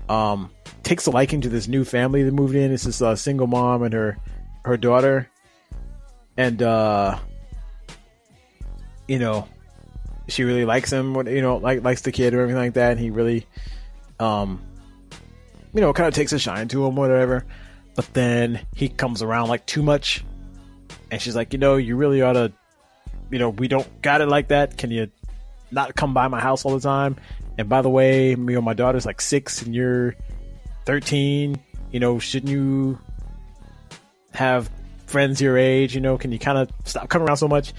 um takes a liking to this new family that moved in. It's this uh, single mom and her her daughter, and uh, you know, she really likes him. You know, like likes the kid or everything like that. And he really, um, you know, kind of takes a shine to him, or whatever. But then he comes around like too much, and she's like, you know, you really ought to, you know, we don't got it like that. Can you not come by my house all the time? And by the way, me and my daughter's like six, and you're thirteen. You know, shouldn't you have friends your age? You know, can you kind of stop coming around so much?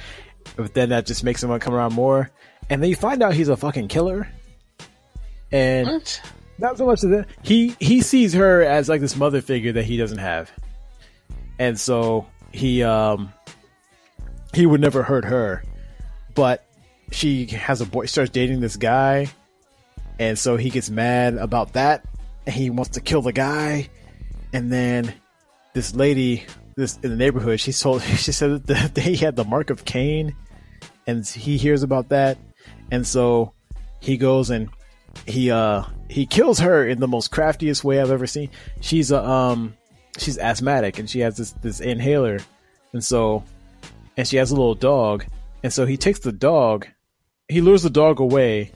But then that just makes him want to come around more. And then you find out he's a fucking killer. And not so much of that. He he sees her as like this mother figure that he doesn't have. And so he um he would never hurt her. But she has a boy starts dating this guy and so he gets mad about that and he wants to kill the guy and then this lady this in the neighborhood she told she said that he had the mark of cain and he hears about that and so he goes and he uh he kills her in the most craftiest way I've ever seen. She's a um she's asthmatic and she has this this inhaler and so and she has a little dog and so he takes the dog he lures the dog away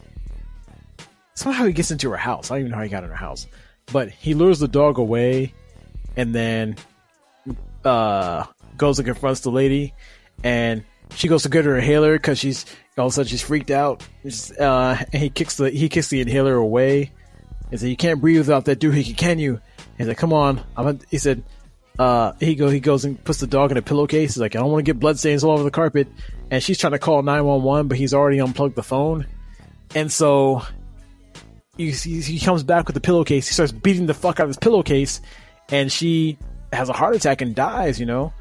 somehow he gets into her house. I don't even know how he got in her house. But he lures the dog away and then uh goes and confronts the lady and she goes to get her inhaler because she's all of a sudden she's freaked out. Uh, and he kicks the he kicks the inhaler away. and said, "You can't breathe without that doohickey, can you?" He's like, "Come on." I'm. He said, uh, he go he goes and puts the dog in a pillowcase. He's like, "I don't want to get blood stains all over the carpet." And she's trying to call nine one one, but he's already unplugged the phone, and so see he comes back with the pillowcase. He starts beating the fuck out of his pillowcase, and she has a heart attack and dies. You know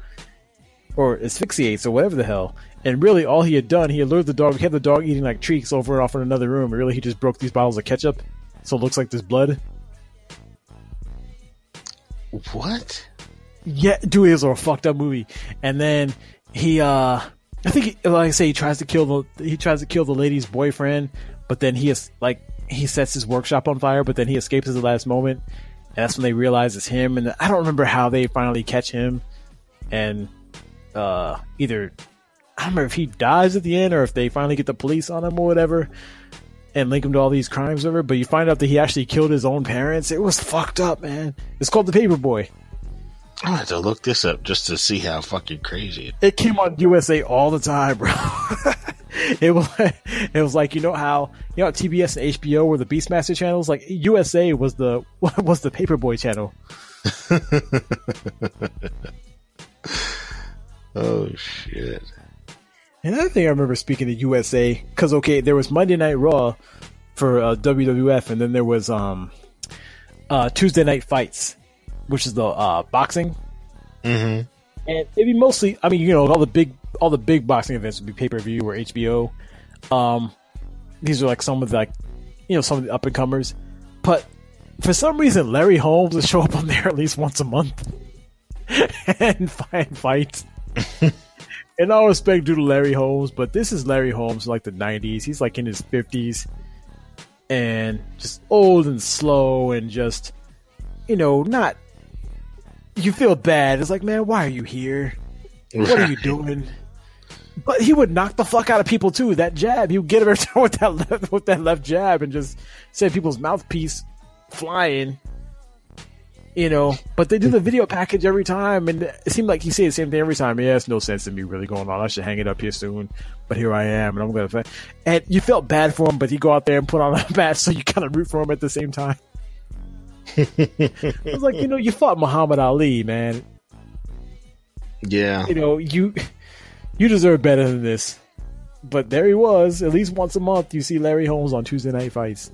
or asphyxiates or whatever the hell. And really, all he had done, he had lured the dog. He had the dog eating like treats over and off in another room. Really, he just broke these bottles of ketchup, so it looks like there's blood. What? Yeah, it was a fucked up movie. And then he, uh, I think, he, like I say, he tries to kill the he tries to kill the lady's boyfriend, but then he is like he sets his workshop on fire, but then he escapes at the last moment, and that's when they realize it's him. And I don't remember how they finally catch him, and uh, either I don't remember if he dies at the end or if they finally get the police on him or whatever and link him to all these crimes over. But you find out that he actually killed his own parents. It was fucked up, man. It's called The Paperboy. I have to look this up just to see how fucking crazy it It came on USA all the time, bro. it was it was like you know how you know TBS and HBO were the Beastmaster channels. Like USA was the what was the Paperboy channel. Oh shit! Another thing I remember speaking to USA because okay, there was Monday Night Raw for uh, WWF, and then there was um uh, Tuesday Night Fights, which is the uh, boxing, Mm-hmm. and it'd be mostly. I mean, you know, all the big all the big boxing events would be pay per view or HBO. Um, these are like some of the, like you know some of the up and comers, but for some reason Larry Holmes would show up on there at least once a month and fight fight. and all respect due to Larry Holmes, but this is Larry Holmes like the '90s. He's like in his 50s and just old and slow and just you know not. You feel bad. It's like, man, why are you here? What are you doing? But he would knock the fuck out of people too. That jab, he would get him every time with that left, with that left jab and just send people's mouthpiece flying. You know, but they do the video package every time, and it seemed like he said the same thing every time. Yeah, it's no sense in me really going on. I should hang it up here soon, but here I am, and I'm gonna. Fa-. And you felt bad for him, but he go out there and put on a match, so you kind of root for him at the same time. I was like, you know, you fought Muhammad Ali, man. Yeah. You know, you you deserve better than this. but there he was. At least once a month, you see Larry Holmes on Tuesday Night Fights.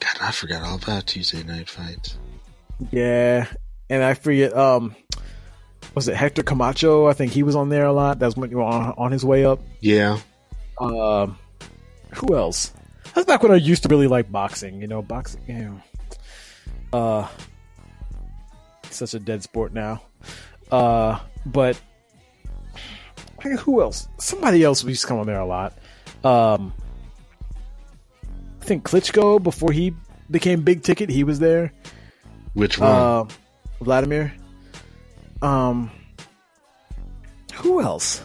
God, I forgot all about Tuesday Night Fights. Yeah, and I forget. Um, was it Hector Camacho? I think he was on there a lot. That's when you were on, on his way up. Yeah. Um, who else? That's back when I used to really like boxing. You know, boxing. You know, uh, such a dead sport now. Uh, but who else? Somebody else used to come on there a lot. Um, I think Klitschko before he became big ticket, he was there. Which one? Uh, Vladimir. Um, who else?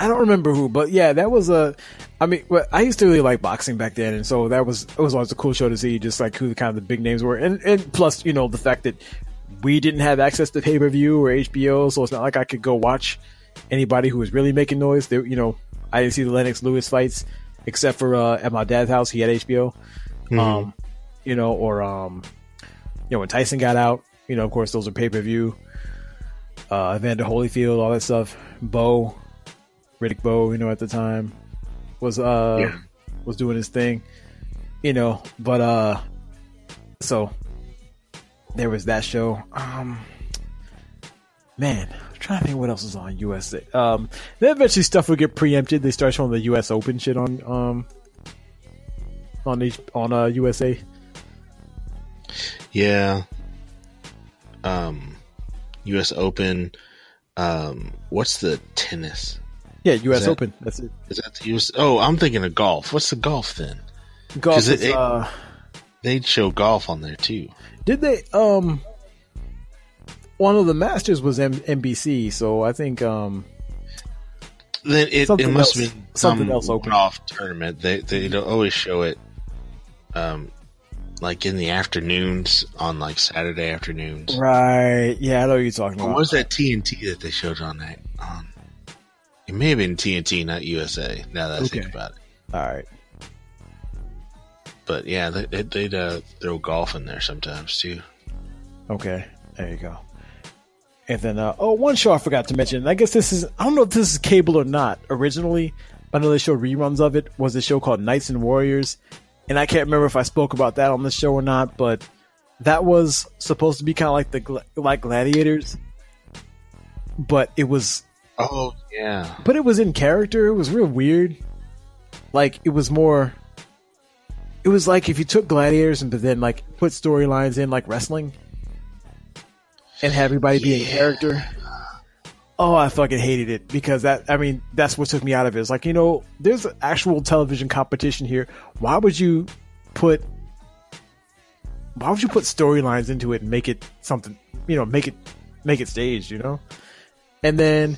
I don't remember who, but yeah, that was a. I mean, I used to really like boxing back then, and so that was it was always a cool show to see, just like who the kind of the big names were, and and plus, you know, the fact that we didn't have access to pay per view or HBO, so it's not like I could go watch anybody who was really making noise. They, you know, I didn't see the Lennox Lewis fights except for uh, at my dad's house. He had HBO, Mhm. um, you know, or um, you know, when Tyson got out, you know, of course, those are pay per view. Uh, Evander Holyfield, all that stuff. Bowe, Riddick Bowe, you know, at the time was uh Yeah. was doing his thing, you know. But uh, so there was that show. Um, man, I'm trying to think what else is on USA. Um, then eventually stuff would get preempted. They start showing the U.S. Open shit on um on H- on uh USA. Yeah. Um, U.S. Open. Um, what's the tennis? Yeah, U.S. That- Open. That's it. Is that the U.S.? Oh, I'm thinking of golf. What's the golf then? Golf. is, it- uh, They'd show golf on there too. Did they? Um, one of the Masters was M- NBC, so I think um Then it, it must else- have been something some else open. off tournament. They they don't always show it, um, like in the afternoons on like Saturday afternoons. right. Yeah, I know what you're talking about. was that TNT that they showed on that? On it may have been TNT, not USA. Now that I think about it, All right. but yeah, they, they, they'd uh, throw golf in there sometimes too. Okay, there you go. And then, uh, oh, one show I forgot to mention. I guess this is, I don't know if this is cable or not originally, but I know they showed reruns of it, was a show called Knights and Warriors. And I can't remember if I spoke about that on the show or not, but that was supposed to be kind of like the, like Gladiators. But it was, Oh yeah, but it was in character. It was real weird. Like, it was more, it was like if you took Gladiators and but then like put storylines in like wrestling and have everybody be in character. Oh, I fucking hated it because that, I mean, that's what took me out of it. It's like, you know, there's actual television competition here. Why would you put, why would you put storylines into it and make it something, you know, make it, make it staged, you know? And then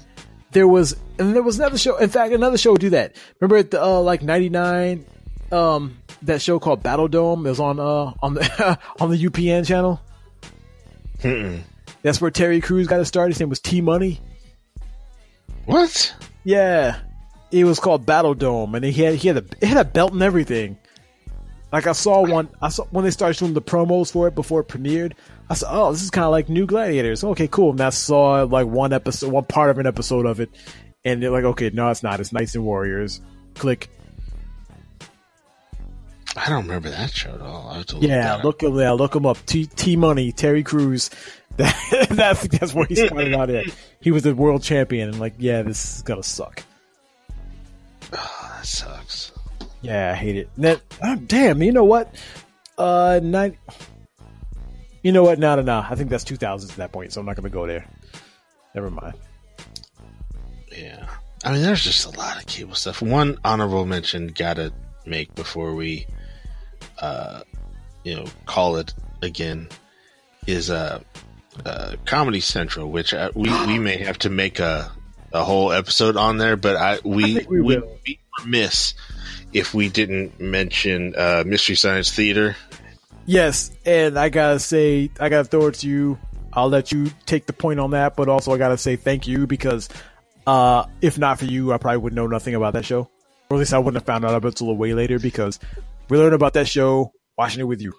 there was, and there was another show. In fact, another show would do that. Remember at the, uh, like 99, um, that show called Battle Dome? Was on, uh, on the, on the UPN channel. Mm-mm. That's where Terry Crews got to start. His name was T Money. What? Yeah, it was called Battle Dome, and he had he had a it had a belt and everything. Like I saw one, I saw when they started showing the promos for it before it premiered. I said, "Oh, this is kind of like New Gladiators." Okay, cool. And I saw like one episode, one part of an episode of it, and they're like, "Okay, no, it's not. It's Knights and Warriors." Click. I don't remember that show at all. I have to look Yeah, up. look him. Yeah, look him up. T T Money, Terry Crews. That, that's that's where he started out at. He was the world champion, and like, yeah, this is gonna suck. that sucks. Yeah, I hate it. That, oh, damn, you know what? Uh, nine. You know what? No, no, no. I think that's 2000s at that point, so I'm not to go there. Never mind. Yeah. I mean, there's just a lot of cable stuff. One honorable mention gotta make before we, uh, you know, call it again is uh, uh, Comedy Central, which uh, we we may have to make a a whole episode on there, but I we we we would be remiss if we didn't mention uh, Mystery Science Theater. Yes, and I gotta say, I gotta throw it to you. I'll let you take the point on that, but also I gotta say thank you because, uh, if not for you, I probably would know nothing about that show. Or at least I wouldn't have found out about it until way later because we learned about that show watching it with you.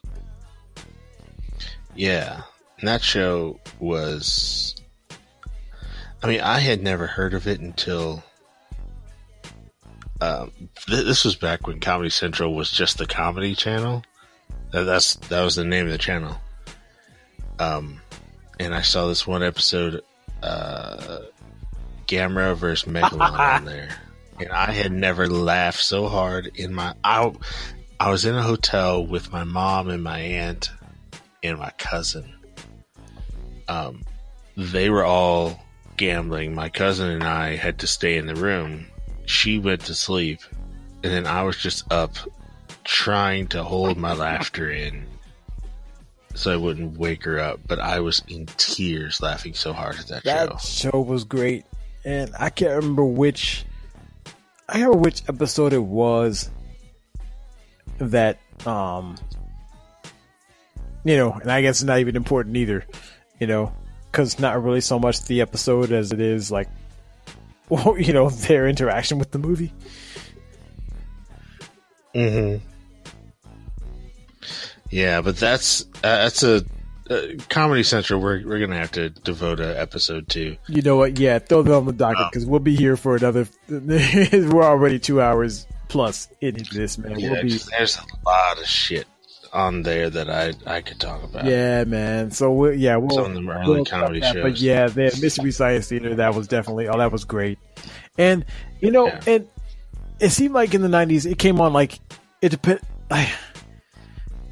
Yeah, and that show was. I mean, I had never heard of it until. Um, th- this was back when Comedy Central was just the comedy channel. That, that's that was the name of the channel. Um, and I saw this one episode, uh, Gamera versus Megalon on there, and I had never laughed so hard in my. I, I was in a hotel with my mom and my aunt and my cousin. Um, they were all gambling. My cousin and I had to stay in the room. She went to sleep, and then I was just up trying to hold my laughter in so I wouldn't wake her up. But I was in tears laughing so hard at that, That show. show was great, and I can't remember which. I can't remember which episode it was that um you know, and I guess it's not even important either, you know, because not really so much the episode as it is like, well, you know, their interaction with the movie. hmm Yeah, but that's uh, that's a uh, Comedy Central. We're we're gonna have to devote an episode to. You know what? Yeah, throw them on the docket because we'll be here for another. we're already two hours plus into this, man. Yeah, we'll be there's a lot of shit on there that I I could talk about. Yeah, man. So we yeah, we'll, Some of them early we'll comedy that, But yeah, the Mystery Science Theater that was definitely oh that was great, and you know, and it seemed like in the '90s it came on like it depend. I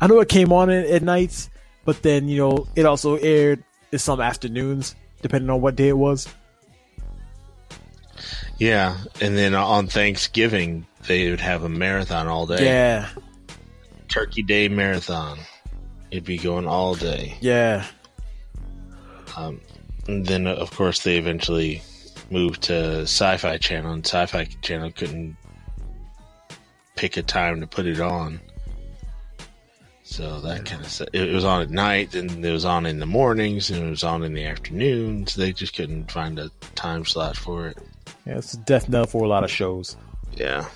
I know it came on at, at nights, but then you know it also aired in some afternoons depending on what day it was. Yeah, and then on Thanksgiving they would have a marathon all day. Yeah, Turkey Day marathon. It'd be going all day. yeah, Um, and then of course they eventually moved to Sci-Fi Channel, and Sci-Fi Channel couldn't pick a time to put it on. So that kind of it, it was on at night, and it was on in the mornings, and it was on in the afternoons. They just couldn't find a time slot for it. yeah. It's a death knell for a lot of shows. Yeah.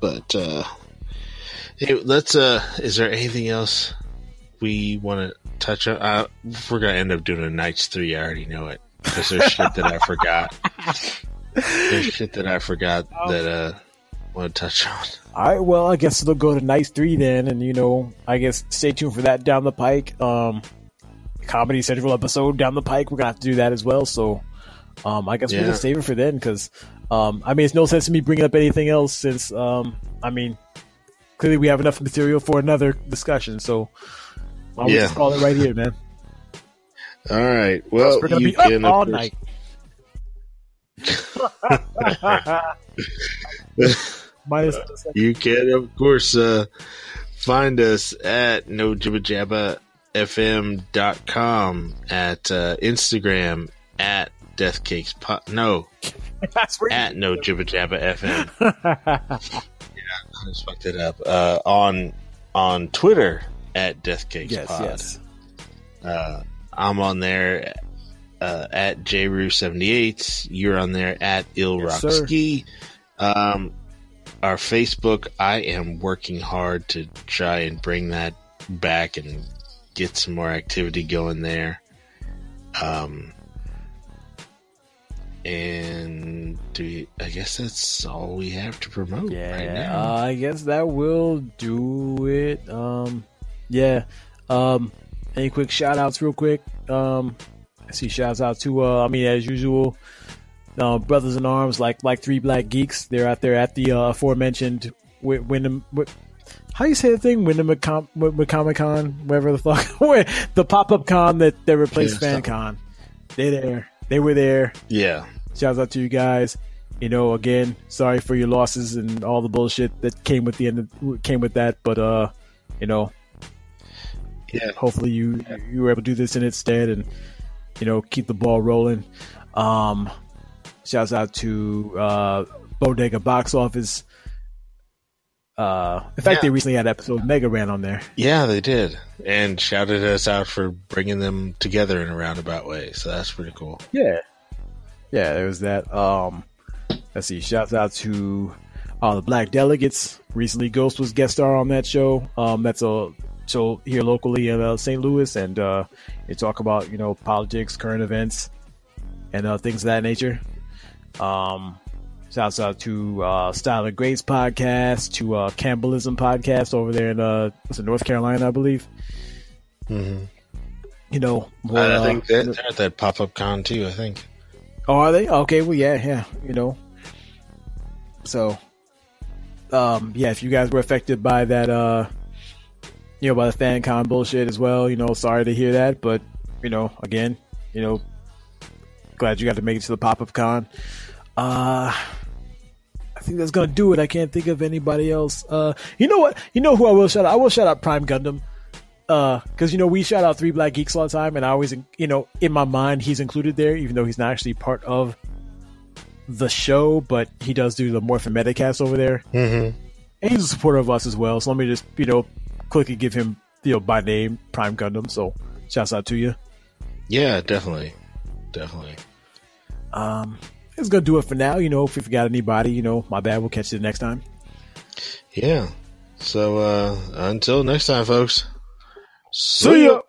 But uh hey, let's uh is there anything else we want to touch on? Uh, we're going to end up doing a Nights 3, I already know it. Cuz there's shit that I forgot. There's shit that I forgot that uh want to touch on. All right, well, I guess it'll go to Nights three then, and you know, I guess stay tuned for that down the pike. Um, Comedy Central episode down the pike. We're gonna have to do that as well. So, um, I guess we'll Yeah. just save it for then because, um, I mean, it's no sense in me bringing up anything else since, um, I mean, clearly we have enough material for another discussion. So, I'll Yeah. just call it right here, man. All right. Well, we're gonna you be up can of all course- night. You can of course uh, find us at nojibajabafm.com at uh, instagram at deathcakes po- no at no jibba jabba fm I just fucked it up. Uh, on on twitter at deathcakes Yes, pod. yes. uh, i'm on there uh, at jru78 you're on there at ill Yes, rock ski um, our Facebook, I am working hard to try and bring that back and get some more activity going there. Um, and we, I guess that's all we have to promote right Yeah, now. uh, I guess that will do it. Um, yeah. Um, any quick shout outs, real quick? Um, I see shouts out to, uh, I mean, as usual, uh, brothers in arms, like like three black geeks. They're out there at the uh, aforementioned Wyndham. Wi- How you say the thing? Wyndham Com- Wi- Comic Con, whatever the fuck, the pop up con that that replaced Yeah, FanCon. They're there. They were there. Yeah. Shouts out to you guys. You know, again, sorry for your losses and all the bullshit that came with the end of, came with that, but uh, you know, yeah. Hopefully you you were able to do this in its stead and you know keep the ball rolling. Um, shouts out to uh, Bodega Box Office. Uh, in fact, Yeah. they recently had an episode of Mega Ran on there. Yeah, they did. And shouted us out for bringing them together in a roundabout way. So that's pretty cool. Yeah. Yeah, there was that. Um, let's see. Shouts out to uh, the Black Delegates. Recently, Ghost was guest star on that show. Um, that's a show here locally in uh, St. Louis, and uh, they talk about you know politics, current events, and uh, things of that nature. Um, shouts out to uh, Style of Grace podcast, to uh, Campbellism podcast over there in uh, what's it, North Carolina, I believe. Mm-hmm. You know, more, I uh, think that, they're at that pop up con too. I think. Oh, are they? Okay, well, yeah, yeah, you know. So, um, yeah, if you guys were affected by that, uh, you know, by the fan con bullshit as well, you know, sorry to hear that, but, you know, again, you know, glad you got to make it to the pop up con. Uh, I think that's gonna do it. I can't think of anybody else. Uh, you know what? You know who I will shout out? I will shout out Prime Gundam. Uh, cause you know, we shout out Three Black Geeks all the time, and I always, you know, in my mind, he's included there, even though he's not actually part of the show, but he does do the Morphin Metacast over there. Mm-hmm. And he's a supporter of us as well. So let me just, you know, quickly give him, you know, by name, Prime Gundam. So shouts out to you. Yeah, definitely, definitely. Um, it's gonna do it for now. You know, if we forgot anybody, you know, my bad. We'll catch you next time. Yeah. So uh until next time, folks. See ya. I'll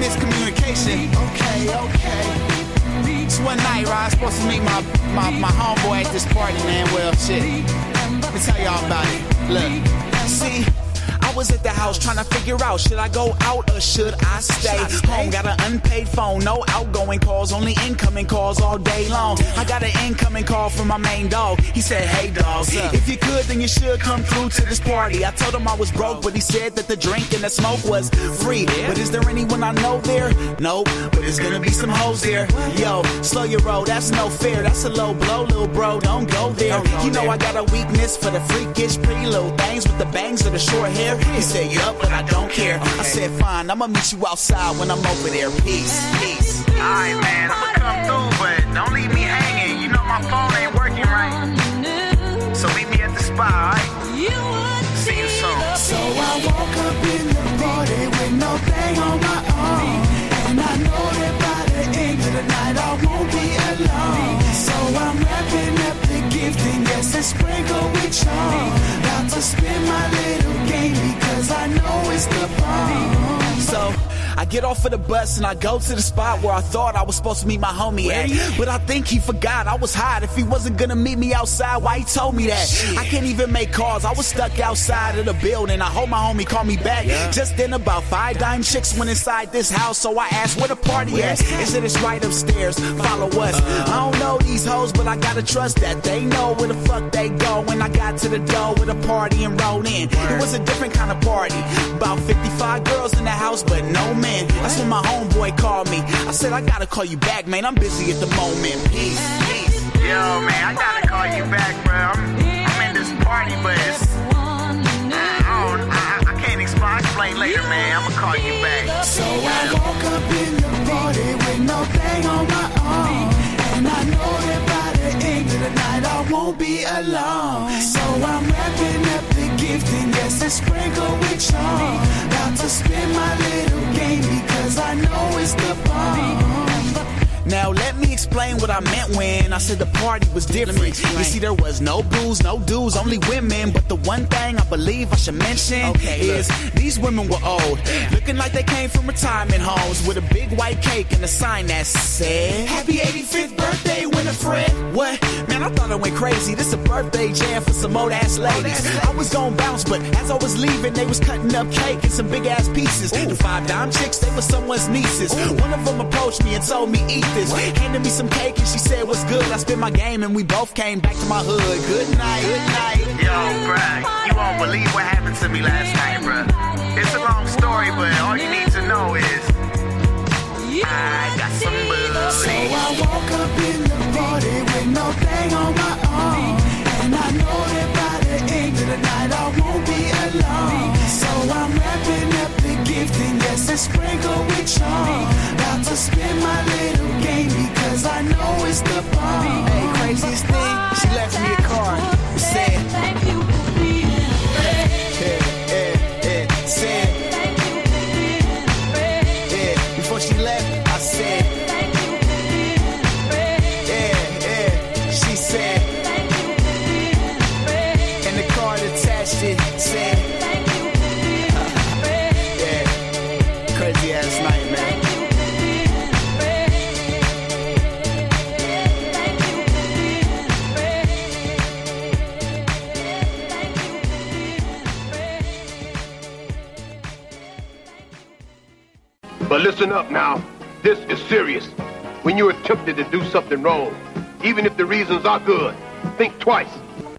miscommunication. Okay, okay. It's one night, right? I was supposed to meet my, my, my homeboy at this party, man. Well, shit. Let me tell y'all about it. Look, see. I was at the house trying to figure out should I go out or should I stay home? Got an unpaid phone, no outgoing calls, only incoming calls all day long. I got an incoming call from my main dog. He said, Hey dog, if you could, then you should come through to this party. I told him I was broke, but he said that the drink and the smoke was free. But is there anyone I know there? Nope, but there's gonna be some hoes there. Yo, slow your roll, that's no fair. That's a low blow, little bro. Don't go there. You know I got a weakness for the freakish, pretty little things with the bangs or the short hair. He said, Yup, but I don't care. I said, Fine, I'ma meet you outside when I'm over there. Peace, peace. Alright, man, I'ma come through, but don't leave me hanging. You know my phone ain't working right. So meet me at the spot, alright? See you soon. So I woke up in the party with no thing on my arm. And I know that by the end of the night I won't be alone. So I'm wrapping up the gift and yes, a sprinkle with charm. To spin my little game because I know it's the bomb. So I get off of the bus and I go to the spot where I thought I was supposed to meet my homie at. But I think he forgot I was hot. If he wasn't gonna meet me outside, why he told me that? I can't even make calls. I was stuck outside of the building. I hope my homie called me back. Just then about five dime chicks went inside this house. So I asked where the party at. They said it's right upstairs. Follow us. I don't know these hoes, but I gotta trust that they know where the fuck they go. When I got to the door with a party and rolled in, it was a different kind of party. About 55 girls in the house, but no man. That's when my homeboy called me. I said, I gotta call you back, man. I'm busy at the moment. Peace, peace. Yo, man, I gotta call you back, bro. I'm, I'm in this party, but it's. I, don't, I, I can't explain, explain later, man. I'm gonna call you back. So I woke up in the party with no thing on my arm. And I know that by the end of the night I won't be alone. So I'm wrapping up and yes, a sprinkle with charm. About to spin my little game because I know it's the bomb. Now let me explain what I meant when I said the party was different. You see, there was no booze, no dudes, only women. But the one thing I believe I should mention is these women were old, looking like they came from retirement homes with a big white cake and a sign that said "Happy 85th birthday, Winifred." What? Man, I thought I went crazy. This a birthday jam for some old ass ladies. I was gonna bounce, but as I was leaving, they was cutting up cake in some big ass pieces. The five dime chicks, they were someone's nieces. One of them approached me and told me eat this. Handed me some cake and she said, What's good? I spit my game and we both came back to my hood. Good night, good night. Yo, bruh, you won't believe what happened to me last night, bruh. It's a long story, but all you need to know is I got some booze. So I woke up in the party with no thing on my arm. And I know that by the end of the night I won't be alone. I'm wrapping up the gift and yes, a sprinkle with charm. About to spin my little game because I know it's the bomb. Hey, craziest thing, she left me a card. Said, Thank you But listen up now. This is serious. When you're tempted to do something wrong, even if the reasons are good, think twice.